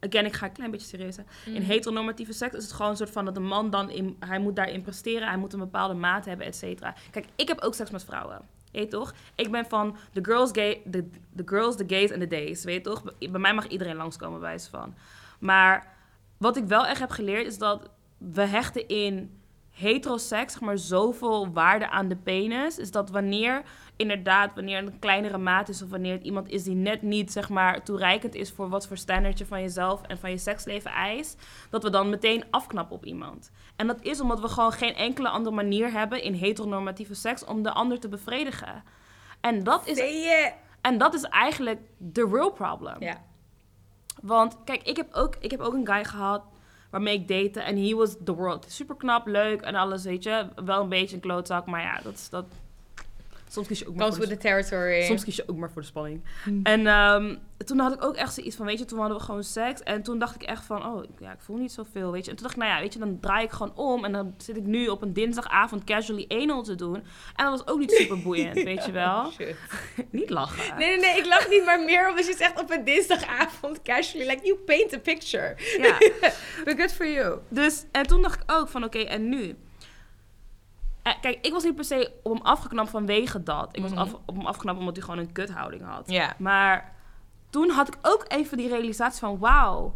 S1: Again, ik ga een klein beetje serieus zijn.
S2: Mm.
S1: In heteronormatieve seks is het gewoon een soort van dat de man dan... In, hij moet daarin presteren, hij moet een bepaalde maat hebben, et cetera. Kijk, ik heb ook seks met vrouwen. Weet toch? Ik ben van de girls, gay, de, de girls, de gays en de days. Weet je toch? Bij mij mag iedereen langskomen, bij wijze van. Maar wat ik wel echt heb geleerd is dat we hechten in heteroseks, zeg maar, zoveel waarde aan de penis. Is dat wanneer inderdaad, wanneer het een kleinere maat is of wanneer het iemand is die net niet, zeg maar, toereikend is voor wat voor standaardje van jezelf en van je seksleven eist, dat we dan meteen afknappen op iemand. En dat is omdat we gewoon geen enkele andere manier hebben in heteronormatieve seks om de ander te bevredigen. En dat is,
S2: je?
S1: en dat is eigenlijk de real problem.
S2: Ja.
S1: Want kijk, ik heb, ook, ik heb ook een guy gehad waarmee ik date. En he was the world. Super knap, leuk en alles, weet je. Wel een beetje een klootzak, maar ja, dat is dat. Soms kies je ook maar
S2: Comes
S1: voor
S2: with
S1: de,
S2: the territory.
S1: soms kies je ook maar voor de spanning.
S2: Hm.
S1: En ehm, toen had ik ook echt zoiets van, weet je, toen hadden we gewoon seks. En toen dacht ik echt van, oh, ja, ik voel niet zoveel, weet je. En toen dacht ik, nou ja, weet je, dan draai ik gewoon om. En dan zit ik nu op een dinsdagavond casually 1-0 te doen. En dat was ook niet super boeiend, weet je wel.
S2: Oh, Shit.
S1: Niet lachen.
S2: Nee, nee, nee, ik lach niet, maar meer omdat je zegt op een dinsdagavond casually, like you paint a picture.
S1: Ja.
S2: But good for you.
S1: Dus, en toen dacht ik ook van, oké, en nu? Eh, kijk, ik was niet per se op hem afgeknapt vanwege dat. Ik was
S2: Mhm.
S1: af, op hem afgeknapt omdat hij gewoon een kuthouding had.
S2: Ja.
S1: Maar toen had ik ook even die realisatie van... Wauw,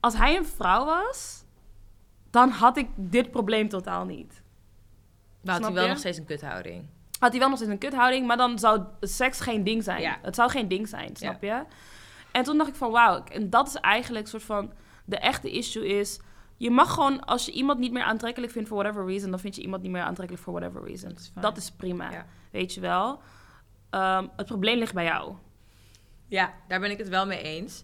S1: als hij een vrouw was... dan had ik dit probleem totaal niet.
S2: Maar had hij wel nog steeds een kuthouding.
S1: Had hij wel nog steeds een kuthouding... maar dan zou seks geen ding zijn.
S2: Ja.
S1: Het zou geen ding zijn, snap je? En toen dacht ik van wauw... en dat is eigenlijk soort van... de echte issue is... je mag gewoon... als je iemand niet meer aantrekkelijk vindt for whatever reason... dan vind je iemand niet meer aantrekkelijk for whatever reason.
S2: Dat is fijn.
S1: Dat is prima,
S2: Ja.
S1: weet je wel. Ehm, het probleem ligt bij jou.
S2: Ja, daar ben ik het wel mee eens.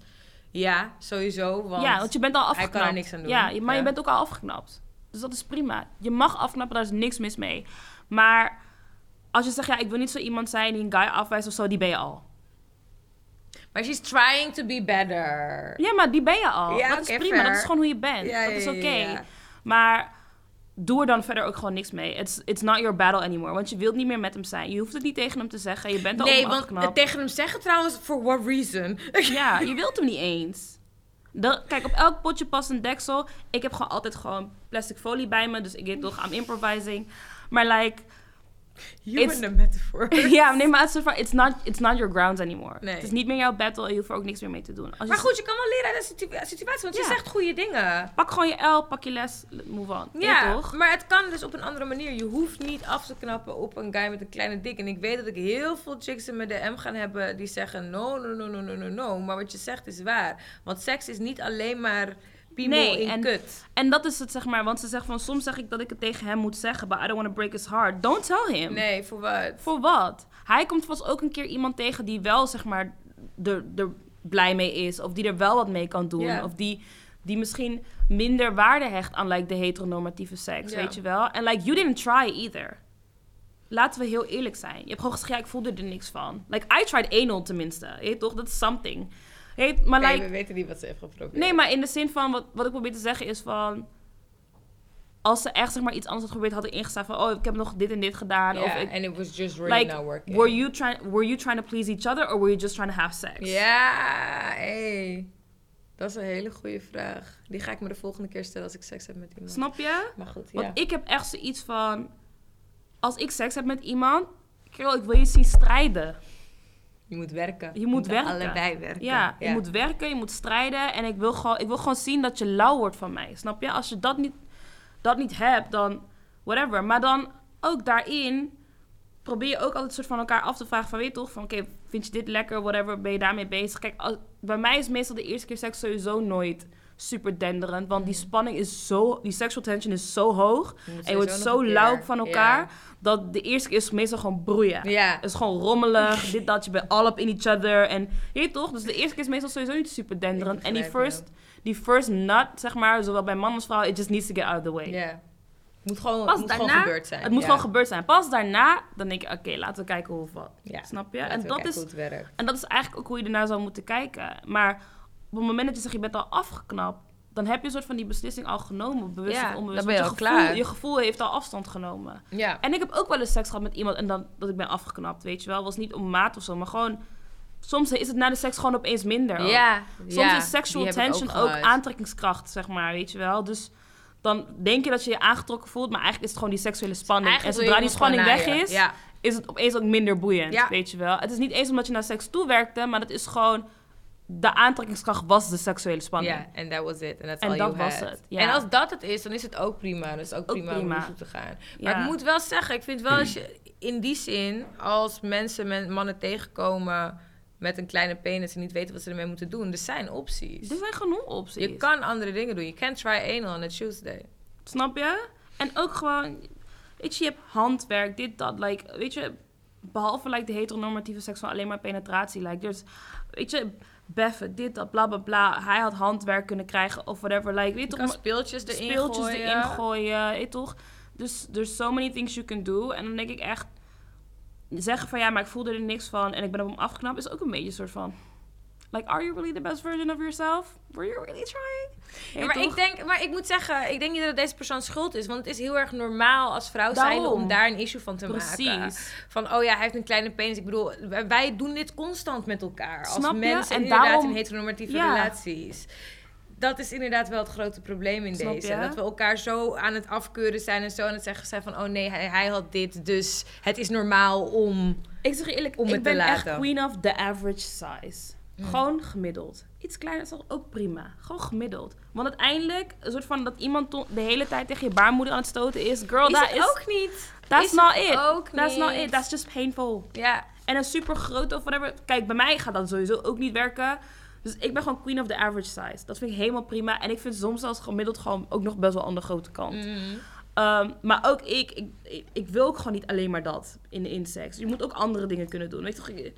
S2: Ja, sowieso. Want,
S1: ja, want je bent al
S2: hij
S1: afgeknapt.
S2: kan er niks aan doen.
S1: Ja, maar
S2: Ja.
S1: je bent ook al afgeknapt. Dus dat is prima. Je mag afknappen, daar is niks mis mee. Maar als je zegt, ja, ik wil niet zo iemand zijn die een guy afwijst of zo, die ben je al.
S2: Maar she's trying to be better.
S1: Ja, maar die ben je al.
S2: Ja,
S1: dat is prima, dat is gewoon hoe je bent.
S2: Ja,
S1: dat is oké.
S2: ja.
S1: Maar doe er dan verder ook gewoon niks mee. It's, it's not your battle anymore. Want je wilt niet meer met hem zijn. Je hoeft het niet tegen hem te zeggen. Je bent al
S2: Nee, want tegen hem zeggen trouwens, for what reason?
S1: Ja, je wilt hem niet eens. Kijk, op elk potje past een deksel. Ik heb gewoon altijd gewoon plastic folie bij me. Dus ik weet toch, I'm improvising. Maar like,
S2: You
S1: It's-
S2: the metaphor.
S1: ja, nee, maar het is van, it's not, it's not your grounds anymore.
S2: Nee.
S1: Het is niet meer jouw battle en je hoeft er ook niks meer mee te doen. Als
S2: Maar goed, je kan wel leren uit de situ- situatie, want je zegt goede dingen.
S1: Pak gewoon je L, pak je les, move on.
S2: Ja,
S1: Ja, toch?
S2: maar het kan dus op een andere manier. Je hoeft niet af te knappen op een guy met een kleine dik. En ik weet dat ik heel veel chicks in mijn DM gaan hebben die zeggen... No, no, no, no, no, no, no. Maar wat je zegt is waar. Want seks is niet alleen maar piemel
S1: Nee,
S2: in
S1: en-
S2: kut.
S1: En dat is het, zeg maar. Want ze zegt van, soms zeg ik dat ik het tegen hem moet zeggen. But I don't want to break his heart. Don't tell him.
S2: Nee, voor wat?
S1: Voor wat? Hij komt vast ook een keer iemand tegen die wel, zeg maar, er, er blij mee is. Of die er wel wat mee kan doen. Of die, die misschien minder waarde hecht aan like, de heteronormatieve seks, weet je wel? En like, you didn't try either. Laten we heel eerlijk zijn. Je hebt gewoon gezegd, ja, ik voelde er niks van. Like, I tried anal tenminste. Je toch? Dat is something. Maar
S2: Nee,
S1: like,
S2: we weten niet wat ze heeft geprobeerd.
S1: Nee, maar in de zin van, wat, wat ik probeer te zeggen is van... Als ze echt zeg maar iets anders had geprobeerd, had ik ingestaan van... Oh, ik heb nog dit en dit gedaan.
S2: Ja,
S1: of ik,
S2: and it was just really
S1: like,
S2: not working.
S1: were you, trying, were you trying to please each other or were you just trying to have sex?
S2: Ja, hey. Dat is een hele goede vraag. Die ga ik me de volgende keer stellen als ik seks heb met iemand.
S1: Snap je?
S2: Maar goed,
S1: Want
S2: ja.
S1: ik heb echt zoiets van... Als ik seks heb met iemand... Kerel, ik wil je zien strijden.
S2: Je moet werken.
S1: Je moet
S2: We
S1: werken.
S2: Allebei werken.
S1: Ja, je moet werken, je moet strijden. En ik wil, gewoon, ik wil gewoon zien dat je lauw wordt van mij. Snap je? Als je dat niet, dat niet hebt, dan whatever. Maar dan ook daarin probeer je ook altijd soort van elkaar af te vragen van... Weet je toch, van oké, vind je dit lekker, whatever, ben je daarmee bezig? Kijk, als- bij mij is meestal de eerste keer seks sowieso nooit super denderend. Want die spanning is zo... Die sexual tension is zo hoog.
S2: Je
S1: En je wordt zo lauw van elkaar... Dat de eerste keer is meestal gewoon broeien.
S2: Ja.
S1: Het is gewoon rommelig, dit, dat, je bent all up in each other. En je toch? Dus de eerste keer is meestal sowieso niet super denderend.
S2: Ik
S1: En die first, die first nut, zeg maar, zowel bij man als vrouw, it just needs to get out of the way.
S2: Ja. Het moet gewoon,
S1: Pas
S2: moet gewoon
S1: daarna-
S2: gebeurd zijn.
S1: Het moet
S2: ja.
S1: gewoon gebeurd zijn. Pas daarna, dan denk je, oké, laten we kijken hoe wat.
S2: Ja.
S1: Snap je?
S2: Laten
S1: En dat, is, en dat is eigenlijk ook hoe je ernaar zou moeten kijken. Maar op het moment dat je zegt, je bent al afgeknapt, dan heb je een soort van die beslissing al genomen, bewust
S2: Ja,
S1: of onbewust.
S2: dan ben je
S1: gevoel,
S2: klaar.
S1: Je gevoel heeft al afstand genomen.
S2: Ja.
S1: En ik heb ook wel eens seks gehad met iemand en dan dat ik ben afgeknapt, weet je wel. Was niet om maat of zo, maar gewoon... Soms is het na de seks gewoon opeens minder. ook.
S2: Ja.
S1: Soms
S2: ja,
S1: is sexual tension ook, aantrekkingskracht, zeg maar, weet je wel. Dus dan denk je dat je je aangetrokken voelt, maar eigenlijk is het gewoon die seksuele spanning. En zodra die spanning weg is.
S2: Ja.
S1: is het opeens ook minder boeiend, weet je wel. Het is niet eens omdat je naar seks toewerkte, maar dat is gewoon... De aantrekkingskracht was de seksuele spanning.
S2: Ja, en that was it. En
S1: dat was het, ja.
S2: En als dat het is, dan is het ook prima. Is het ook prima,
S1: prima.
S2: om naartoe te gaan. Maar
S1: Ja.
S2: ik moet wel zeggen, ik vind wel als je in die zin, als mensen men, mannen tegenkomen met een kleine penis en niet weten wat ze ermee moeten doen, er zijn opties.
S1: Er zijn genoeg opties.
S2: Je kan andere dingen doen. Je can try anal on a Tuesday.
S1: Snap je? En ook gewoon, weet je, je hebt handwerk, dit, dat. Like, weet je, behalve like, de heteronormatieve seks van alleen maar penetratie. Like, dus, weet je, beffen, dit, dat, bla, bla, bla. Hij had handwerk kunnen krijgen of whatever. Like, weet
S2: Je
S1: toch,
S2: speeltjes erin
S1: speeltjes
S2: gooien.
S1: erin gooien, weet je toch? Dus there's so many things you can do. En dan denk ik echt, zeggen van ja, maar ik voelde er niks van en ik ben op hem afgeknapt, is ook een beetje een soort van. Like, are you really the best version of yourself? Were you really trying?
S2: Ja, maar, ik denk, maar ik moet zeggen, ik denk niet dat deze persoon schuld is. Want het is heel erg normaal als vrouw zijn om daar een issue van te maken.
S1: Precies.
S2: Van, oh ja, hij heeft een kleine penis. Ik bedoel, wij- doen dit constant met elkaar. Als
S1: Snap
S2: mensen
S1: En
S2: inderdaad
S1: daarom-
S2: in heteronormatieve
S1: Ja.
S2: relaties. Dat is inderdaad wel het grote probleem in
S1: Snap
S2: deze.
S1: je?
S2: Dat we elkaar zo aan het afkeuren zijn en zo aan het zeggen zijn van... oh nee, hij, hij had dit, dus het is normaal om...
S1: Ik zeg eerlijk,
S2: Om het
S1: ik ben echt queen of the average size. Gewoon gemiddeld. Iets kleiner is toch ook prima. Gewoon gemiddeld. Want uiteindelijk, een soort van dat iemand de hele tijd tegen je baarmoeder aan het stoten is. Girl,
S2: is het
S1: is,
S2: ook niet.
S1: that's
S2: is
S1: not it.
S2: ook
S1: That's not it. That's just painful.
S2: Ja,
S1: En een super grote of whatever. Kijk, bij mij gaat dat sowieso ook niet werken. Dus ik ben gewoon queen of the average size. Dat vind ik helemaal prima. En ik vind soms zelfs gemiddeld gewoon ook nog best wel aan de grote kant.
S2: Mm.
S1: Ehm, maar ook ik, ik, ik, ik wil ook gewoon niet alleen maar dat in, in seks. Je moet ook andere dingen kunnen doen. Weet je, toch,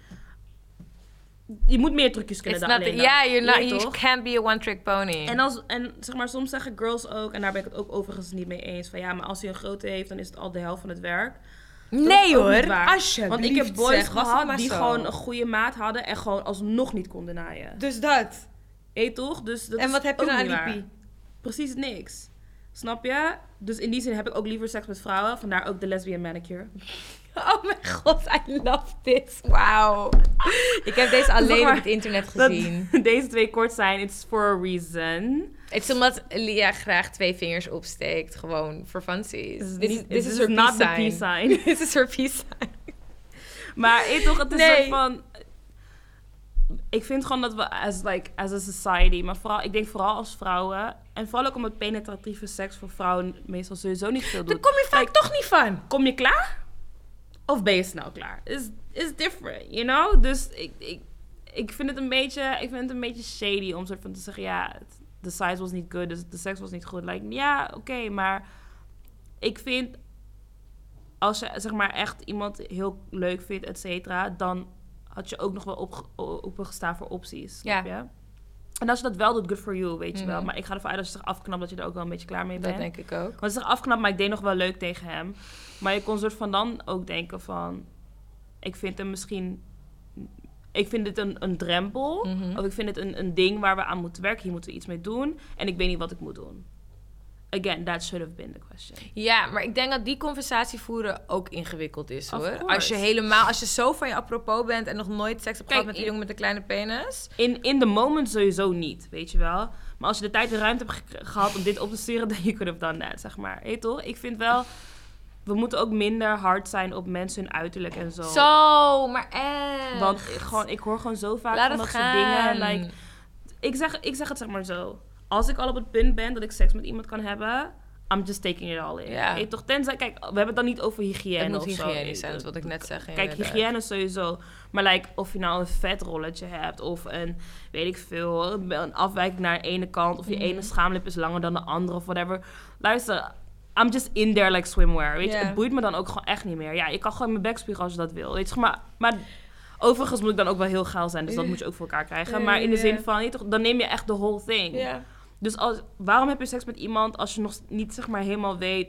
S1: je, je moet meer trucjes kunnen
S2: It's
S1: dan alleen dat.
S2: yeah, you're
S1: Je
S2: not, you
S1: toch?
S2: can't be a one-trick pony.
S1: En, als, en zeg maar, soms zeggen girls ook, en daar ben ik het ook overigens niet mee eens, van ja, maar als hij een grote heeft, dan is het al de helft van het werk. Dat
S2: nee hoor, alsjeblieft
S1: Want ik heb boys
S2: zeg,
S1: gehad die
S2: zo.
S1: gewoon een goede maat hadden en gewoon alsnog niet konden naaien.
S2: Dus dat.
S1: Weet toch? Dus dat
S2: en
S1: is
S2: wat heb je dan aan die
S1: waar.
S2: pie?
S1: Precies niks. Snap je? Dus in die zin heb ik ook liever seks met vrouwen. Vandaar ook de lesbian manicure.
S2: Oh mijn god, I love this. Wauw. Ik heb deze alleen
S1: maar
S2: op het internet
S1: Dat
S2: gezien.
S1: deze twee kort zijn, it's for a reason.
S2: Het is omdat Lia graag twee vingers opsteekt. Gewoon voor fancies.
S1: This is
S2: Dit is,
S1: this
S2: her
S1: not the
S2: peace sign. Dit is her peace sign.
S1: Maar weet toch, het is
S2: Nee.
S1: soort van... Ik vind gewoon dat we as, like, as a society, maar vooral, ik denk vooral als vrouwen... En vooral ook omdat penetratieve seks voor vrouwen meestal sowieso niet veel
S2: Daar
S1: doet.
S2: kom je vaak toch niet van.
S1: Kom je klaar? Of ben je snel klaar? Is is different, you know? Dus ik, ik, ik vind het een beetje, ik vind het een beetje shady om soort van te zeggen, ja, de size was niet good, dus de seks was niet goed. Like, ja, oké, maar ik vind als je zeg maar echt iemand heel leuk vindt, et cetera, dan had je ook nog wel op, opengestaan voor opties. Snap je? En als je dat wel doet, good for you, weet je wel.
S2: Mhm.
S1: Maar ik ga ervan uit als je zich afknapt dat je er ook wel een beetje klaar mee bent.
S2: Dat denk ik ook.
S1: Want ze zich afknapt, maar ik deed nog wel leuk tegen hem. Maar je kon soort van dan ook denken van... Ik vind hem misschien... Ik vind dit een, een drempel.
S2: Mhm.
S1: Of ik vind het een, een ding waar we aan moeten werken. Hier moeten we iets mee doen. En ik weet niet wat ik moet doen. Again, that should have been the question.
S2: Ja, maar ik denk dat die conversatie voeren ook ingewikkeld is hoor. Als je helemaal, als je zo van je apropos bent en nog nooit seks hebt gehad met een jongen met een kleine penis.
S1: In, in the moment sowieso niet, weet je wel. Maar als je de tijd en ruimte hebt ge- gehad om dit op te sturen... dan you could have done that, zeg maar. Je toch? Ik vind wel... We moeten ook minder hard zijn op mensen hun uiterlijk en zo.
S2: Zo, maar echt.
S1: Want ik, gewoon, ik hoor gewoon zo vaak
S2: Laat
S1: van dat
S2: gaan.
S1: soort dingen. Like, ik, zeg, ik zeg het zeg maar zo. Als ik al op het punt ben dat ik seks met iemand kan hebben... I'm just taking it all in.
S2: Ja.
S1: Je toch, tenzij, kijk, we hebben het dan niet over hygiëne
S2: het moet
S1: of zo.
S2: hygiënisch zijn, dat is wat ik net zeg.
S1: Kijk,
S2: inderdaad.
S1: hygiëne sowieso. Maar like, of je nou een vetrolletje hebt of een, weet ik veel, een afwijking naar de ene kant. Of je
S2: Mhm.
S1: ene schaamlip is langer dan de andere of whatever. Luister, I'm just in there like swimwear. Weet je, het boeit me dan ook gewoon echt niet meer. Ja, je kan gewoon in mijn bek spugen als je dat wil. Weet je, maar, maar overigens moet ik dan ook wel heel geil zijn. Dus dat moet je ook voor elkaar krijgen. Maar in de zin van, je toch, dan neem je echt de whole thing. Dus als, waarom heb je seks met iemand als je nog niet zeg maar helemaal weet...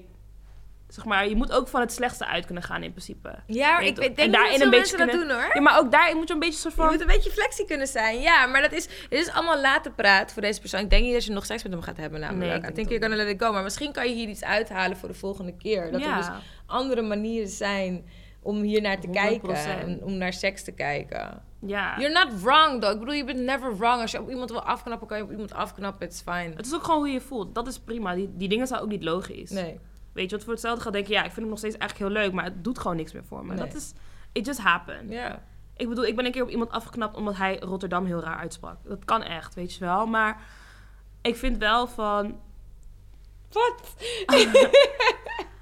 S1: Zeg maar, je moet ook van het slechtste uit kunnen gaan in principe.
S2: Ja, maar ik
S1: je,
S2: weet-
S1: en
S2: denk
S1: een
S2: dat
S1: beetje
S2: mensen dat
S1: kunnen-
S2: doen hoor.
S1: Ja, maar ook daarin moet je een beetje soort
S2: Je
S1: van...
S2: moet een beetje flexie kunnen zijn. Ja, maar dat is, het is allemaal laten praten voor deze persoon. Ik denk niet dat je nog seks met hem gaat hebben namelijk.
S1: Nee, ik denk
S2: you're gonna let it go. Maar misschien kan je hier iets uithalen voor de volgende keer. Dat er dus andere manieren zijn om hier naar te
S1: 100%.
S2: kijken. En om naar seks te kijken.
S1: ja.
S2: You're not wrong, though. Ik bedoel, je bent never wrong. Als je op iemand wil afknappen, kan je op iemand afknappen. It's fine.
S1: Het is ook gewoon hoe je je voelt. Dat is prima. Die, die dingen zijn ook niet logisch.
S2: Nee.
S1: Weet je, wat voor hetzelfde gaat denken... Ja, ik vind hem nog steeds eigenlijk heel leuk... maar het doet gewoon niks meer voor me.
S2: Nee.
S1: Dat is... It just happened.
S2: Ja.
S1: Ik bedoel, ik ben een keer op iemand afgeknapt... omdat hij Rotterdam heel raar uitsprak. Dat kan echt, weet je wel. Maar ik vind wel van...
S2: Wat?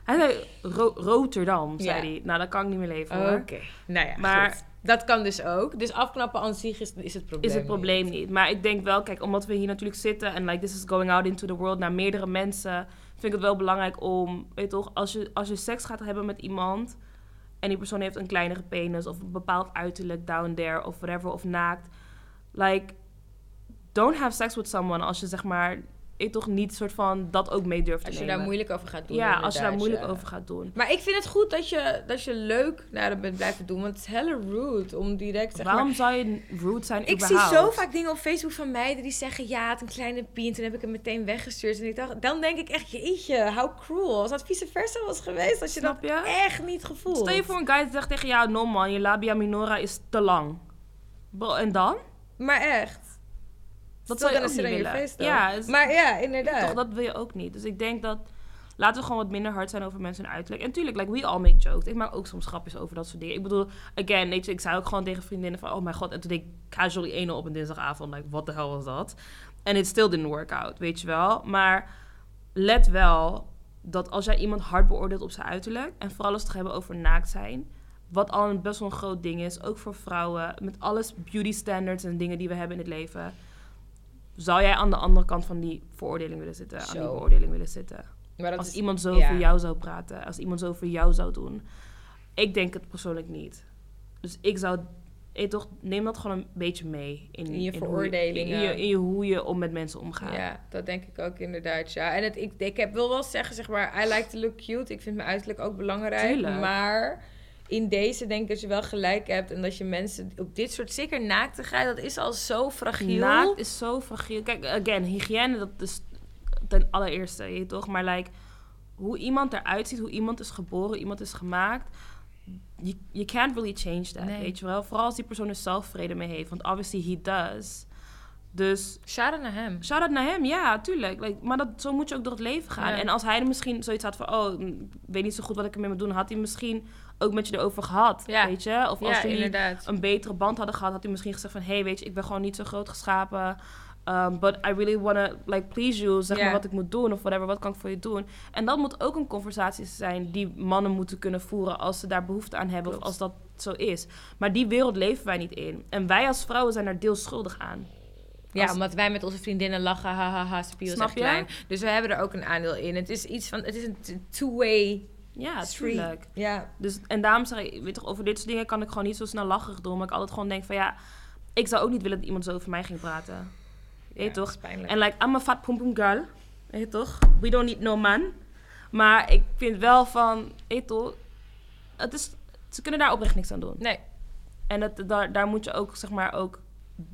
S1: Hij zei Ro- Rotterdam, zei hij. Nou, dat kan ik niet meer leven,
S2: Oké.
S1: hoor.
S2: Nou ja,
S1: Maar-
S2: goed. Dat kan dus ook. Dus afknappen aan zich is, is het probleem
S1: is het probleem niet. Maar ik denk wel, kijk, omdat we hier natuurlijk zitten en like this is going out into the world naar meerdere mensen, vind het wel belangrijk om, weet je toch, als je, als je seks gaat hebben met iemand en die persoon heeft een kleinere penis of een bepaald uiterlijk down there of whatever of naakt, like don't have sex with someone als je zeg maar ik toch niet soort van dat ook mee durft te
S2: Als je
S1: nemen.
S2: daar moeilijk over gaat doen.
S1: ja, als je daar moeilijk over gaat doen.
S2: Maar ik vind het goed dat je, dat je leuk naar dat bent blijven doen. Want het is helle rude om direct zeg
S1: Waarom
S2: maar...
S1: zou je rude zijn
S2: Ik zie zo vaak dingen op Facebook van meiden die zeggen... ja, het een kleine pie. En toen heb ik hem meteen weggestuurd. En ik dacht, dan denk ik echt, jeetje, how cruel. Als dat vice versa was geweest, als je
S1: Snap
S2: dat
S1: je?
S2: echt niet gevoeld.
S1: Stel je voor een guy die zegt tegen jou, no man, je labia minora is te lang. En dan?
S2: Maar echt.
S1: Dat zou je willen.
S2: face, though.
S1: Ja,
S2: Maar ja, inderdaad.
S1: Toch, dat wil je ook niet. Dus ik denk dat... Laten we gewoon wat minder hard zijn over mensen hun uiterlijk. En tuurlijk, like, we all make jokes. Ik maak ook soms grapjes over dat soort dingen. Ik bedoel, again, weet je, ik zei ook gewoon tegen vriendinnen van... Oh mijn god, en toen deed ik casually 1 op een dinsdagavond. Like, what the hell was dat? En it still didn't work out, weet je wel. Maar let wel dat als jij iemand hard beoordeelt op zijn uiterlijk... en vooral als we het hebben over naakt zijn... wat al een best wel een groot ding is, ook voor vrouwen... met alles beauty standards en dingen die we hebben in het leven... zou jij aan de andere kant van die veroordeling willen zitten? Aan die
S2: Zo.
S1: beoordeling willen zitten?
S2: Maar dat
S1: als
S2: is-
S1: iemand zo voor jou zou praten, als iemand zo voor jou zou doen. Ik denk het persoonlijk niet. Dus ik zou, eh, toch, neem dat gewoon een beetje mee. In,
S2: In je
S1: hoe
S2: veroordelingen.
S1: In je, in je hoe je om met mensen omgaat.
S2: Ja, dat denk ik ook inderdaad, ja. En het, ik, ik heb, wil wel zeggen, zeg maar, I like to look cute. Ik vind mijn uiterlijk ook belangrijk.
S1: Tuurlijk.
S2: Maar in deze denk ik dat je wel gelijk hebt. En dat je mensen op dit soort, zeker naaktigheid, dat is al zo fragiel.
S1: Naakt is zo fragiel. Kijk, again, hygiëne, dat is ten allereerste, je toch? Maar like, hoe iemand eruit ziet, hoe iemand is geboren, hoe iemand is gemaakt... You, you can't really change that,
S2: Nee.
S1: weet je wel? Vooral als die persoon er zelf vrede mee heeft. Want obviously he does. Dus
S2: Shout-out naar hem.
S1: Shout-out naar hem, ja, tuurlijk. Like, maar dat, zo moet je ook door het leven gaan.
S2: Ja.
S1: En als hij er misschien zoiets had van... oh, ik weet niet zo goed wat ik ermee moet doen... had hij misschien ook met je erover gehad,
S2: Ja.
S1: weet je? Of als jullie
S2: inderdaad.
S1: een betere band hadden gehad... had hij misschien gezegd van... hey, weet je, ik ben gewoon niet zo groot geschapen... Um, but I really wanna like please you, zeg
S2: Ja.
S1: maar wat ik moet doen of whatever, wat kan ik voor je doen? En dat moet ook een conversatie zijn die mannen moeten kunnen voeren als ze daar behoefte aan hebben
S2: Klopt.
S1: of als dat zo is. Maar die wereld leven wij niet in. En wij als vrouwen zijn er deels schuldig aan.
S2: Ja,
S1: Als-
S2: omdat wij met onze vriendinnen lachen, hahaha, spiel is
S1: Snap
S2: echt
S1: je?
S2: klein. Dus we hebben er ook een aandeel in. Het is iets van, het is een two-way
S1: Ja,
S2: street.
S1: tuurlijk.
S2: Ja,
S1: Dus, en daarom zeg ik, weet toch, over dit soort dingen kan ik gewoon niet zo snel lacherig doen. Maar ik altijd gewoon denk van ja, ik zou ook niet willen dat iemand zo over mij ging praten. Weet
S2: Ja,
S1: toch?
S2: dat is pijnlijk.
S1: En like, I'm a fat pom pom girl. Weet toch? We don't need no man. Maar ik vind wel van, weet toch, het is, ze kunnen daar oprecht niks aan doen.
S2: Nee.
S1: En dat, daar, daar moet je ook, zeg maar, ook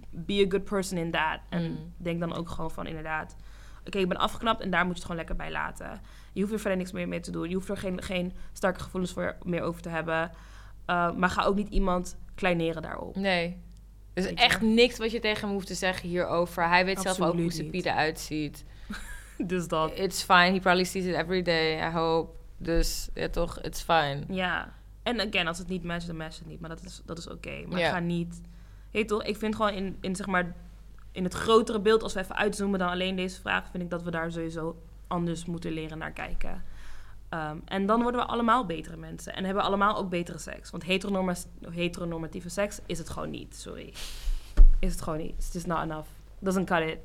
S1: be a good person in that. En
S2: Mm.
S1: denk dan ook gewoon van, inderdaad, oké, ik ben afgeknapt en daar moet je het gewoon lekker bij laten. Je hoeft er verder niks meer mee te doen. Je hoeft er geen, geen sterke gevoelens voor, meer over te hebben. Uh, maar ga ook niet iemand kleineren daarop.
S2: Nee. Dus
S1: je
S2: echt niks wat je tegen hem hoeft te zeggen hierover. Hij weet zelf ook hoe zijn
S1: niet.
S2: pied eruit ziet.
S1: Dus dat.
S2: It's fine. He probably sees it every day, I hope. Dus ja, toch, it's fine.
S1: Ja. En again, als het niet matcht, dan matcht het niet. Maar dat is, dat is oké. Maar
S2: Ja.
S1: ga niet... Toch, ik vind gewoon in, in, zeg maar, in het grotere beeld... als we even uitzoomen dan alleen deze vraag... vind ik dat we daar sowieso anders moeten leren naar kijken. Um, en dan worden we allemaal betere mensen. En hebben we allemaal ook betere seks. Want heteronorma heteronormatieve seks is het gewoon niet. Sorry. Is het gewoon niet. It's just not enough. Doesn't cut it.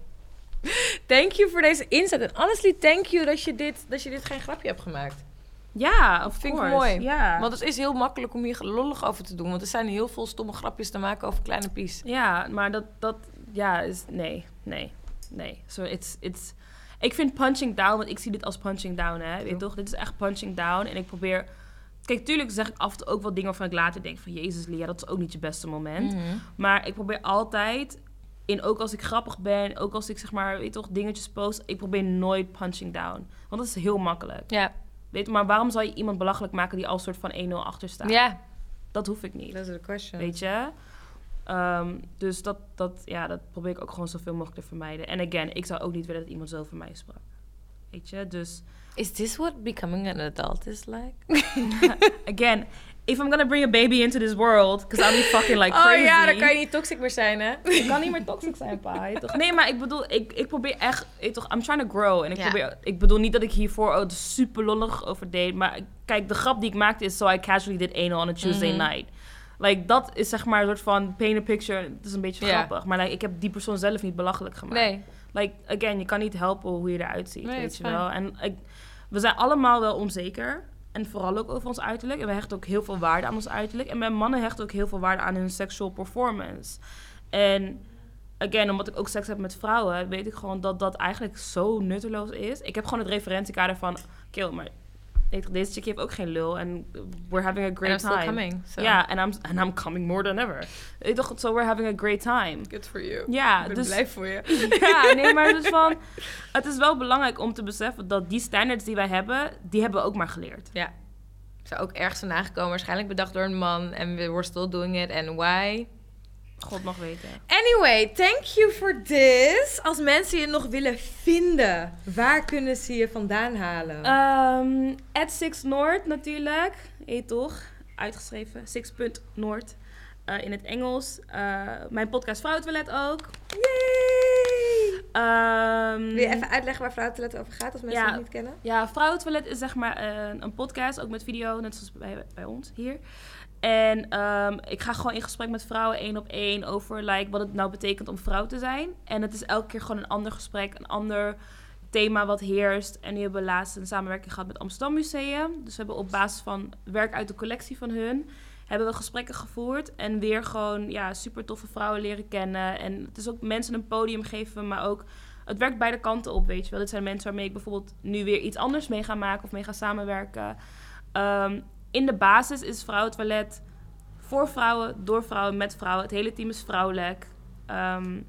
S2: Thank you voor deze inzet. En honestly, thank you dat je dit, dat je dit geen grapje hebt gemaakt.
S1: Ja, of
S2: vind ik mooi.
S1: Ja.
S2: Want het is heel makkelijk om hier lollig over te doen. Want er zijn heel veel stomme grapjes te maken over kleine pies.
S1: Ja, maar dat, dat ja, is, nee, nee, nee. So it's, it's, ik vind punching down, want ik zie dit als punching down, hè. Weet je toch? Dit is echt punching down. En ik probeer, kijk, tuurlijk zeg ik af en toe ook wel dingen waarvan ik later denk van, jezus Lia, dat is ook niet je beste moment.
S2: Mhm.
S1: Maar ik probeer altijd, in, ook als ik grappig ben, ook als ik zeg maar, weet je toch, dingetjes post, ik probeer nooit punching down. Want dat is heel makkelijk.
S2: Ja.
S1: Weet je, maar waarom zou je iemand belachelijk maken die al soort van 1-0 achter staat?
S2: Ja.
S1: Dat hoef ik niet.
S2: Dat is de question.
S1: Weet je? Ehm, dus dat, dat, ja, dat probeer ik ook gewoon zoveel mogelijk te vermijden. En again, ik zou ook niet willen dat iemand zo voor mij sprak. Weet je? Dus,
S2: Is this what becoming an adult is like?
S1: again, if I'm gonna bring a baby into this world, because I'll be fucking like crazy.
S2: Oh ja, dan kan je niet toxic meer zijn, hè?
S1: Ik kan niet meer toxic zijn, pa. je toch? Nee, maar ik bedoel, ik, ik probeer echt... je toch, I'm trying to grow. En ik,
S2: Ja.
S1: probeer, ik bedoel niet dat ik hiervoor oh, super lollig over deed. Maar kijk, de grap die ik maakte is... So I casually did anal on a Tuesday
S2: Mhm.
S1: night. Like, dat is zeg maar een soort van paint a picture. Het is een beetje grappig. Maar like, ik heb die persoon zelf niet belachelijk gemaakt.
S2: Nee.
S1: Like, again, je kan niet helpen hoe je eruit ziet,
S2: Nee,
S1: weet je wel. En ik, we zijn allemaal wel onzeker. En vooral ook over ons uiterlijk. En we hechten ook heel veel waarde aan ons uiterlijk. En bij mannen hechten ook heel veel waarde aan hun sexual performance. En again, omdat ik ook seks heb met vrouwen, weet ik gewoon dat dat eigenlijk zo nutteloos is. Ik heb gewoon het referentiekader van, kill, maar deze chick heeft ook geen lul en we're having a
S2: And
S1: great time.
S2: coming. So.
S1: Ja, en I'm, and I'm coming more than ever. Je toch, so we're having a great time.
S2: Good for you.
S1: Ja,
S2: Ik ben
S1: dus
S2: blij voor je.
S1: ja, nee, maar dus van, het is wel belangrijk om te beseffen dat die standards die wij hebben, die hebben we ook maar geleerd.
S2: Ja. Er ook ergens van nagekomen. Waarschijnlijk bedacht door een man. En we were still doing it. And why?
S1: God mag weten.
S2: Anyway, thank you for this. Als mensen je nog willen vinden, waar kunnen ze je vandaan halen?
S1: Ehm at 6 Noord natuurlijk. Heet toch? Uitgeschreven. 6.noord. Eh in het Engels. Eh, mijn podcast Vrouwentoilet ook.
S2: Yay!
S1: Ehm,
S2: Wil je even uitleggen waar Vrouwentoilet over gaat, als mensen
S1: Ja.
S2: het niet kennen?
S1: Ja, Vrouwentoilet is zeg maar een, een podcast, ook met video, net zoals bij, bij ons hier. En ehm, ik ga gewoon in gesprek met vrouwen één op één over like, wat het nou betekent om vrouw te zijn. En het is elke keer gewoon een ander gesprek, een ander thema wat heerst. En nu hebben we laatst een samenwerking gehad met Amsterdam Museum. Dus we hebben op basis van werk uit de collectie van hun... hebben we gesprekken gevoerd en weer gewoon ja, super toffe vrouwen leren kennen. En het is ook mensen een podium geven, maar ook het werkt beide kanten op, weet je wel. Dit zijn mensen waarmee ik bijvoorbeeld nu weer iets anders mee ga maken of mee ga samenwerken. Ehm, in de basis is Vrouwentoilet voor vrouwen, door vrouwen, met vrouwen. Het hele team is vrouwelijk. Ehm,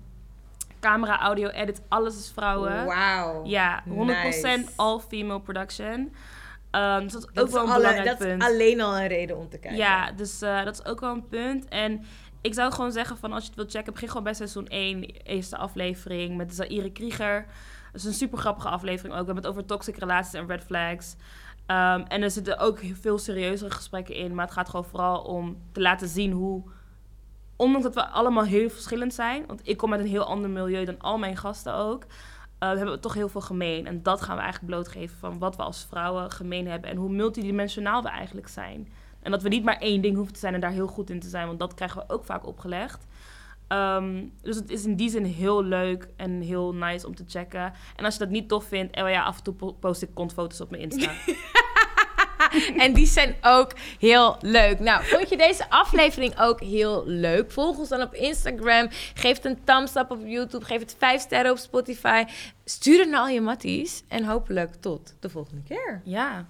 S1: camera, audio, edit, alles is vrouwen.
S2: Wauw.
S1: Ja, 100%
S2: Nice.
S1: all-female production. Ehm, dus dat is
S2: Dat
S1: ook
S2: is,
S1: wel een
S2: alle-
S1: belangrijk
S2: dat
S1: punt.
S2: is alleen al een reden om te kijken.
S1: Ja, dus eh, dat is ook wel een punt. En ik zou gewoon zeggen van als je het wilt checken, begin gewoon bij seizoen 1, eerste aflevering met Zaire Krieger. Dat is een super grappige aflevering ook. We hebben het over toxic relaties en red flags. Ehm, en er zitten ook veel serieuzere gesprekken in. Maar het gaat gewoon vooral om te laten zien hoe... Ondanks dat we allemaal heel verschillend zijn... want ik kom uit een heel ander milieu dan al mijn gasten ook... hebben we toch heel veel gemeen. En dat gaan we eigenlijk blootgeven van wat we als vrouwen gemeen hebben... en hoe multidimensionaal we eigenlijk zijn. En dat we niet maar één ding hoeven te zijn en daar heel goed in te zijn... want dat krijgen we ook vaak opgelegd. Ehm, dus het is in die zin heel leuk en heel nice om te checken. En als je dat niet tof vindt... en ja, af en toe po- post ik kontfoto's op mijn Insta.
S2: En die zijn ook heel leuk. Nou, vond je deze aflevering ook heel leuk? Volg ons dan op Instagram. Geef het een thumbs up op YouTube. Geef het 5 sterren op Spotify. Stuur het naar al je matties. En hopelijk tot de volgende keer.
S1: ja.